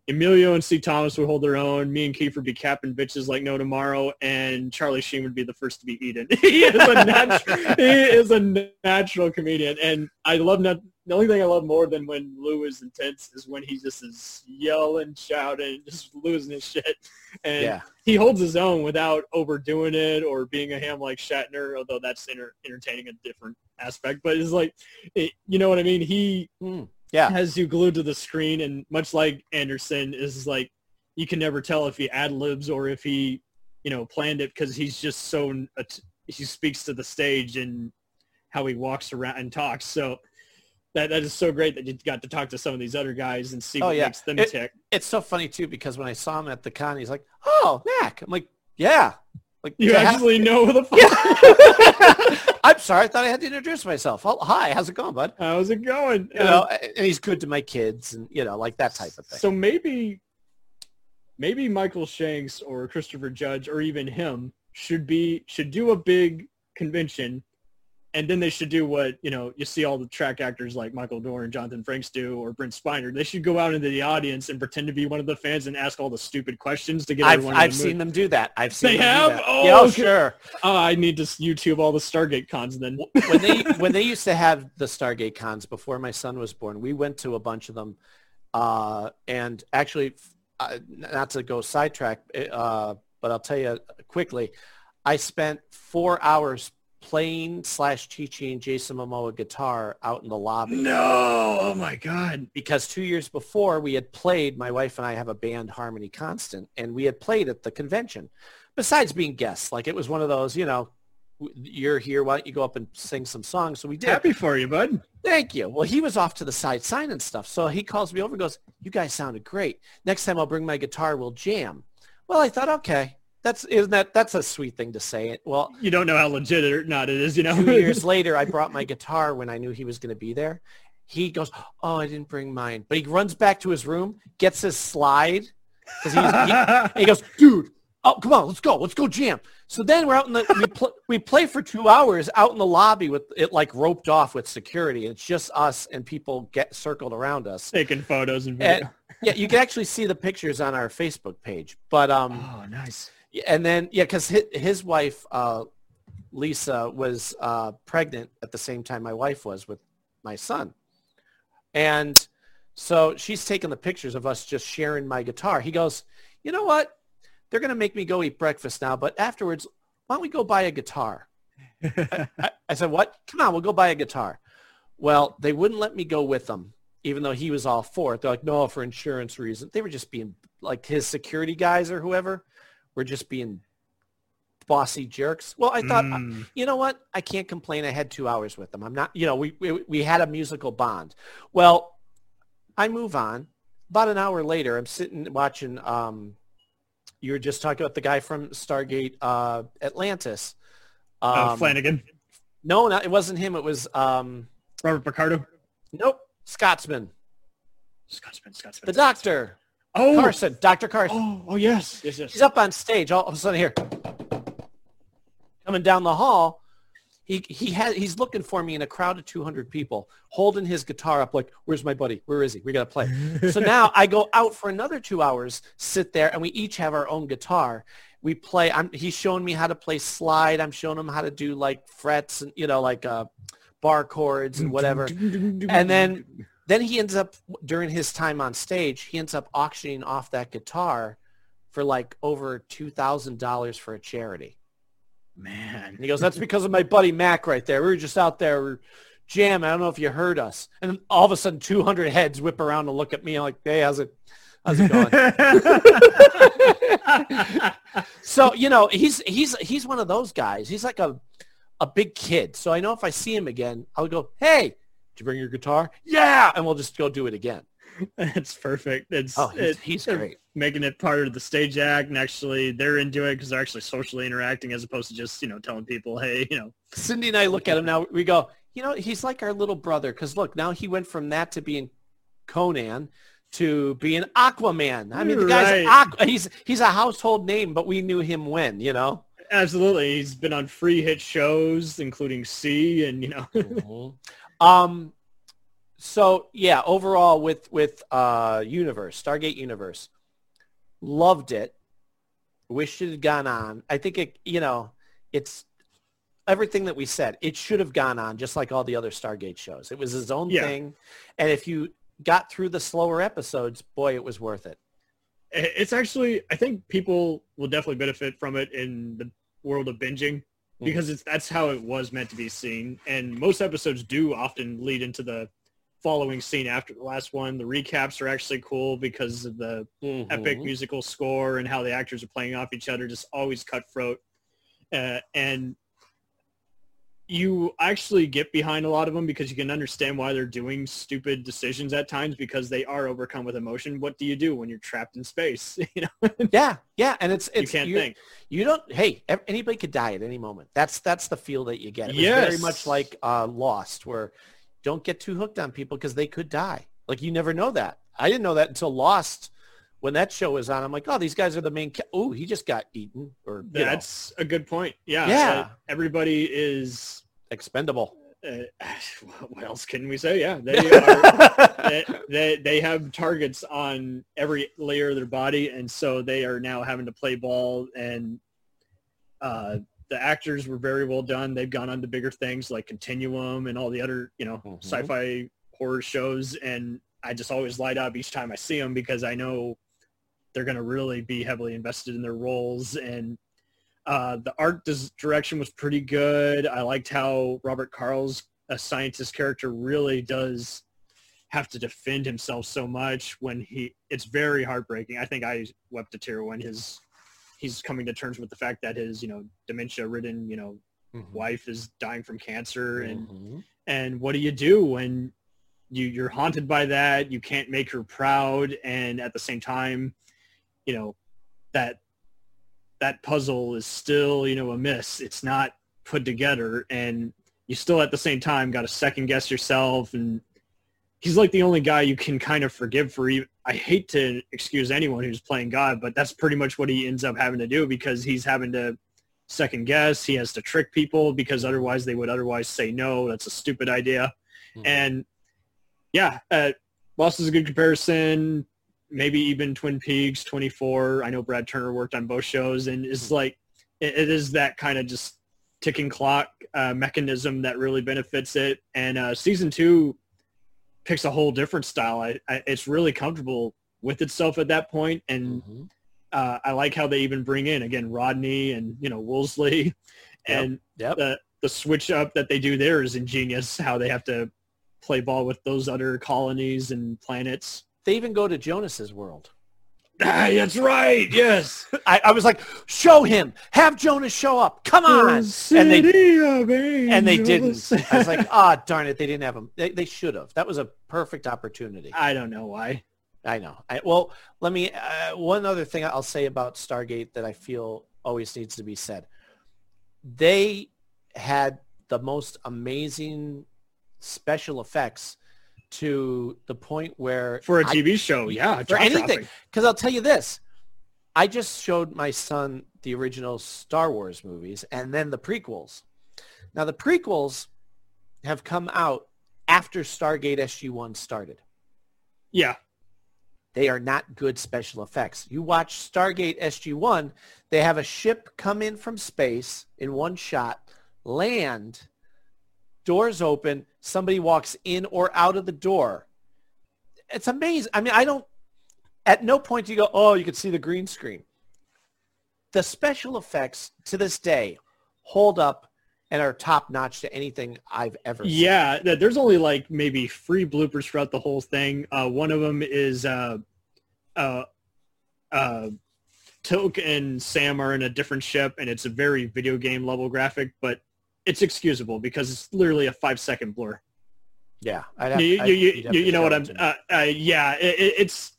Speaker 19: Emilio and C. Thomas would hold their own. Me and Keith would be capping bitches like no tomorrow, and Charlie Sheen would be the first to be eaten. he is a natural, he is a natural comedian, and I love not. The only thing I love more than when Lou is intense is when he just is yelling, shouting, just losing his shit, and
Speaker 11: Yeah.
Speaker 19: he holds his own without overdoing it or being a ham like Shatner. Although that's enter- entertaining a different aspect, but it's like, it, you know what I mean? He hmm.
Speaker 11: Yeah.
Speaker 19: has you glued to the screen, and much like Anderson is like, you can never tell if he ad libs or if he, you know, planned it because he's just so he speaks to the stage and how he walks around and talks. So that that is so great that you got to talk to some of these other guys and see
Speaker 11: Oh
Speaker 19: what
Speaker 11: yeah,
Speaker 19: makes them
Speaker 11: It-
Speaker 19: tick.
Speaker 11: It's so funny too because when I saw him at the con, he's like, "Oh, Mac." I'm like, "Yeah." Like
Speaker 19: You
Speaker 11: have-
Speaker 19: actually know who the fuck.
Speaker 11: I'm sorry, I thought I had to introduce myself. Oh, hi, how's it going, bud?
Speaker 19: How's it going?
Speaker 11: You know, and he's good to my kids, and you know, like that type of thing.
Speaker 19: So maybe, maybe Michael Shanks or Christopher Judge or even him should be should do a big convention, and then they should do what you know you see all the Trek actors like Michael Dorn and Jonathan Frakes do or Brent Spiner. They should go out into the audience and pretend to be one of the fans and ask all the stupid questions to get
Speaker 11: I've
Speaker 19: everyone.
Speaker 11: I've
Speaker 19: the
Speaker 11: seen them do that. I've seen
Speaker 19: They
Speaker 11: them
Speaker 19: have.
Speaker 11: do that.
Speaker 19: Oh,
Speaker 11: yeah, oh,
Speaker 19: okay.
Speaker 11: sure.
Speaker 19: Oh, I need to YouTube all the Stargate cons then.
Speaker 11: when they when they used to have the Stargate cons before my son was born, we went to a bunch of them, uh, and actually, uh, not to go sidetrack, uh, but I'll tell you quickly, I spent four hours playing slash teaching Jason Momoa guitar out in the lobby.
Speaker 19: No, oh my god!
Speaker 11: Because two years before we had played, my wife and I have a band, Harmony Constant, and we had played at the convention. Besides being guests, like it was one of those, you know, you're here, why don't you go up and sing some songs? So we did.
Speaker 19: Happy for you, bud.
Speaker 11: Thank you. Well, he was off to the side signing stuff. So he calls me over and goes, you guys sounded great. Next time I'll bring my guitar, we'll jam. Well, I thought, okay, that's, isn't that, that's a sweet thing to say. Well,
Speaker 19: You don't know how legit or not it is, you know.
Speaker 11: two years later, I brought my guitar when I knew he was going to be there. He goes, oh, I didn't bring mine. But he runs back to his room, gets his slide. Cause he, he goes, dude, oh, come on, let's go. Let's go jam. So then we're out in the, we, pl- we play for two hours out in the lobby with it like roped off with security. It's just us and people get circled around us.
Speaker 19: Taking photos and video.
Speaker 11: And, yeah, you can actually see the pictures on our Facebook page. But um,
Speaker 19: oh, nice.
Speaker 11: And then yeah, because his, his wife uh, Lisa was uh, pregnant at the same time my wife was with my son, and so she's taking the pictures of us just sharing my guitar. He goes, you know what? They're gonna make me go eat breakfast now, but afterwards, why don't we go buy a guitar? I, I- I said, what? Come on, we'll go buy a guitar. Well, they wouldn't let me go with them, even though he was all for it. They're like, no, for insurance reasons. They were just being like his security guys or whoever were just being bossy jerks. Well, I thought,
Speaker 19: Mm.
Speaker 11: you know what? I can't complain. I had two hours with them. I'm not, you know, we, we, we had a musical bond. Well, I move on. About an hour later, I'm sitting watching, um, you were just talking about the guy from Stargate uh, Atlantis.
Speaker 19: Uh,
Speaker 11: Um,
Speaker 19: Flanigan.
Speaker 11: No, no, it wasn't him. It was um,
Speaker 19: Robert Picardo.
Speaker 11: Nope, Scotsman,
Speaker 19: Scotsman, Scotsman.
Speaker 11: the doctor.
Speaker 19: Oh,
Speaker 11: Carson, Doctor Carson.
Speaker 19: Oh, oh yes, yes, yes.
Speaker 11: He's up on stage. All of a sudden, here, coming down the hall, he he has he's looking for me in a crowd of 200 people, holding his guitar up, like, "Where's my buddy? Where is he? We gotta play." so now I go out for another two hours, sit there, and we each have our own guitar. We play. I'm, he's showing me how to play slide. I'm showing him how to do like frets and you know like uh, bar chords and whatever. and then then he ends up during his time on stage, he ends up auctioning off that guitar for like over two thousand dollars for a charity.
Speaker 19: Man.
Speaker 11: And he goes, "That's because of my buddy Mac right there. We were just out there we jamming. I don't know if you heard us." And all of a sudden, two hundred heads whip around and look at me like, "Hey, how's it? How's it going?" so you know, he's he's he's one of those guys. He's like a a big kid. So I know if I see him again, I'll go, "Hey, you bring your guitar?" Yeah, and we'll just go do it again.
Speaker 19: That's perfect. It's
Speaker 11: Oh, he's-
Speaker 19: it-
Speaker 11: he's great.
Speaker 19: Making it part of the stage act, and actually they're into it because they're actually socially interacting as opposed to just you know telling people, hey, you know,
Speaker 11: Cindy and I look at him now. We go, you know, he's like our little brother. Because look, now he went from that to being Conan to being Aquaman. I mean, the guy's
Speaker 19: Right.
Speaker 11: Aqu- he's he's a household name, but we knew him when, you know.
Speaker 19: absolutely. He's been on free hit shows, including C, and you know, mm-hmm.
Speaker 11: Um, so yeah, overall with with uh Universe, Stargate Universe, loved it. Wish it had gone on. I think it, you know, it's everything that we said. It should have gone on, just like all the other Stargate shows. It was his own
Speaker 19: Yeah.
Speaker 11: thing, and if you got through the slower episodes, boy, it was worth it.
Speaker 19: It- it's actually I think people will definitely benefit from it in the world of binging because it's that's how it was meant to be seen. And most episodes do often lead into the following scene after the last one. The recaps are actually cool because of the epic
Speaker 11: Mhm.
Speaker 19: musical score and how the actors are playing off each other, just always cutthroat. Uh, and you actually get behind a lot of them because you can understand why they're doing stupid decisions at times because they are overcome with emotion. What do you do when you're trapped in space? you know,
Speaker 11: Yeah, yeah, and it's, it's
Speaker 19: you
Speaker 11: can't
Speaker 19: think.
Speaker 11: You don't. Hey, anybody could die at any moment. That's that's the feel that you get. It was very much like uh, Lost, where don't get too hooked on people because they could die. Like you never know that. I didn't know that until Lost. When that show was on, I'm like, oh, these guys are the main. Ca- oh, he just got eaten, or you know,
Speaker 19: That's a good point. Yeah.
Speaker 11: Yeah.
Speaker 19: uh, everybody is
Speaker 11: expendable.
Speaker 19: Uh, what else can we say? Yeah, they are. they, they they have targets on every layer of their body, and so they are now having to play ball. And uh, the actors were very well done. They've gone on to bigger things like Continuum and all the other you know sci-fi horror shows. And I just always light up each time I see them because I know they're going to really be heavily invested in their roles. And uh, the art dis- direction was pretty good. I liked how Robert Carl's a scientist character really does have to defend himself so much when he it's very heartbreaking. I think I wept a tear when his he's coming to terms with the fact that his, you know, dementia ridden, you know, wife is dying from cancer. And and what do you do when you you're haunted by that, you can't make her proud. And at the same time, you know, that that puzzle is still, you know, a miss. It's not put together and you still at the same time got to second guess yourself and he's like the only guy you can kind of forgive for even, I hate to excuse anyone who's playing God, but that's pretty much what he ends up having to do because he's having to second guess. He has to trick people because otherwise they would otherwise say no. That's a stupid idea. And yeah, uh, Lost is a good comparison. Maybe even Twin Peaks, 24. I know Brad Turner worked on both shows, and it's like it, it is that kind of just ticking clock uh, mechanism that really benefits it. And uh, season two picks a whole different style. I, I, it's really comfortable with itself at that point, and uh, I like how they even bring in again Rodney and you know Woolsey, and the the switch up that they do there is ingenious. How they have to play ball with those other colonies and planets.
Speaker 11: They even go to Jonas's world.
Speaker 19: Ah, that's right. Yes.
Speaker 11: I, I was like, show him. Have Jonas show up. Come on. And they and they didn't. I was like, ah, darn it, they didn't have him. They, they should have. That was a perfect opportunity.
Speaker 19: I don't know why.
Speaker 11: I know. I, well, let me. Uh, one other thing I'll say about Stargate that I feel always needs to be said. They had the most amazing special effects to the point where
Speaker 19: For a TV show, yeah,
Speaker 11: for anything. Because I'll tell you this, I just showed my son the original Star Wars movies and then the prequels. Now the prequels have come out after Stargate SG-1 started.
Speaker 19: Yeah.
Speaker 11: They are not good special effects. You watch Stargate SG-1, they have a ship come in from space in one shot, land, doors open, somebody walks in or out of the door. It's amazing. I mean, I don't, at no point do you go, oh, you can see the green screen. The special effects to this day hold up and are top notch to anything I've ever seen.
Speaker 19: Yeah, there's only like maybe three bloopers throughout the whole thing. Uh, one of them is uh, uh, uh, Teal'c and Sam are in a different ship, and it's a very video game level graphic, but it's excusable because it's literally a five second blur.
Speaker 11: Yeah, have-
Speaker 19: you,
Speaker 11: I'd-
Speaker 19: you, you, you, know what I'm. Uh, uh, yeah, it, it- it's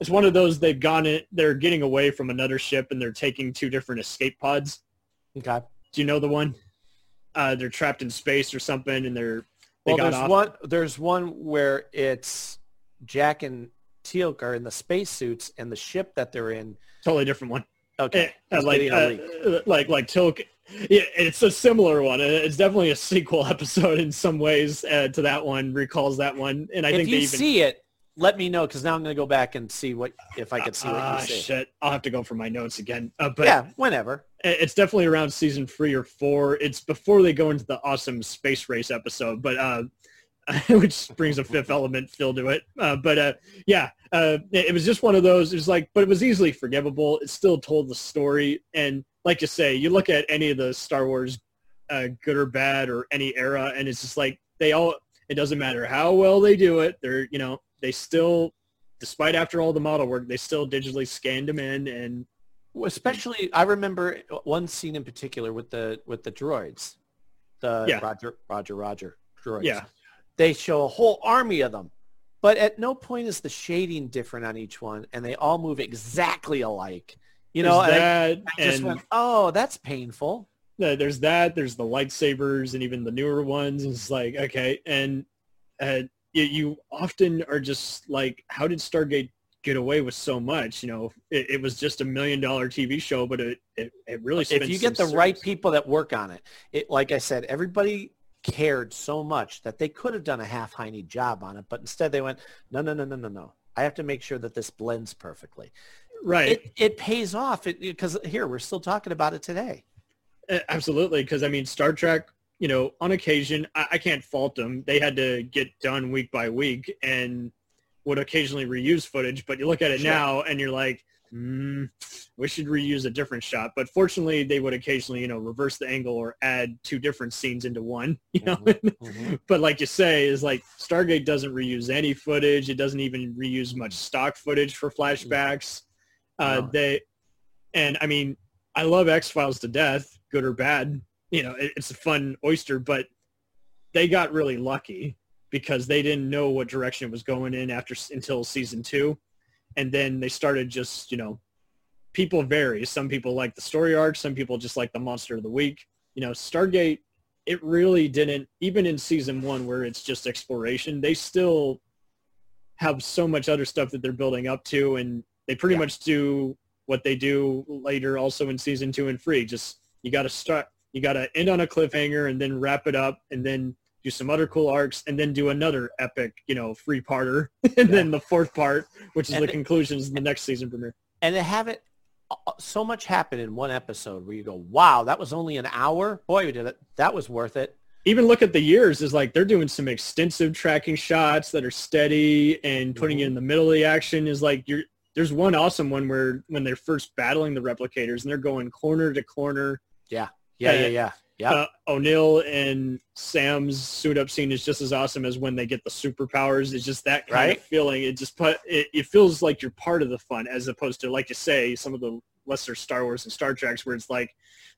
Speaker 19: it's one of those they've gone it. They're getting away from another ship, and they're taking two different escape pods.
Speaker 11: Okay.
Speaker 19: Do you know the one? Uh, they're trapped in space or something, and they're they
Speaker 11: Well,
Speaker 19: got
Speaker 11: there's
Speaker 19: off.
Speaker 11: one. There's one where it's Jack and Teal'c are in the spacesuits, and the ship that they're in.
Speaker 19: Totally different one.
Speaker 11: Okay,
Speaker 19: Uh, like uh, like like Teal'c. Yeah, it's a similar one. Uh, It's definitely a sequel episode in some ways uh, to that one. Recalls that one, and I
Speaker 11: if
Speaker 19: think
Speaker 11: you
Speaker 19: they even.
Speaker 11: see it, let me know because now I'm going to go back and see what if I can see what
Speaker 19: Ah,
Speaker 11: see.
Speaker 19: shit! I'll have to go for my notes again. Uh, but
Speaker 11: yeah, whenever.
Speaker 19: it's definitely around season three or four. It's before they go into the awesome space race episode, but uh, which brings a fifth element feel to it. Uh, but uh, yeah, uh, it, it was just one of those. It was like, but it was easily forgivable. It still told the story, and like you say, you look at any of the Star Wars, uh, good or bad, or any era, and it's just like they all. It doesn't matter how well they do it. They're you know they still, despite after all the model work, they still digitally scanned them in and
Speaker 11: Especially, I remember one scene in particular with the with the droids, the
Speaker 19: Yeah.
Speaker 11: Roger, Roger, Roger droids.
Speaker 19: Yeah.
Speaker 11: They show a whole army of them, but at no point is the shading different on each one, and they all move exactly alike. You know, and I-
Speaker 19: that,
Speaker 11: I, just
Speaker 19: and-
Speaker 11: went, oh, that's painful.
Speaker 19: There's that. There's the lightsabers and even the newer ones. It's like okay, and uh, you, you often are just like, how did Stargate get away with so much? You know, it, it was just a million dollar TV show, but it it, it really.
Speaker 11: if you get the right people that work on it, it like I said, everybody cared so much that they could have done a half hiney job on it, but instead they went, no, no, no, no, no, no. I have to make sure that this blends perfectly.
Speaker 19: Right?
Speaker 11: It, it pays off because here we're still talking about it today.
Speaker 19: Absolutely, because I mean, Star Trek. You know, on occasion, I, I can't fault them. They had to get done week by week, and would occasionally reuse footage. But you look at it
Speaker 11: Sure.
Speaker 19: now, and you're like, mm, we should reuse a different shot. But fortunately, they would occasionally, you know, reverse the angle or add two different scenes into one. You know,
Speaker 11: Mm-hmm.
Speaker 19: but like you say, is like Stargate doesn't reuse any footage. It doesn't even reuse much stock footage for flashbacks. Uh,
Speaker 11: No.
Speaker 19: They, and I mean, I love X Files to death, good or bad. You know, it, it's a fun oyster, but they got really lucky because they didn't know what direction it was going in after until season two, and then they started just you know, people vary. Some people like the story arc, some people just like the monster of the week. You know, Stargate, it really didn't even in season one where it's just exploration. They still have so much other stuff that they're building up to, and they pretty much do what they do later also in season two and three. Just you got to start, you got to end on a cliffhanger and then wrap it up, and then do some other cool arcs, and then do another epic, you know, three parter, and then the fourth part, which is
Speaker 11: And
Speaker 19: the
Speaker 11: it-
Speaker 19: conclusion, is the next season premiere.
Speaker 11: And to have it uh, so much happen in one episode where you go, wow, that was only an hour. Boy, we did it. That was worth it.
Speaker 19: even look at the years is like they're doing some extensive tracking shots that are steady and putting it in the middle of the action is like you're there's one awesome one where when they're first battling the replicators and they're going corner to corner
Speaker 11: Yeah. Yeah, yeah, yeah. Yeah.
Speaker 19: uh, O'Neill and Sam's suit up scene is just as awesome as when they get the superpowers. It's just that kind
Speaker 11: Right.
Speaker 19: of feeling. It just put it, it feels like you're part of the fun as opposed to like you say some of the lesser Star Wars and Star Treks where it's like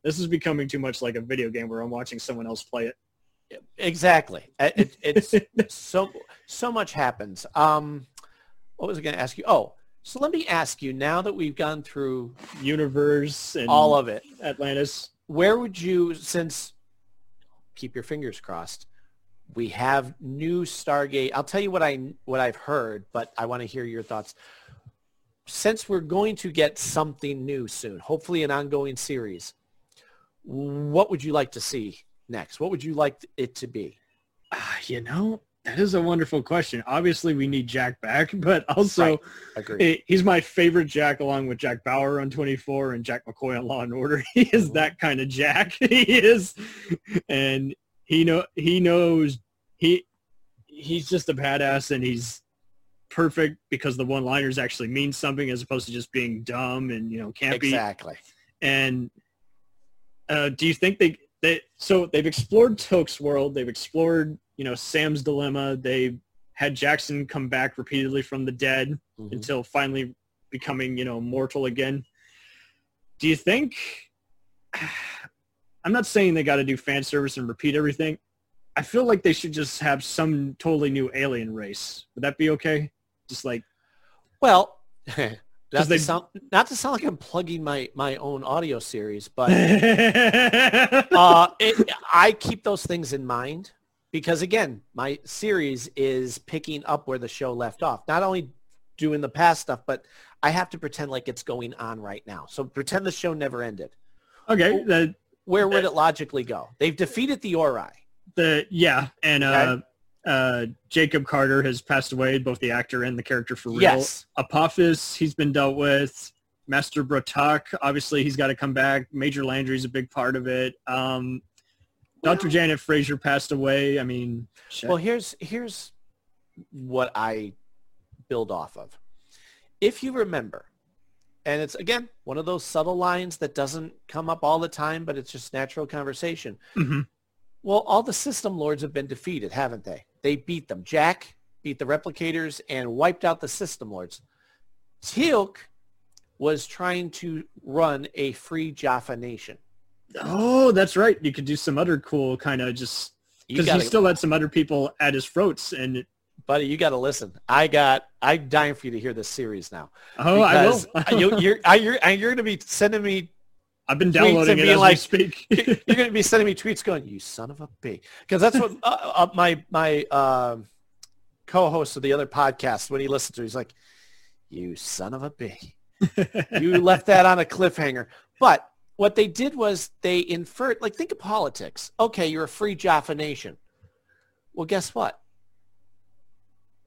Speaker 19: this is becoming too much like a video game where I'm watching someone else play it.
Speaker 11: Exactly. Uh, It, it's so so much happens. Um, what was I going to ask you? Oh, so let me ask you. Now that we've gone through
Speaker 19: Universe and
Speaker 11: all of it,
Speaker 19: Atlantis.
Speaker 11: where would you, since keep your fingers crossed, we have new Stargate. I'll tell you what I what I've heard, but I want to hear your thoughts. Since we're going to get something new soon, hopefully an ongoing series, what would you like to see next? What would you like it to be?
Speaker 19: Ah, you know, that is a wonderful question. Obviously, we need Jack back, but also
Speaker 11: Right.
Speaker 19: He- he's my favorite Jack, along with Jack Bauer on 24 and Jack McCoy on Law and Order. He is that kind of Jack. he is, and he know he knows he he's just a badass, and he's perfect because the one-liners actually mean something as opposed to just being dumb and you know campy.
Speaker 11: Exactly.
Speaker 19: And uh, do you think they they so they've explored Toke's world, they've explored you know Sam's dilemma, they had Jackson come back repeatedly from the dead
Speaker 11: Mhm.
Speaker 19: until finally becoming you know mortal again. Do you think? I'm not saying they got to do fan service and repeat everything. I feel like they should just have some totally new alien race. Would that be okay? Just like
Speaker 11: Well, not to,
Speaker 19: they-
Speaker 11: sound, not to sound like I'm plugging my, my own audio series, but uh, it, I keep those things in mind because, again, my series is picking up where the show left off. Not only doing the past stuff, but I have to pretend like it's going on right now. So pretend the show never ended.
Speaker 19: okay, the
Speaker 11: Where would it logically go? They've defeated the Ori.
Speaker 19: the yeah, and uh, uh, Jacob Carter has passed away, both the actor and the character for real.
Speaker 11: Yes.
Speaker 19: Apophis, he's been dealt with. Master Bra'tac, obviously he's got to come back. Major Landry's a big part of it. Um, Dr. Janet Fraiser passed away. I mean, shit.
Speaker 11: Well, here's here's what I build off of. If you remember, and it's again one of those subtle lines that doesn't come up all the time, but it's just natural conversation.
Speaker 19: Mhm.
Speaker 11: Well, all the system lords have been defeated, haven't they? They beat them. Jack beat the replicators and wiped out the system lords. Teal'c was trying to run a free Jaffa nation.
Speaker 19: Oh, that's right. You could do some other cool kind of just because he still had some other people at his throats, and
Speaker 11: buddy, you got to listen. I got. I'm dying for you to hear this series now.
Speaker 19: Oh, I will.
Speaker 11: You, you're, I, you're, you're going to be sending me.
Speaker 19: I've been downloading it as
Speaker 11: like,
Speaker 19: we speak.
Speaker 11: you're going to be sending me tweets going, "You son of a bitch," because that's what uh, uh, my my um, co-host of the other podcast when he listens to, it, he's like, "You son of a bitch." you left that on a cliffhanger. But what they did was they inferred, like, think of politics. Okay, you're a free Jaffa nation. Well, guess what?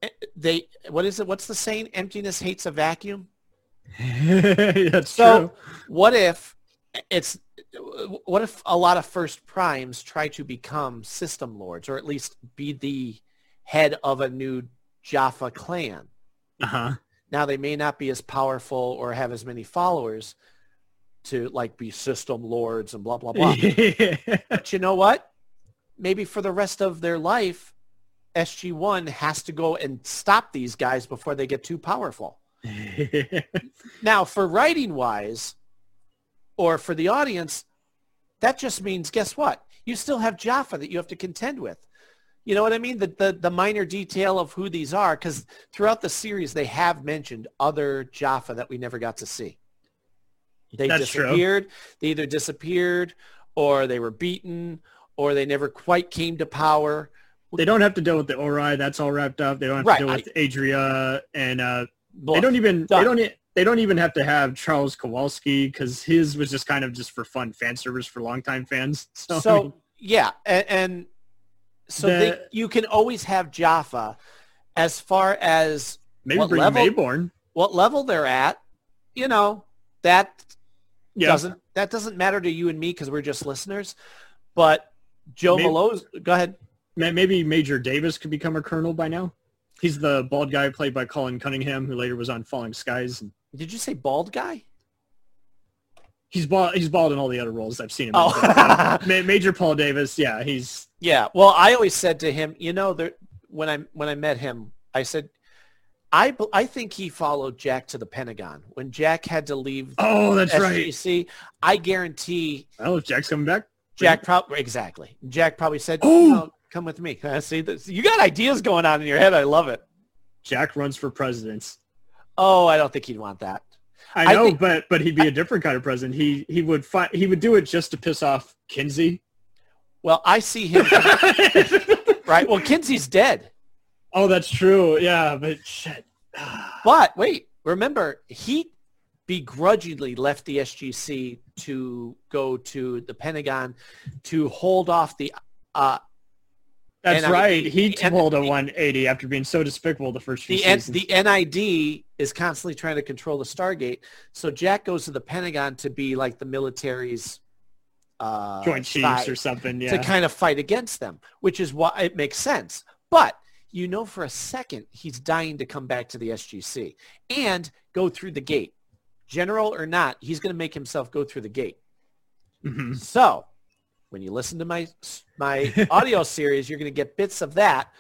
Speaker 11: Eh, They, what is it? What's the saying? Emptiness hates a vacuum.
Speaker 19: that's
Speaker 11: So
Speaker 19: true.
Speaker 11: what if it's, what if a lot of first primes try to become system lords or at least be the head of a new Jaffa clan?
Speaker 19: Uh huh.
Speaker 11: Now they may not be as powerful or have as many followers to like be system lords and blah blah blah. but you know what? Maybe for the rest of their life, SG1 has to go and stop these guys before they get too powerful. now, for writing wise, or for the audience, that just means guess what? You still have Jaffa that you have to contend with. You know what I mean? The the, the minor detail of who these are, because throughout the series they have mentioned other Jaffa that we never got to see. They
Speaker 19: That's true.
Speaker 11: disappeared. They either disappeared, or they were beaten, or they never quite came to power.
Speaker 19: They don't have to deal with the Ori. That's all wrapped up. They don't have
Speaker 11: Right,
Speaker 19: to deal
Speaker 11: I-
Speaker 19: with Adria, and uh, they don't even
Speaker 11: Done.
Speaker 19: they don't they don't even have to have Charles Kawalsky because his was just kind of just for fun fan service for longtime fans. So,
Speaker 11: So,
Speaker 19: I mean,
Speaker 11: yeah, and, and so they, you can always have Jaffa as far as
Speaker 19: maybe
Speaker 11: what
Speaker 19: bring
Speaker 11: level,
Speaker 19: Maybourne.
Speaker 11: what level they're at. You know that
Speaker 19: Yeah.
Speaker 11: doesn't that doesn't matter to you and me because we're just listeners. But Joe
Speaker 19: Maybe-
Speaker 11: Malone, go ahead.
Speaker 19: Maybe Major Davis could become a colonel by now. He's the bald guy played by Colin Cunningham, who later was on Falling Skies.
Speaker 11: Did you say bald guy?
Speaker 19: he's bald. He's bald in all the other roles I've seen him.
Speaker 11: Oh.
Speaker 19: in. Uh, Ma- Major Paul Davis. Yeah, he's
Speaker 11: Yeah. Well, I always said to him, you know, there, when I when I met him, I said, I I think he followed Jack to the Pentagon when Jack had to leave.
Speaker 19: Oh, that's right.
Speaker 11: See, I guarantee
Speaker 19: well. If Jack's coming back,
Speaker 11: Jack probably exactly. Jack probably said,
Speaker 19: Oh!
Speaker 11: "No, come with me." See, this, you got ideas going on in your head. I love it.
Speaker 19: Jack runs for president.
Speaker 11: Oh, I don't think he'd want that.
Speaker 19: I
Speaker 11: I
Speaker 19: know,
Speaker 11: think-
Speaker 19: but but he'd be a different kind of president. He he would find he would do it just to piss off Kinsey.
Speaker 11: Well, I see him. right. Well, Kinsey's dead.
Speaker 19: Oh, that's true. Yeah, but shit.
Speaker 11: But wait, remember he begrudgingly left the SGC to go to the Pentagon to hold off the. Uh,
Speaker 19: That's
Speaker 11: NID
Speaker 19: right. He
Speaker 11: the N-
Speaker 19: pulled a 180 after being so despicable the first few
Speaker 11: the N-
Speaker 19: seasons.
Speaker 11: the NID is constantly trying to control the Stargate, so Jack goes to the Pentagon to be like the military's uh,
Speaker 19: Joint Chiefs or something.
Speaker 11: to kind of fight against them, which is why it makes sense. But you know, for a second, he's dying to come back to the SGC and go through the gate, general or not. He's going to make himself go through the gate.
Speaker 19: Mhm.
Speaker 11: So when you listen to my my audio series, you're going to get bits of that.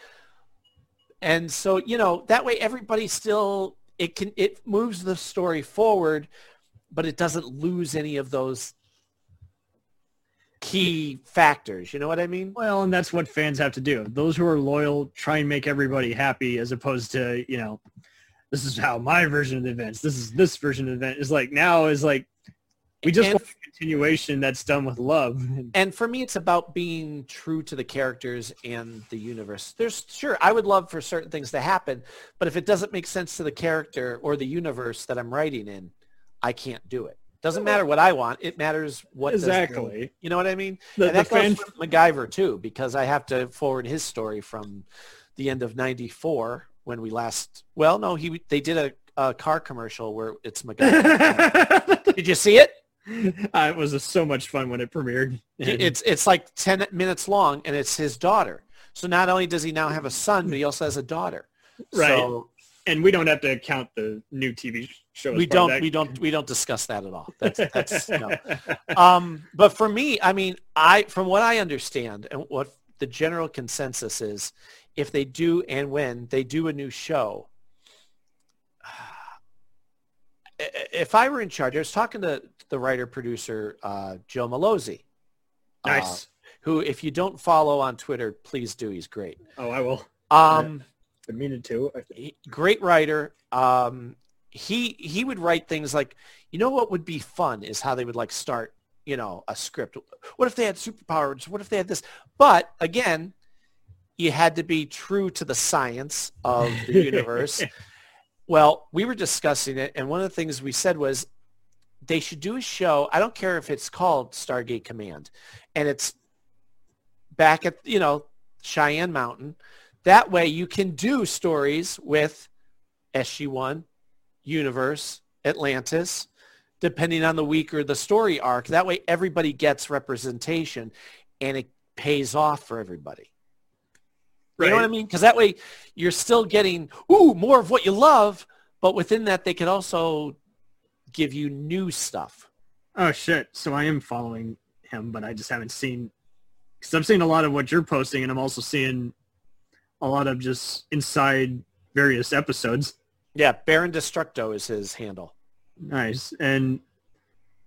Speaker 11: And so, you know, that way everybody still it can it moves the story forward, but it doesn't lose any of those key factors. You know what I mean?
Speaker 19: Well, and that's what fans have to do. Those who are loyal try and make everybody happy as opposed to, you know, this is how my version of the events, this is this version of the event is like now is like we just
Speaker 11: And-
Speaker 19: want a continuation that's done with love.
Speaker 11: And for me, it's about being true to the characters and the universe. There's sure I would love for certain things to happen, but if it doesn't make sense to the character or the universe that I'm writing in, I can't do it. Doesn't matter what I want. It matters what does the-
Speaker 19: Exactly.
Speaker 11: you know what I mean?
Speaker 19: The-
Speaker 11: and that goes for MacGyver too, because I have to forward his story from the end of '94 when we last. Well, no, he they did a, a car commercial where it's MacGyver. did you see it?
Speaker 19: Uh, it was so much fun when it premiered.
Speaker 11: It's it's like ten minutes long, and it's his daughter. So not only does he now have a son, but he also has a daughter.
Speaker 19: right.
Speaker 11: So
Speaker 19: and we don't have to count the new TV show. as
Speaker 11: we don't we don't we don't discuss that at all. That's that's no. Um, but for me, I mean, I from what I understand and what the general consensus is, if they do and when they do a new show, if I were in charge, I was talking to the writer producer uh, Joe Mallozzi
Speaker 19: Nice.
Speaker 11: uh, who, if you don't follow on Twitter, please do. He's great.
Speaker 19: Oh, I will.
Speaker 11: Um,
Speaker 19: Been meaning to.
Speaker 11: he- great writer. Um, he he would write things like, you know, what would be fun is how they would like start, you know, a script. What if they had superpowers? What if they had this? But again, you had to be true to the science of the universe. well, we were discussing it, and one of the things we said was they should do a show. I don't care if it's called Stargate Command, and it's back at you know Cheyenne Mountain. That way, you can do stories with SG-1, Universe, Atlantis, depending on the week or the story arc. That way, everybody gets representation, and it pays off for everybody. You know what I mean? Because that way, you're still getting ooh more of what you love, but within that, they can also give you new stuff.
Speaker 19: Oh shit! So I am following him, but I just haven't seen because I'm seeing a lot of what you're posting, and I'm also seeing a lot of just inside various episodes.
Speaker 11: Yeah, Baron Destructo is his handle.
Speaker 19: Nice, and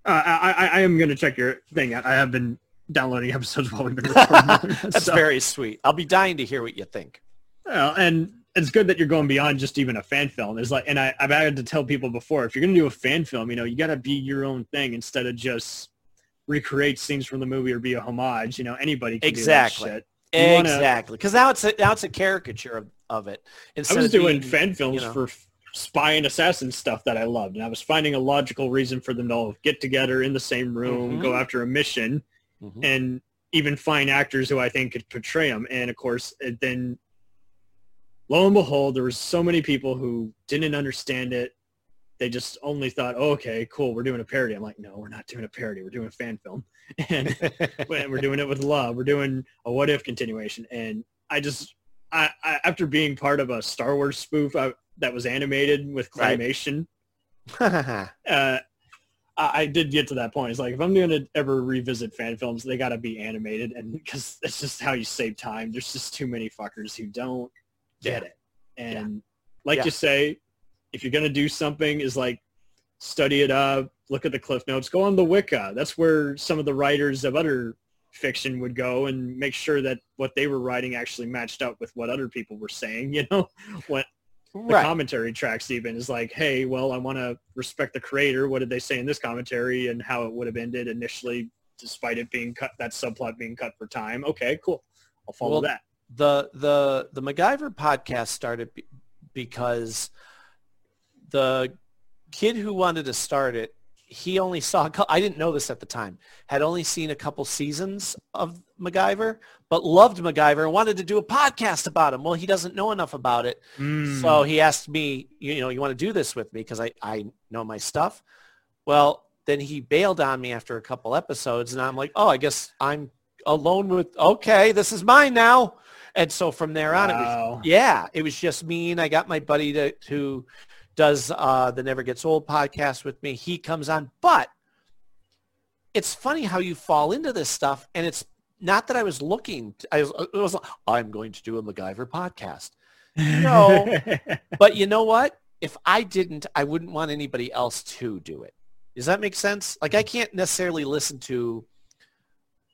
Speaker 19: uh, I, I I am gonna check your thing. I I have been downloading episodes while we've been recording.
Speaker 11: That's
Speaker 19: So-
Speaker 11: very sweet. I'll be dying to hear what you think.
Speaker 19: Well, and it's good that you're going beyond just even a fan film. There's like, and I, I've had to tell people before, if you're going to do a fan film, you know, you got to be your own thing instead of just recreate scenes from the movie or be a homage. You know, anybody can
Speaker 11: Exactly.
Speaker 19: do that shit.
Speaker 11: Exactly. Because now it's a, now it's a caricature of, of it.
Speaker 19: I was doing
Speaker 11: being,
Speaker 19: fan films
Speaker 11: you know-
Speaker 19: for spy and assassin stuff that I loved, and I was finding a logical reason for them to all get together in the same room,
Speaker 11: Mhm.
Speaker 19: go after a mission,
Speaker 11: Mhm.
Speaker 19: and even find actors who I think could portray them. And of course, then lo and behold, there were so many people who didn't understand it. They just only thought, oh, okay, cool, we're doing a parody. I'm like, no, we're not doing a parody. We're doing a fan film. And we're doing it with love. We're doing a what if continuation. And I just, I, I after being part of a Star Wars spoof I, that was animated with
Speaker 11: Right.
Speaker 19: claymation, uh, I, I did get to that point. It's like if I'm going to ever revisit fan films, they got to be animated, and because it's just how you save time. There's just too many fuckers who don't get it. And like
Speaker 11: Yeah.
Speaker 19: you say, if you're going to do something, is like study it up, look at the cliff notes, go on the wiki. That's where some of the writers of other fiction would go and make sure that what they were writing actually matched up with what other people were saying. You know, what the
Speaker 11: Right.
Speaker 19: commentary tracks even is like, hey, well, I want to respect the creator. What did they say in this commentary and how it would have ended initially, despite it being cut, that subplot being cut for time. Okay, cool. I'll follow
Speaker 11: Well,
Speaker 19: that.
Speaker 11: the the the MacGyver podcast started be- because the kid who wanted to start it, he only saw. I didn't know this at the time. Had only seen a couple seasons of MacGyver, but loved MacGyver and wanted to do a podcast about him. Well, he doesn't know enough about it,
Speaker 19: Mm.
Speaker 11: so he asked me, you know, you want to do this with me because I I know my stuff. Well, then he bailed on me after a couple episodes, and I'm like, oh, I guess I'm alone with. Okay, this is mine now. And so from there on, it was yeah, it was just me, and I got my buddy to who does uh, the Never Gets Old podcast with me. He comes on, but it's funny how you fall into this stuff, and it's not that I was looking. I was, it was like, I'm going to do a MacGyver podcast. No, but you know what? If I didn't, I wouldn't want anybody else to do it. Does that make sense? Like I can't necessarily listen to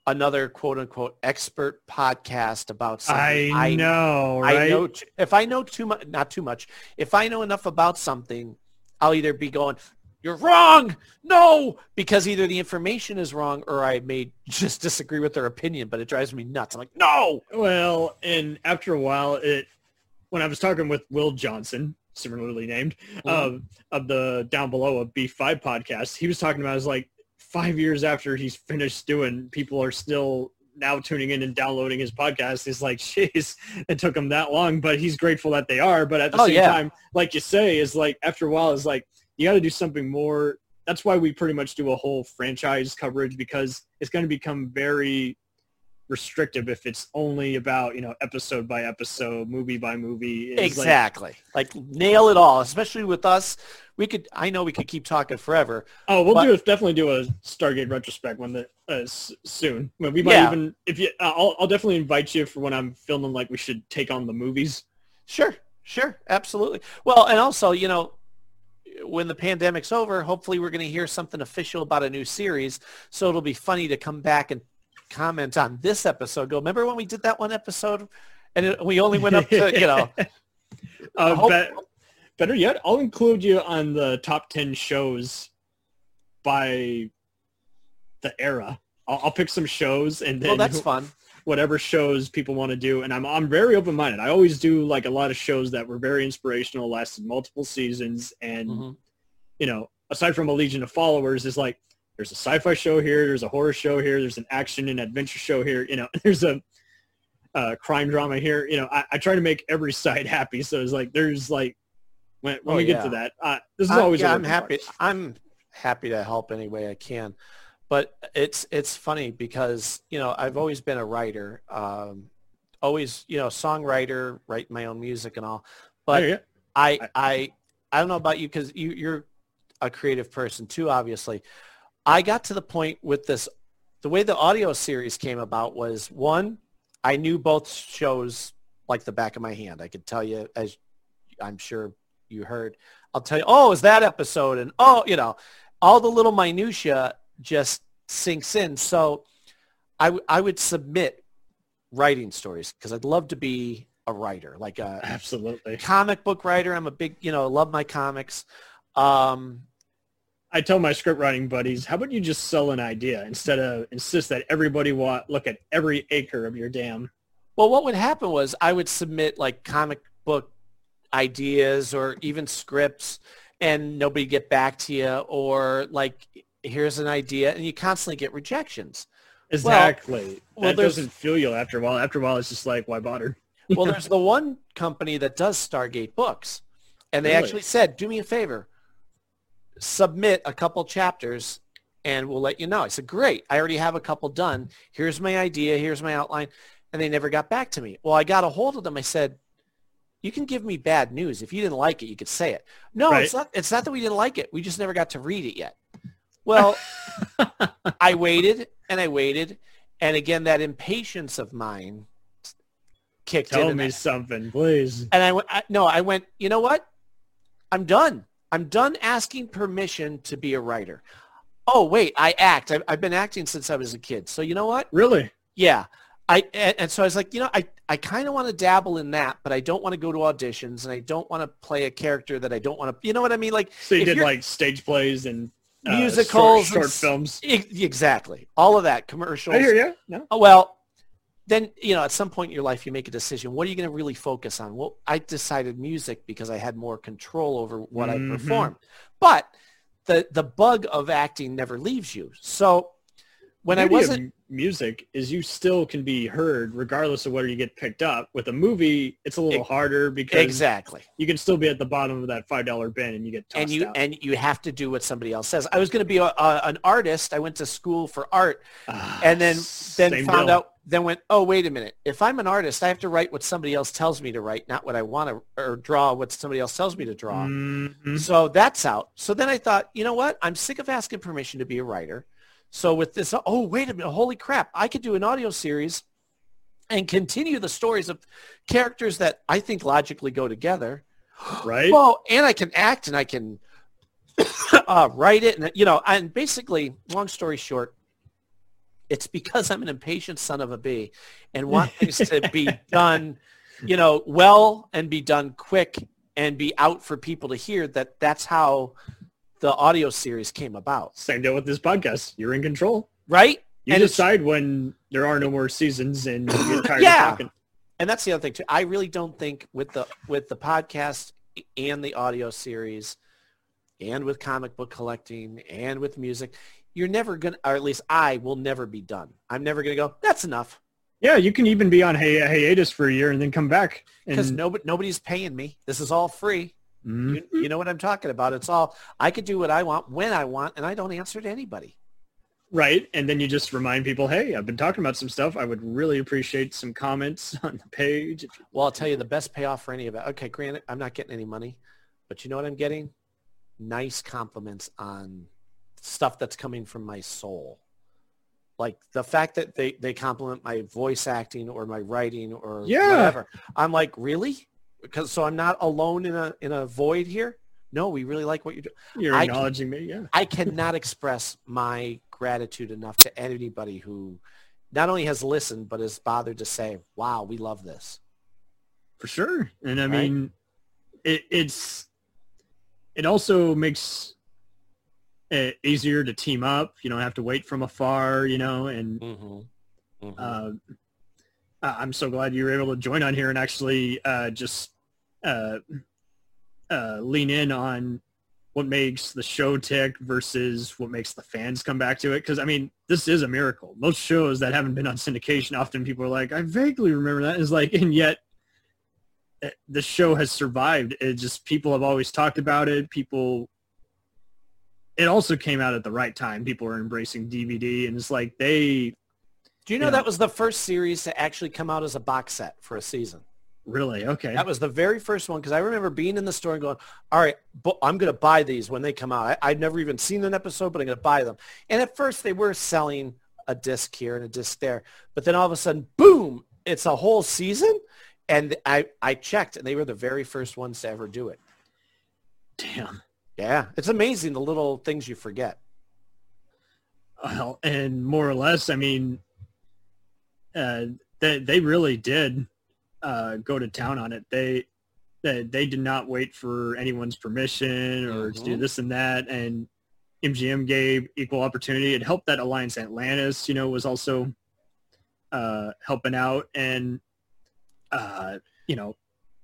Speaker 11: another quote unquote expert podcast about something.
Speaker 19: I know,
Speaker 11: I know. If I know too much, not too much. If I know enough about something, I'll either be going, "You're wrong," no, because either the information is wrong or I may just disagree with their opinion. But it drives me nuts. I'm like, no.
Speaker 19: Well, and after a while, it when I was talking with Will Johnson, similarly named, mm-hmm. of of the Down Below a B five podcast, he was talking about is like five years after he's finished doing, people are still now tuning in and downloading his podcast. He's like, jeez, it took him that long, but he's grateful that they are. But at the
Speaker 11: Oh,
Speaker 19: same
Speaker 11: yeah.
Speaker 19: time, like you say, is like after a while, is like you got to do something more. That's why we pretty much do a whole franchise coverage because it's going to become very restrictive if it's only about you know episode by episode, movie by movie. It's
Speaker 11: Exactly. Like, nail it all, especially with us. We could. I know we could keep talking forever.
Speaker 19: oh, we'll
Speaker 11: but-
Speaker 19: do definitely do a Stargate retrospect one that uh, soon. We might
Speaker 11: Yeah.
Speaker 19: even if you, uh, I'll I'll definitely invite you for when I'm filming. Like we should take on the movies.
Speaker 11: Sure, sure, absolutely. Well, and also, you know, when the pandemic's over, hopefully we're going to hear something official about a new series. So it'll be funny to come back and comment on this episode, go, remember when we did that one episode and it, we only went up to, you know,
Speaker 19: Uh,
Speaker 11: hope-
Speaker 19: bet- better yet, I'll include you on the top 10 shows by the era. I'll, I'll pick some shows and then
Speaker 11: well, that's fun.
Speaker 19: whatever shows people want to do. And I'm, I'm very open-minded. I always do like a lot of shows that were very inspirational, lasted multiple seasons. And,
Speaker 11: Mm-hmm.
Speaker 19: you know, aside from a legion of followers, is like, there's a sci-fi show here, there's a horror show here, there's an action and adventure show here, you know, there's a uh, crime drama here. You know, I, I try to make every side happy. So it's like, there's like, when, when
Speaker 11: Oh,
Speaker 19: we get
Speaker 11: yeah.
Speaker 19: to that, uh, this is
Speaker 11: I-
Speaker 19: always
Speaker 11: yeah, I'm happy.
Speaker 19: progress.
Speaker 11: I'm happy to help any way I can. But it's it's funny because you know I've always been a writer, um, always you know songwriter, write my own music and all. But
Speaker 19: Oh, yeah.
Speaker 11: I I I don't know about you because you you're a creative person too, obviously. I got to the point with this, the way the audio series came about was one, I knew both shows like the back of my hand. I could tell you, as I'm sure you heard, I'll tell you, oh, is that episode? And oh, you know, all the little minutia just sinks in. So I, w- I would submit writing stories because I'd love to be a writer, like a
Speaker 19: Absolutely.
Speaker 11: comic book writer. I'm a big, you know, love my comics. Um,
Speaker 19: I tell my script writing buddies, how about you just sell an idea instead of insist that everybody wa look at every acre of your dam.
Speaker 11: Well, what would happen was I would submit like comic book ideas or even scripts and nobody get back to you or like here's an idea and you constantly get rejections.
Speaker 19: Exactly.
Speaker 11: well,
Speaker 19: that
Speaker 11: there's-
Speaker 19: doesn't fuel you after a while. After a while, it's just like, why bother?
Speaker 11: Well, there's the one company that does Stargate books and they
Speaker 19: Really?
Speaker 11: actually said, do me a favor, submit a couple chapters and we'll let you know. I said, great. I already have a couple done. Here's my idea. Here's my outline. And they never got back to me. Well, I got a hold of them. I said, you can give me bad news. If you didn't like it, you could say it. No,
Speaker 19: Right.
Speaker 11: it's not. It's not that we didn't like it. We just never got to read it yet. Well, I waited and I waited, and again that impatience of mine kicked in.
Speaker 19: Tell
Speaker 11: and
Speaker 19: me
Speaker 11: I-
Speaker 19: something, please.
Speaker 11: and I went, I, no, I went, you know what? I'm done. I'm done asking permission to be a writer. Oh, wait, I act. I've, I've been acting since I was a kid. So you know what?
Speaker 19: Really?
Speaker 11: Yeah. I and, and so I was like, you know, I, I kind of want to dabble in that, but I don't want to go to auditions and I don't want to play a character that I don't want to, you know what I mean? Like,
Speaker 19: So you did like stage plays and uh,
Speaker 11: musicals,
Speaker 19: short,
Speaker 11: and
Speaker 19: short films.
Speaker 11: exactly. All of that, commercials.
Speaker 19: I hear you. No.
Speaker 11: Oh, well, then you know, at some point in your life, you make a decision. What are you going to really focus on? Well, I decided music because I had more control over what
Speaker 19: Mhm.
Speaker 11: I performed. But the the bug of acting never leaves you. So when I
Speaker 19: Beauty
Speaker 11: wasn't
Speaker 19: music is you still can be heard regardless of whether you get picked up. With a movie, it's a little harder because
Speaker 11: exactly
Speaker 19: you can still be at the bottom of that five dollar bin and you get
Speaker 11: and you
Speaker 19: out.
Speaker 11: and you have to do what somebody else says. I was going to be a, a, an artist. I went to school for art, and then then found
Speaker 19: deal.
Speaker 11: out. Then went, oh wait a minute. If I'm an artist, I have to write what somebody else tells me to write, not what I want to, or draw what somebody else tells me to draw.
Speaker 19: Mhm.
Speaker 11: So that's out. So then I thought, you know what? I'm sick of asking permission to be a writer. So with this, oh wait a minute, holy crap! I could do an audio series and continue the stories of characters that I think logically go together.
Speaker 19: Right?
Speaker 11: Well, and I can act and I can uh, write it, and you know, and basically, long story short, it's because I'm an impatient son of a bee and want things to be done, you know, well and be done quick and be out for people to hear. That that's how the audio series came about,
Speaker 19: Same deal with this podcast. You're in control.
Speaker 11: right?
Speaker 19: You
Speaker 11: And
Speaker 19: decide when there are no more seasons and you get tired
Speaker 11: Yeah.
Speaker 19: of talking.
Speaker 11: and that's the other thing too. I really don't think with the with the podcast and the audio series, and with comic book collecting and with music, you're never gonna, or at least I will never be done. I'm never gonna go. That's enough
Speaker 19: Yeah, you can even be on hi- hiatus for a year and then come back.
Speaker 11: because
Speaker 19: And
Speaker 11: nobody nobody's paying me. This is all free.
Speaker 19: Mhm.
Speaker 11: You, you know what I'm talking about. It's all I could do what I want when I want, and I don't answer to anybody.
Speaker 19: right, and then you just remind people, hey, I've been talking about some stuff. I would really appreciate some comments on the page.
Speaker 11: Well, I'll tell you the best payoff for any of it. Okay, granted, I'm not getting any money, but you know what I'm getting? Nice compliments on stuff that's coming from my soul. Like the fact that they, they compliment my voice acting or my writing or
Speaker 19: Yeah.
Speaker 11: whatever. I'm like, really? Because so I'm not alone in a in a void here? No, we really like what you're doing.
Speaker 19: You're
Speaker 11: I-
Speaker 19: acknowledging me, yeah.
Speaker 11: I cannot express my gratitude enough to anybody who not only has listened but has bothered to say, "Wow, we love this."
Speaker 19: for sure. And I
Speaker 11: Right.
Speaker 19: mean, it, it's it also makes easier to team up. You don't have to wait from afar, you know. And
Speaker 11: Mm-hmm.
Speaker 19: uh, I- I'm so glad you were able to join on here and actually uh, just uh, uh, lean in on what makes the show tick versus what makes the fans come back to it. Because I mean, this is a miracle. Most shows that haven't been on syndication, often people are like, "I vaguely remember that." It's like, and yet uh, the show has survived. It just people have always talked about it. People. It also came out at the right time. People were embracing DVD, and it's like they
Speaker 11: Do you know that was the first series to actually come out as a box set for a season?
Speaker 19: really okay.
Speaker 11: That was the very first one because I remember being in the store and going, "All right, bu- I'm going to buy these when they come out." I, I'd never even seen an episode, but I'm going to buy them. And at first, they were selling a disc here and a disc there, but then all of a sudden, boom! It's a whole season, and I I checked, and they were the very first ones to ever do it.
Speaker 19: Damn.
Speaker 11: Yeah, it's amazing the little things you forget.
Speaker 19: Well, and more or less, I mean, uh, they they really did uh, go to town on it. They they they did not wait for anyone's permission or to do
Speaker 11: Mhm.
Speaker 19: this and that. And MGM gave equal opportunity. It helped that Alliance Atlantis, you know, was also uh, helping out, and uh, you know,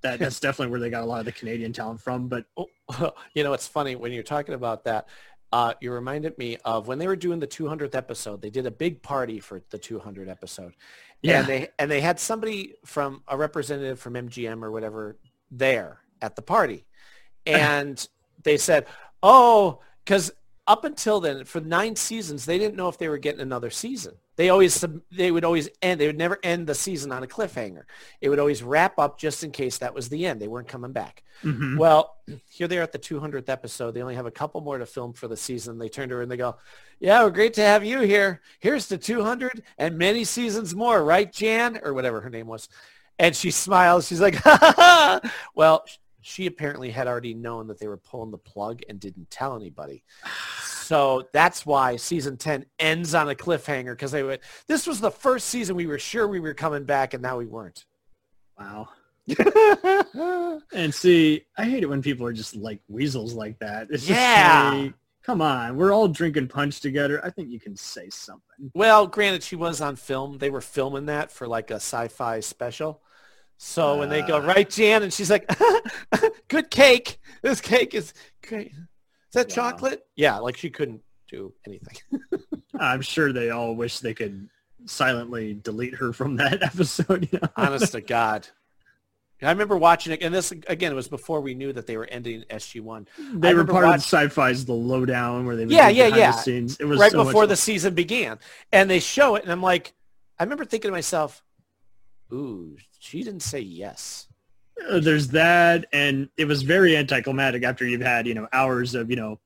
Speaker 19: that that's definitely where they got a lot of the Canadian talent from. But
Speaker 11: you know, it's funny when you're talking about that. Uh, you reminded me of when they were doing the 200th episode. They did a big party for the 200 episode,
Speaker 19: Yeah.
Speaker 11: and they and they had somebody from a representative from MGM or whatever there at the party, and they said, "Oh, because up until then, for nine seasons, they didn't know if they were getting another season. They always they would always end. They would never end the season on a cliffhanger. It would always wrap up just in case that was the end. They weren't coming back.
Speaker 19: Mhm.
Speaker 11: Well, here they are at the 200th episode. They only have a couple more to film for the season. They turn to her and they go, "Yeah, we're great to have you here. Here's to 200 and many seasons more, right, Jan or whatever her name was." And she smiles. She's like, ha, ha, ha. "Well, she apparently had already known that they were pulling the plug and didn't tell anybody." So that's why season 10 ends on a cliffhanger because they went, this was the first season we were sure we were coming back and now we weren't.
Speaker 19: Wow. and see, I hate it when people are just like weasels like that. It's just
Speaker 11: Yeah.
Speaker 19: like, come on, we're all drinking punch together. I think you can say something.
Speaker 11: Well, granted, she was on film. They were filming that for like a sci-fi special. So when they go, uh. right, Jan? And she's like, good cake. This cake is great. Is that chocolate? Yeah, like she couldn't do anything.
Speaker 19: I'm sure they all wish they could silently delete her from that episode. You know?
Speaker 11: Honest to God. I remember watching it, and this, again, it was before we knew that they were ending SG-1.
Speaker 19: They
Speaker 11: I
Speaker 19: were part
Speaker 11: watch-
Speaker 19: of sci-fi's The Lowdown where they
Speaker 11: yeah, yeah, yeah.
Speaker 19: the scenes. It was
Speaker 11: right
Speaker 19: so
Speaker 11: before the season began, and they show it, and I'm like, I remember thinking to myself, "Ooh, she didn't say yes."
Speaker 19: Uh, there's that and it was very anticlimactic after you've had you know hours of you know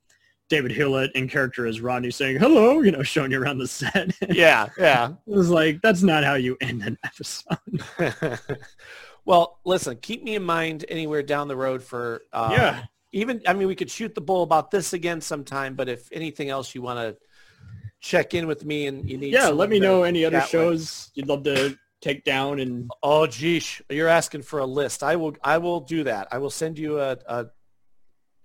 Speaker 19: david hewlett in character as rodney saying hello you know showing you around the set
Speaker 11: Yeah, yeah.
Speaker 19: it was like that's not how you end an episode
Speaker 11: well, listen, keep me in mind anywhere down the road for uh,
Speaker 19: Yeah.
Speaker 11: Even I mean, we could shoot the bull about this again sometime, but if anything else you want to check in with me and you need,
Speaker 19: yeah let me know any other shows you'd love to take down and
Speaker 11: Oh, geesh, you're asking for a list. I will. I will do that. I will send you a, a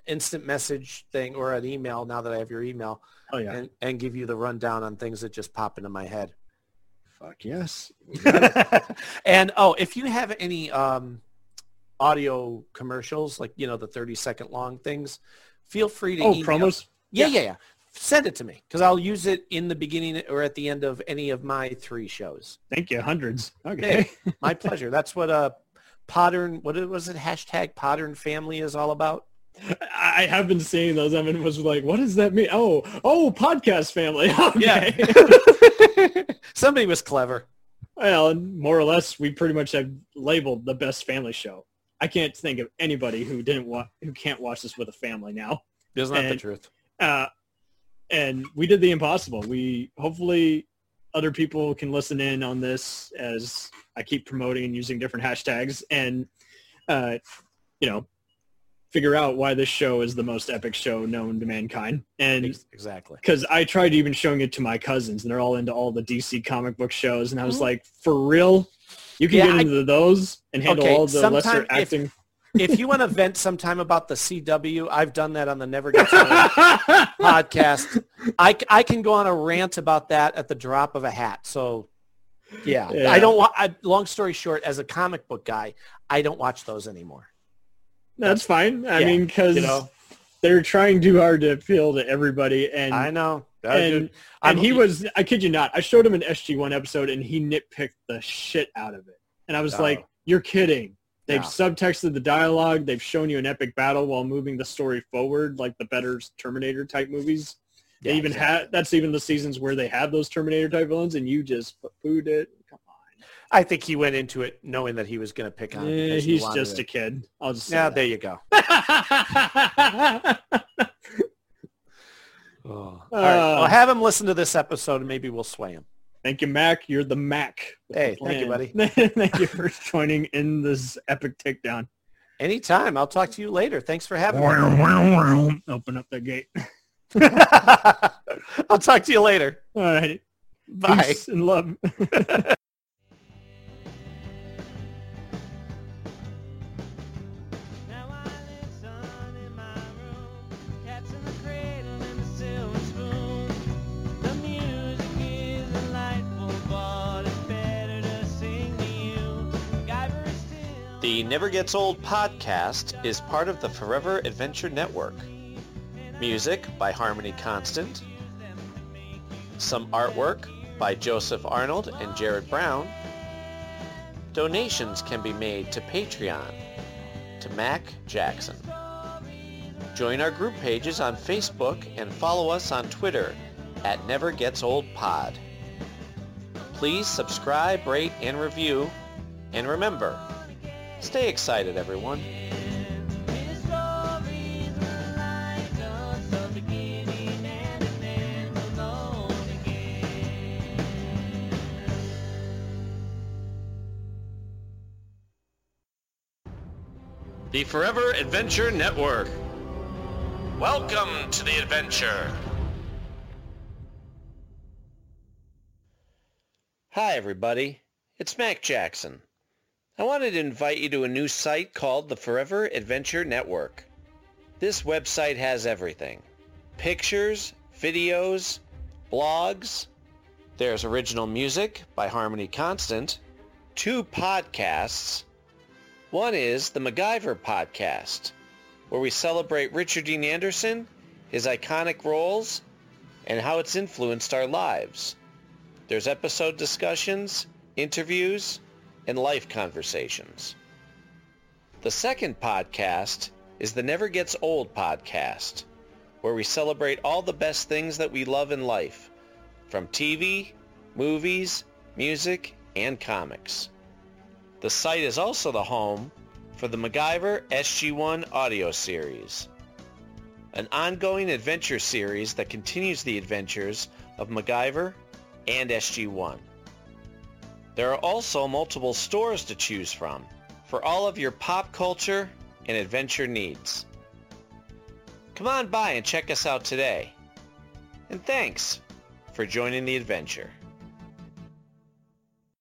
Speaker 11: instant message thing or an email now that I have your email.
Speaker 19: Oh yeah.
Speaker 11: and, and give you the rundown on things that just pop into my head.
Speaker 19: fuck yes
Speaker 11: and oh, if you have any um, audio commercials, like you know the thirty second long things, feel free to
Speaker 19: Oh,
Speaker 11: email-
Speaker 19: promos?
Speaker 11: Yeah, yeah, yeah. Send it to me because I'll use it in the beginning or at the end of any of my three shows.
Speaker 19: thank you hundreds okay
Speaker 11: Hey, my pleasure. That's what uh, Pottern. What was it? Hashtag Pottern Family is all about.
Speaker 19: i have been seeing those evan was like what does that mean oh oh podcast family okay.
Speaker 11: Yeah. Somebody was clever.
Speaker 19: Well, and more or less, we pretty much have labeled the best family show. I can't think of anybody who didn't want who can't watch this with a family now.
Speaker 11: Isn't that the truth?
Speaker 19: Uh, and we did the impossible. We hopefully other people can listen in on this as I keep promoting and using different hashtags. And uh, you know, figure out why this show is the most epic show known to mankind. And
Speaker 11: exactly.
Speaker 19: because I tried even showing it to my cousins, and they're all into all the DC comic book shows, and I was
Speaker 11: Mhm.
Speaker 19: like, for real, you can
Speaker 11: Yeah,
Speaker 19: get
Speaker 11: I-
Speaker 19: into those and handle
Speaker 11: Okay,
Speaker 19: all the lesser
Speaker 11: sometime if-
Speaker 19: acting.
Speaker 11: If you want to vent sometime about the CW, I've done that on the Never Gets Old podcast. I, I can go on a rant about that at the drop of a hat. So, yeah,
Speaker 19: Yeah.
Speaker 11: I don't want. Long story short, as a comic book guy, I don't watch those anymore.
Speaker 19: That's fine. I
Speaker 11: Yeah,
Speaker 19: mean, because
Speaker 11: you know.
Speaker 19: they're trying too hard to appeal to everybody, and
Speaker 11: I know.
Speaker 19: And, and he was, I kid you not, I showed him an SG1 episode and he nitpicked the shit out of it. And I was
Speaker 11: Oh.
Speaker 19: like, you're kidding. They've
Speaker 11: No.
Speaker 19: subtexted the dialogue. They've shown you an epic battle while moving the story forward, like the better Terminator type movies.
Speaker 11: Yeah,
Speaker 19: they even
Speaker 11: exactly.
Speaker 19: had, that's even the seasons where they have those Terminator type villains and you just pooed it. Come on.
Speaker 11: I think he went into it knowing that he was going to pick on. it
Speaker 19: Eh,
Speaker 11: he
Speaker 19: he's just
Speaker 11: it.
Speaker 19: a kid. I'll just say
Speaker 11: Yeah, there you go. Oh. All right. Well,
Speaker 19: Uh,
Speaker 11: have him listen to this episode, and maybe we'll sway him.
Speaker 19: Thank you, Mac. You're the Mac.
Speaker 11: Hey,
Speaker 19: the
Speaker 11: thank you, buddy.
Speaker 19: thank you for joining in this epic takedown.
Speaker 11: Anytime. I'll talk to you later. Thanks for having me.
Speaker 19: Open up the gate.
Speaker 11: I'll talk to you later.
Speaker 19: All right.
Speaker 11: Bye.
Speaker 19: Peace and love.
Speaker 11: The Never Gets Old podcast is part of the Forever Adventure Network. Music by Harmony Constant. Some artwork by Joseph Arnold and Jared Brown. Donations can be made to Patreon to Mac Jackson. Join our group pages on Facebook and follow us on Twitter at Never Gets Old Pod. Please subscribe, rate, and review. And remember, stay excited, everyone. The Forever Adventure Network. Welcome to the adventure. Hi, everybody. It's Mac Jackson. I wanted to invite you to a new site called the Forever Adventure Network. This website has everything. Pictures, videos, blogs. There's original music by Harmony Constant. Two podcasts. One is the MacGyver Podcast, where we celebrate Richard Dean Anderson, his iconic roles, and how it's influenced our lives. There's episode discussions, interviews, and life conversations. The second podcast is the Never Gets Old podcast, where we celebrate all the best things that we love in life, from TV, movies, music, and comics. The site is also the home for the MacGyver SG-1 audio series, an ongoing adventure series that continues the adventures of MacGyver and SG-1. There are also multiple stores to choose from for all of your pop culture and adventure needs. Come on by and check us out today. And thanks for joining the adventure.